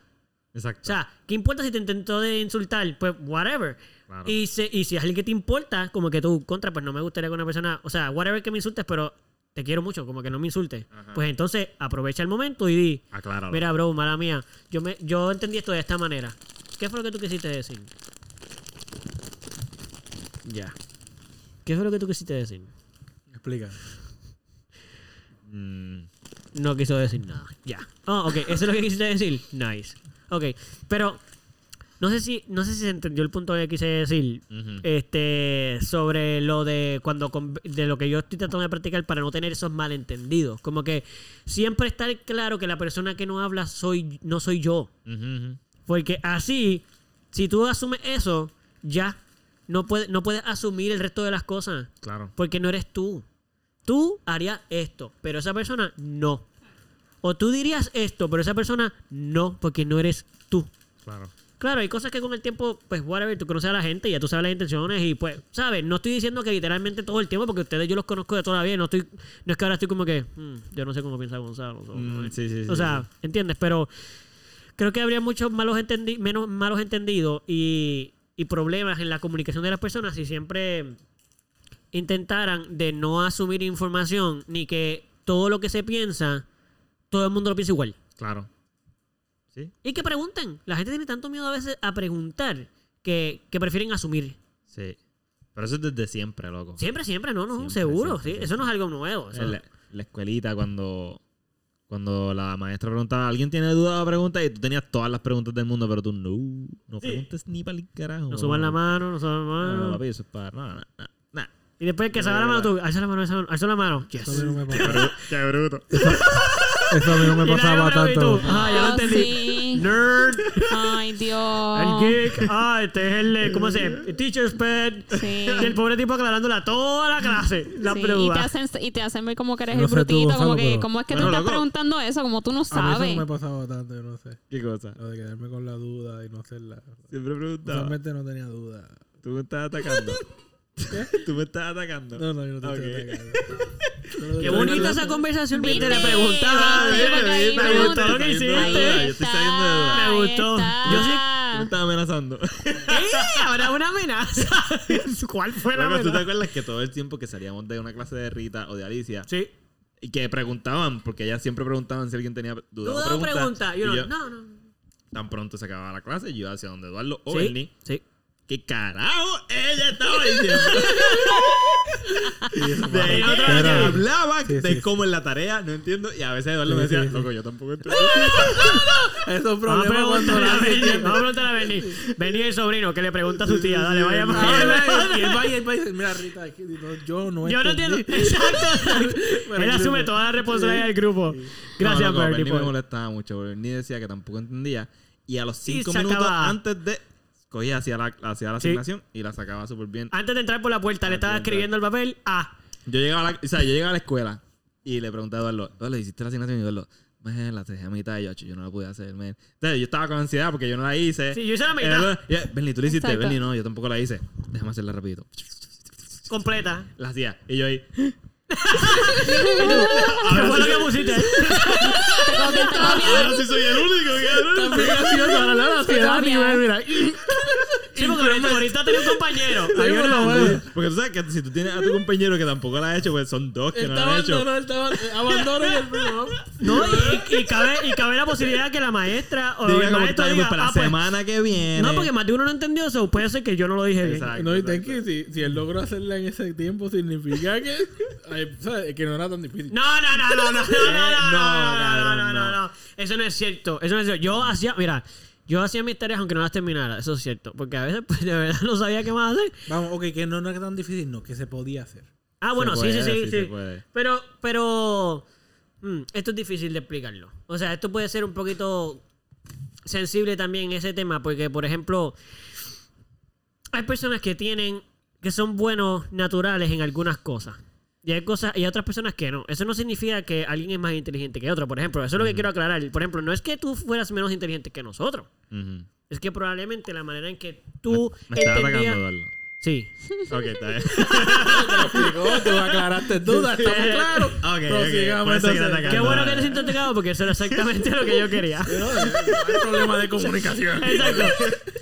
Exacto. O sea, ¿qué importa si te intentó de insultar? Pues, whatever. Claro. Y, si, y si es alguien que te importa, como que tú, contra, pues no me gustaría que una persona, o sea, whatever que me insultes, pero te quiero mucho, como que no me insultes. Ajá. Pues entonces, aprovecha el momento y di, Acláralo. mira, bro, mala mía, yo, me, yo entendí esto de esta manera. ¿Qué fue lo que tú quisiste decir? Ya. ¿Qué fue lo que tú quisiste decir? Explica. Mm, No quiso decir nada. Ya. Oh, ok. Eso es lo que quisiste decir. Nice. Ok. Pero no sé si, no sé si se entendió el punto que quise decir. Este. Sobre lo de cuando de lo que yo estoy tratando de practicar para no tener esos malentendidos. Como que siempre estar claro que la persona que no habla soy, no soy yo. Porque así, si tú asumes eso, ya. No puedes, no puedes asumir el resto de las cosas. Claro. Porque no eres tú. Tú harías esto, pero esa persona no. O tú dirías esto, pero esa persona no, porque no eres tú. Claro. Claro, hay cosas que con el tiempo, pues, whatever, tú conoces a la gente, ya tú sabes las intenciones y pues, ¿sabes? No estoy diciendo que literalmente todo el tiempo, porque ustedes yo los conozco de toda la vida, no estoy, no es que ahora estoy como que, "Hmm, yo no sé cómo piensa Gonzalo. o- Mm, sí, sí, sí, o sea. ¿entiendes? Pero creo que habría muchos malos entendi menos malos entendidos y, y problemas en la comunicación de las personas si siempre intentaran de no asumir información ni que todo lo que se piensa todo el mundo lo piensa igual. Claro. Sí, Y que pregunten. La gente tiene tanto miedo a veces a preguntar que, que prefieren asumir. sí. Pero eso es desde siempre, loco. Siempre, siempre, no, no, Siempre, seguro. siempre, sí. Eso no es algo nuevo. eso- En la, la escuelita, cuando, cuando la maestra preguntaba, ¿alguien tiene duda o pregunta? Y tú tenías todas las preguntas del mundo, pero tú no, no preguntes ni para el carajo. No suban la mano, no suban la No, no, mano. papi, eso es para. No, no, no. no. y después que se haga la mano tú, alza la mano, alza, alza la mano. Yes. Eso a mí no me pasaba, Qué bruto. eso a mí no me pasaba tanto. Ah, ya lo Ah, entendí. sí. Nerd. Ay, Dios. El geek. Ah, este es el, eh, ¿cómo se llama? El teacher's pet. Sí. Y el pobre tipo aclarándola a toda la clase. La Sí, y, te pregunta. hacen, y te hacen ver como que eres No el sé tú, brutito, como Gonzalo, que, pero- ¿cómo es que Bueno, tú estás loco. preguntando eso? Como tú no A mí eso sabes. no me pasaba tanto, yo no sé. ¿Qué cosa? Lo de quedarme con la duda y no hacerla. Siempre preguntaba. Usualmente no tenía duda. Tú me estás atacando. Tú me estás atacando. No, no, yo no te Ok. estoy atacando. Qué bonita esa conversación. Viste, le ¿Viste? preguntaba. Me gustó lo que hiciste. Yo estoy saliendo de duda. Me gustó. Yo sí- Tú me estás amenazando. ¡Eh! Ahora una amenaza. ¿Cuál fue la Loco, ¿Tú te amenaza? acuerdas que todo el tiempo que salíamos de una clase de Rita o de Alicia Sí. y que preguntaban, porque ellas siempre preguntaban si alguien tenía duda Duda o pregunta, yo, no, no. tan pronto se acababa la clase, yo iba hacia donde Eduardo o Bernie. sí. ¿Qué carajo ella estaba diciendo? de ahí otra vez hablaba Sí, de sí, cómo en la tarea, no entiendo. Y a veces Eduardo Sí, me decía, loco, yo tampoco entiendo. Eso es Vamos a problema cuando la Benny. Vamos a preguntarle a. Benny es el sobrino que le pregunta a su tía. Dale, vaya para y él va y él va y dice, mira Rita, es no- yo no Yo no entiendo. entendí". Exacto. Él asume no- toda la responsabilidad del grupo. Gracias, no, loco, Bernie. Me molestaba mucho. Bernie decía que tampoco entendía. Y a los cinco minutos antes de... Cogía hacia la, hacia la Sí. asignación y la sacaba súper bien. Antes de entrar por la puerta, le estaba escribiendo el papel. Ah. Yo llegaba a la, o sea, yo llegaba a la escuela y le preguntaba a Eduardo, Eduardo, ¿hiciste la asignación? Y Eduardo, "Man, la dejé a mitad y yo, "Acho, yo no la pude hacer, man". Entonces yo estaba con ansiedad porque yo no la hice. Sí, yo hice la mitad. Eduardo, y, Bernie, ¿tú la hiciste? Exacto. Bernie, no, yo tampoco la hice. Déjame hacerla rapidito. Completa. La hacía. Y yo ahí, ¿Qué fue lo que pusiste? Ahora sí soy el único, cabrón. También gracioso, ahora la ansiedad mira. Sí, porque ahorita, ahorita tenía un compañero. Había una-. Porque tú sabes que si tú tienes a tu compañero que tampoco la ha hecho, pues son dos que no la han hecho. abandono y el primo. No, y, y cabe, y cabe la posibilidad que la maestra o Diga el como maestro diga, para la ah, pues, semana que viene. no, porque más de uno no entendió eso. Puede ser que yo no lo dije bien. Exacto. No, y ten que si, si él logró hacerla en ese tiempo, significa que, ay, ¿sabes? que no era tan difícil. No, no, no, no, no, no, no, no, no, no, no, cabrón, no, no, no. no. Eso no es cierto. Eso no es cierto. Yo hacía, mira, yo hacía mis tareas aunque no las terminara. Eso es cierto. Porque a veces, pues, de verdad no sabía qué más hacer. Vamos, ok, que no, no era tan difícil, no, que se podía hacer. Ah, bueno, sí, puede, sí, sí, sí. Pero, pero, mm, esto es difícil de explicarlo. O sea, esto puede ser un poquito sensible también ese tema, porque, por ejemplo, hay personas que tienen, que son buenos naturales en algunas cosas. Y hay cosas, y hay otras personas que no. Eso no significa que alguien es más inteligente que otro. Por ejemplo, eso es lo que quiero aclarar. Por ejemplo, no es que tú fueras menos inteligente que nosotros. Es que probablemente la manera en que tú Me estaba entendías-. Sí. Ok, está bien. Explicó, tú aclaraste dudas, estamos claros. Ok, Prosigamos, ok, puedes seguir entonces. atacando. Qué bueno que te sientes atacado porque eso era exactamente lo que yo quería. No, no hay problema de comunicación. Exacto.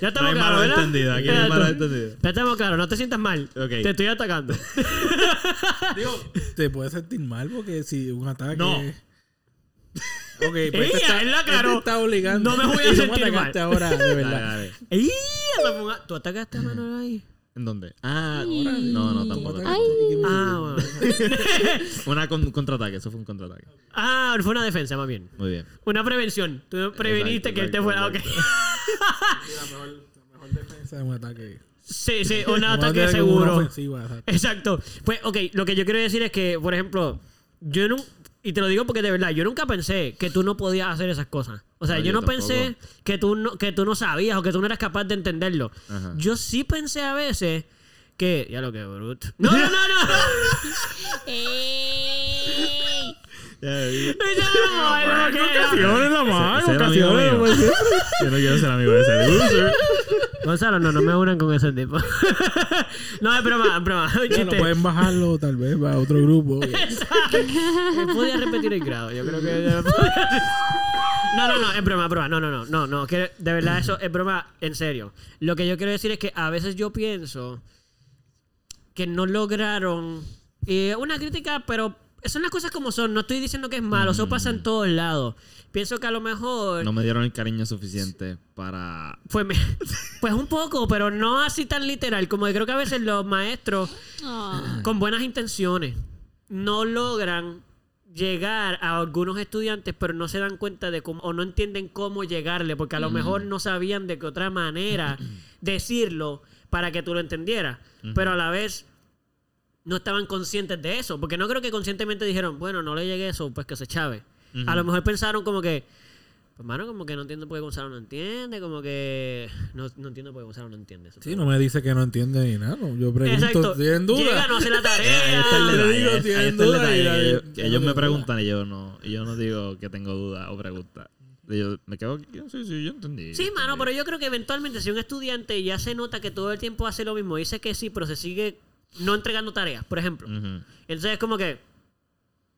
Ya No estamos hay claros, ¿verdad? malentendido, aquí no hay Exacto. malentendido. Ya estamos claros, no te sientas mal. Ok. Te estoy atacando. Digo, te puedes sentir mal porque si un ataque. No. Ok, pues Ella, te está, él la aclaró. él te está obligando. No me voy a sentir mal. ahora, de verdad. un- ¿Tú atacaste a Manuel ahí? ¿En dónde? Ah, no, no, tampoco. Ay. Ah, bueno. Una con, contraataque, eso fue un contraataque. Ah, fue una defensa más bien. Muy bien. Una prevención. Tú preveniste Exacto, que él te exacto, fuera. Ok. La mejor, la mejor defensa es un ataque. Sí, sí, un ataque seguro. ofensiva, exacto. Exacto. Pues, ok, lo que yo quiero decir es que, por ejemplo, yo no. Y te lo digo porque de verdad, yo nunca pensé que tú no podías hacer esas cosas. O sea, No, yo, yo no tampoco. pensé que tú no, que tú no sabías o que tú no eras capaz de entenderlo. Ajá. Yo sí pensé a veces que. Ya lo que bruto. No, no, no, no. ¡Ey! Ocasiones la mano, ocasiones. Yo no quiero ser amigo de ese loser. Gonzalo, no, no me unan con ese tipo. no, es broma, es broma. Un pueden bajarlo tal vez a otro grupo. Me podía repetir el grado. Yo creo que. No, no, no, es broma, es broma. No, no, no, no, no. Que de verdad eso es broma en serio. Lo que yo quiero decir es que a veces yo pienso que no lograron. eh, una crítica, pero son las cosas como son. No estoy diciendo que es malo. Eso pasa en todos lados. Pienso que a lo mejor... No me dieron el cariño suficiente para... Pues, me- pues un poco, pero no así tan literal. Como que creo que a veces los maestros, Ah. con buenas intenciones, no logran llegar a algunos estudiantes, pero no se dan cuenta de cómo, o no entienden cómo llegarle, porque a lo mejor no sabían de qué otra manera decirlo para que tú lo entendieras. Pero a la vez no estaban conscientes de eso, porque no creo que conscientemente dijeron, bueno, no le llegue eso, pues que se chave. A lo mejor pensaron como que, pues mano, como que no entiendo por qué Gonzalo no entiende, como que no, no entiendo por qué Gonzalo no entiende eso. Sí, no me dice que no entiende ni nada. no. Yo pregunto, Exacto. ¿tienen duda? Llega, no hace la tarea. está el le detalle, digo, ahí- ahí ¿tienen está el duda? detalle, Y que ahí- ellos, me preguntan y yo no, y yo no digo que tengo duda o pregunta. Yo me quedo aquí, sí, sí, yo entendí. Sí, yo mano, entendí. pero yo creo que eventualmente si un estudiante ya se nota que todo el tiempo hace lo mismo, dice que sí, pero se sigue no entregando tareas, por ejemplo. Ujú. Entonces es como que,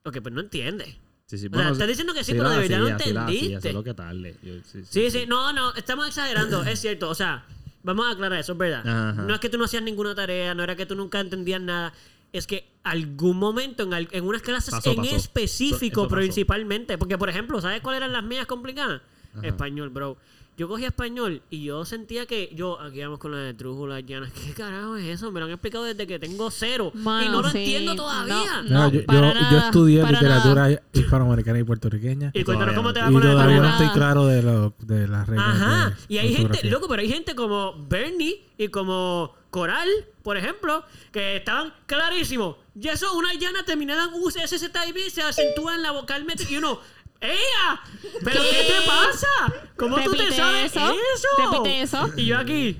ok, pues no entiende. Sí, sí, O sea, estás diciendo que sí, pero de verdad no entendiste. lo que tarde. Yo- sí, sí, Sí, sí, no, no, estamos exagerando, es cierto. O sea, vamos a aclarar eso, es verdad. Ajá. No es que tú no hacías ninguna tarea, no era que tú nunca entendías nada. Es que algún momento, en, al- en unas clases Pasó, en pasó. específico, Eso- eso principalmente. Porque, por ejemplo, ¿sabes cuáles eran las mías complicadas? Español, bro. Yo cogía español y yo sentía que yo, aquí vamos con la de trújulas llanas. ¿Qué carajo es eso? Me lo han explicado desde que tengo cero. y no lo sí. entiendo todavía. No, yo, yo- nada, yo estudié literatura hispanoamericana y puertorriqueña. Y cuéntanos Todavía cómo te va Y con la no estoy claro de, lo, de las reglas. Ajá. de Y hay gente, loco, pero hay gente como Bernie y como Coral, por ejemplo, que estaban clarísimos. Y eso, una llana terminada en USSTIB se acentúa en la vocal métrica y uno. ¡Ea! ¿Pero qué, te pasa? ¿Cómo tú te sabes eso. eso? Repite eso. Y yo aquí.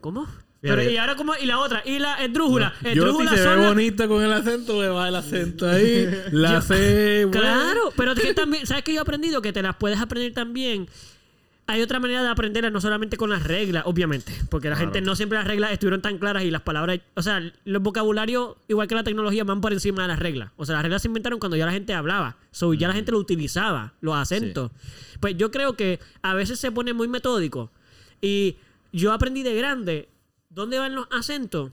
¿Cómo? Pero y ahora como y la otra y la esdrújula, Yo si esdrújula se ve bonito con el acento, me va el acento ahí. La sé. bueno. Claro, pero es que también, ¿sabes qué yo he aprendido? Que te las puedes aprender también. Hay otra manera de aprenderlas, no solamente con las reglas, obviamente, porque la Claro. gente no siempre las reglas estuvieron tan claras y las palabras, o sea, los vocabularios, igual que la tecnología, van por encima de las reglas. O sea, las reglas se inventaron cuando ya la gente hablaba, so, ya la gente lo utilizaba, los acentos. Pues yo creo que a veces se pone muy metódico y yo aprendí de grande dónde van los acentos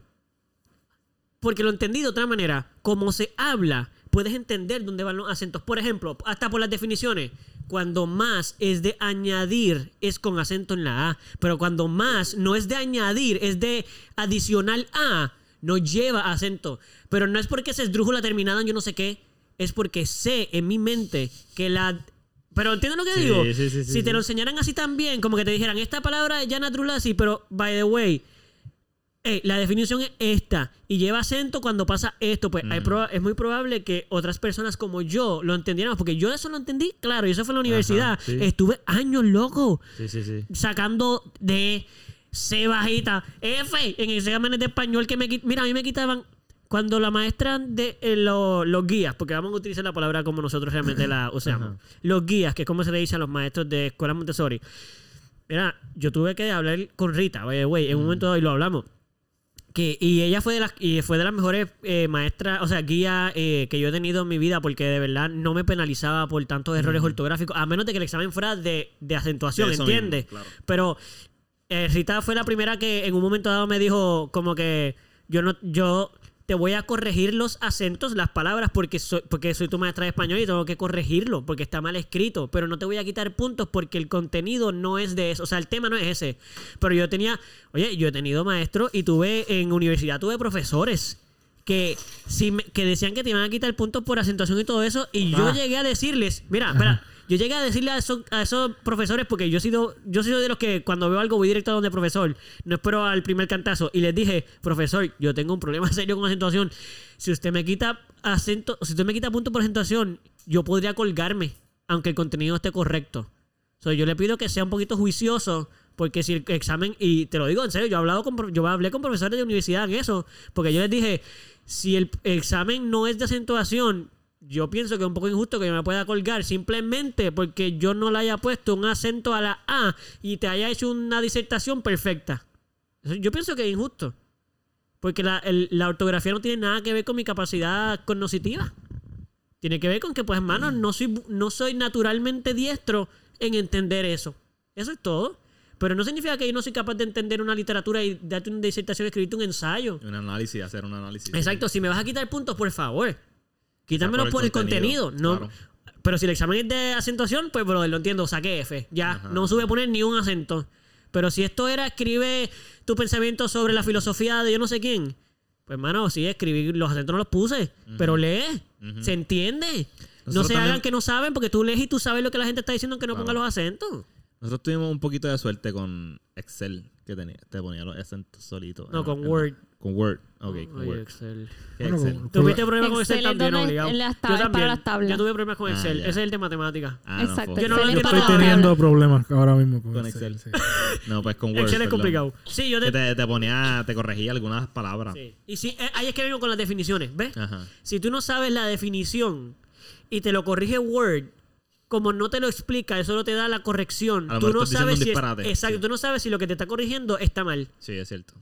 porque lo entendí de otra manera. Como se habla, puedes entender dónde van los acentos. Por ejemplo, hasta por las definiciones. Cuando más es de añadir, es con acento en la A. Pero cuando más no es de añadir, es de adicional A, no lleva acento. Pero no es porque se esdrújula terminada en yo no sé qué. Es porque sé en mi mente que la... Pero entiendo lo que Sí, digo. sí, sí, sí, si te lo enseñaran así también, como que te dijeran, esta palabra es Yana Trulasi, pero by the way, eh, la definición es esta y lleva acento cuando pasa esto, pues hay proba- es muy probable que otras personas como yo lo entendieran, porque yo eso lo entendí, claro, y eso fue en la universidad. sí. Estuve años loco Sí, sí, sí. sacando de C bajita, F en exámenes de español que me Mira, a mí me quitaban cuando la maestra de eh, lo- los guías, porque vamos a utilizar la palabra como nosotros realmente la usamos, los guías, que es como se le dice a los maestros de escuela Montessori. Mira, yo tuve que hablar con Rita, way, en un momento dado y lo hablamos. Que, y ella fue de las y fue de las mejores eh, maestras, o sea, guías eh, que yo he tenido en mi vida porque de verdad no me penalizaba por tantos errores ortográficos, a menos de que el examen fuera de, de acentuación, De ¿entiendes? mismo, claro. Pero eh, Rita fue la primera que en un momento dado me dijo como que yo no yo te voy a corregir los acentos, las palabras porque soy porque soy tu maestra de español y tengo que corregirlo porque está mal escrito, pero no te voy a quitar puntos porque el contenido no es de eso, o sea, el tema no es ese. Pero yo tenía, oye, yo he tenido maestros y tuve en universidad tuve profesores que si me- que decían que te iban a quitar puntos por acentuación y todo eso y yo Ah. llegué a decirles, mira, espera, yo llegué a decirle a esos, a esos profesores, porque yo he sido, yo soy de los que cuando veo algo voy directo a donde profesor, no espero al primer cantazo. Y les dije, profesor, yo tengo un problema serio con acentuación. Si usted me quita acento, si usted me quita punto por acentuación, yo podría colgarme, aunque el contenido esté correcto. So, yo le pido que sea un poquito juicioso, porque si el examen, y te lo digo en serio, yo he hablado con, yo hablé con profesores de universidad en eso, porque yo les dije, si el examen no es de acentuación, yo pienso que es un poco injusto que yo me pueda colgar simplemente porque yo no le haya puesto un acento a la A y te haya hecho una disertación perfecta. Yo pienso que es injusto. Porque la, el- la ortografía no tiene nada que ver con mi capacidad cognitiva. Tiene que ver con que, pues, hermano, no soy, no soy naturalmente diestro en entender eso. Eso es todo. Pero no significa que yo no soy capaz de entender una literatura y darte una disertación, escribirte un ensayo. Un análisis, hacer un análisis. Exacto, si me vas a quitar puntos, por favor. Quítamelo por por el contenido. contenido, no. claro. Pero si el examen es de acentuación, pues, brother, lo entiendo, saqué F. Ya, Ajá. no sube a poner ni un acento. Pero si esto era escribe tu pensamiento sobre la filosofía de yo no sé quién, pues, mano, sí, escribir los acentos no los puse. Pero lee, se entiende. no se también- hagan que no saben, porque tú lees y tú sabes lo que la gente está diciendo que no Claro. ponga los acentos. Nosotros tuvimos un poquito de suerte con Excel, que tenía, te ponía los acentos solitos. No, en- con en- Word. Con Word, ok, con Word. Excel. ¿Qué Bueno, Excel? con- ¿Tuviste problemas con Excel Excel es también, donde obligado? es las Yo tablas, para también. las tablas. Yo tuve problemas con Ah, Excel. ya. Ese es el de matemáticas. Ah, no, Exacto. Yo no lo Yo estoy teniendo problemas ahora mismo con, Con Excel. Excel. sí. No, pues con Word. Excel es perdón. complicado. Sí, yo Que te... te, te ponía, te corregía algunas palabras. Sí. Y sí, eh, ahí es que vengo con las definiciones, ¿ves? Ajá. Si tú no sabes la definición y te lo corrige Word, como no te lo explica, eso no te da la corrección. A lo Tú mejor no estás diciendo sabes un si es- disparate. exacto, Sí. tú no sabes si lo que te está corrigiendo está mal. Sí, es cierto.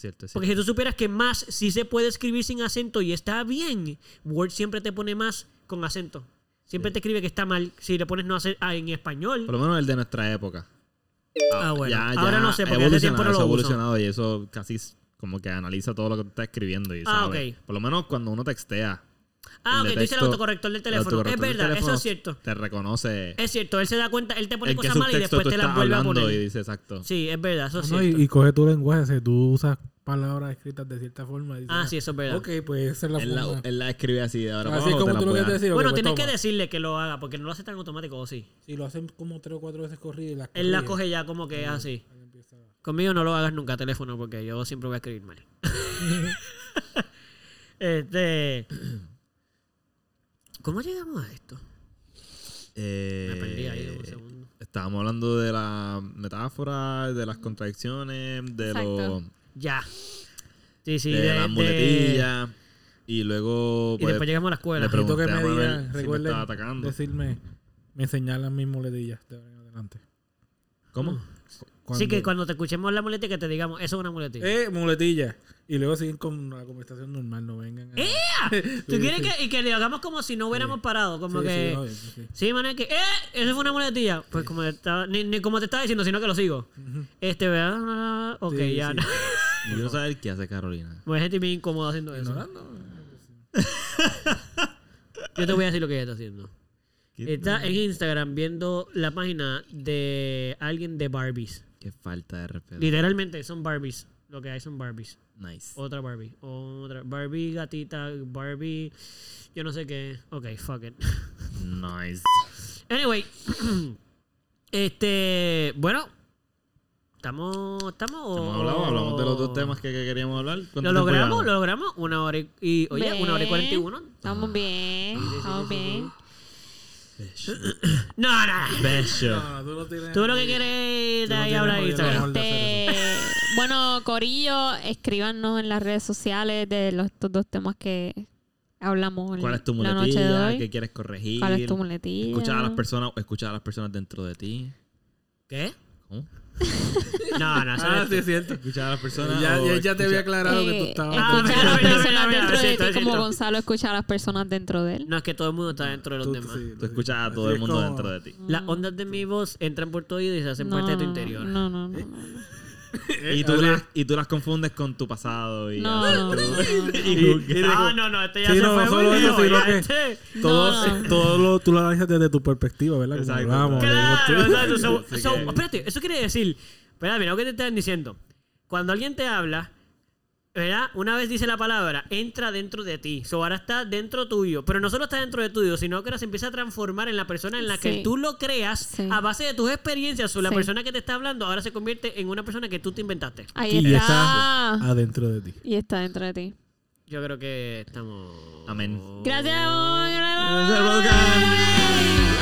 Cierto, Porque si tú supieras que más sí se puede escribir sin acento y está bien, Word siempre te pone más con acento. Siempre te escribe que está mal si le pones no hace- ah, en español. Por lo menos el de nuestra época. Ah, bueno. Ya, Ahora no sé, ha porque hace tiempo no evolucionado, eso ha lo uso. evolucionado y eso casi como que analiza todo lo que tú estás escribiendo y Ah, sabe. ok. Por lo menos cuando uno textea. Ah, ok, tú dices el autocorrector del el teléfono. autocorrector es verdad, teléfono eso es cierto. Te reconoce Es cierto, él se da cuenta, él te pone cosas mal y después tú te las vuelve a poner. y dice exacto. Sí, es verdad, eso es No, cierto. y, y coge tu lenguaje, si tú usas palabras escritas de cierta forma. Ah, sí, eso es verdad. Ok, pues esa es la Él la, forma. él la escribe así de ahora Así abajo, como te tú la lo voy a- quieres decir. Bueno, pues tienes que decirle que lo haga, porque no lo hace tan automático, ¿o sí? Si lo hacen como tres o cuatro veces corridas y las Él la coge ya como que es así. Conmigo no lo hagas nunca teléfono porque yo siempre voy a escribir mal. este. ¿Cómo llegamos a esto? Eh, Me perdí ahí un segundo. Estábamos hablando de la metáfora, de las contradicciones, de, Exacto. lo, Ya. Sí, sí, de, de, las de- muletillas. Y luego. Y pues, después llegamos a la escuela. le pregunté que me digan, si me recuerden estaba atacando. decirme, me señalan mis muletillas de ahora en adelante. ¿Cómo? Sí, que cuando te escuchemos la muletilla que te digamos, eso es una muletilla. Eh, muletilla. Y luego siguen con la conversación normal, no vengan a... ¡Ea! ¿Tú quieres que, y que le hagamos como si no hubiéramos parado? Como Sí, que... sí, sí, sí. Sí, man, es que, ¡eh! Eso fue una muletilla. Pues como estaba, ni, ni como te estaba diciendo, sino que lo sigo. Este, ¿verdad? Ok, Sí, ya. Sí. Yo quiero saber qué hace Carolina. Me gente bien incómoda haciendo eso. Ignorando. Yo te voy a decir lo que ella está haciendo. ¿Qué, Está en Instagram viendo la página de alguien de Barbies. qué falta de respeto. Literalmente son Barbies. Lo que hay son Barbies. Nice. Otra Barbie. Otra. Barbie gatita. Barbie. Yo no sé qué. Ok, fuck it. Nice. Anyway. este. Bueno. Estamos. Estamos. Hemos hablado, hablamos de los dos temas que, que queríamos hablar. ¿Cuánto Lo logramos, lo logramos. Una hora y. y- oye, una hora y cuarenta y uno. Estamos bien, estamos bien. No, no. Bello. No, tú no tienes... Tú lo que quieres de ahí hablar Este, bueno, Corillo, escríbanos en las redes sociales de los, estos dos temas que hablamos ¿Cuál es tu la noche de muletilla? hoy. ¿Qué quieres corregir? ¿Cuál es tu muletilla? Escuchar a las personas escuchar a las personas dentro de ti. ¿Qué? ¿Cómo? No, no, eso Ah, sí, es cierto. Escuchar a las personas. Ya, ya, ya te había aclarado que tú Eh, estabas... Ah, escuchar mira, a las mira, personas mira, mira, dentro es de cierto, ti como. Gonzalo escucha a las personas dentro de él. No, es que todo el mundo está dentro de los Tú- demás. sí, Tú escuchas a así todo el mundo como- dentro de ti. Las ondas de mi voz entran por tu oído y se hacen parte de tu interior. No, no, no. no, no. Y tú, las, y tú las confundes con tu pasado. Y No, no, Ah, no, no, este ya Sí, se no, fue solo eso, lejos, sino ya que- este- Todo, No. todo lo, tú lo analizas desde tu perspectiva, ¿verdad? Como Exacto. hablamos. Claro, exacto. Espérate, eso quiere decir, espérate, mira lo que te están diciendo. Cuando alguien te habla, ¿verdad? Una vez dice la palabra, entra dentro de ti. So ahora está dentro tuyo. Pero no solo está dentro de tuyo, sino que ahora se empieza a transformar en la persona en la que tú lo creas Sí. a base de tus experiencias o la Sí. persona que te está hablando ahora se convierte en una persona que tú te inventaste. Ahí y está. está adentro de ti. Y está dentro de ti. Yo creo que estamos... Amén. Gracias. Gracias.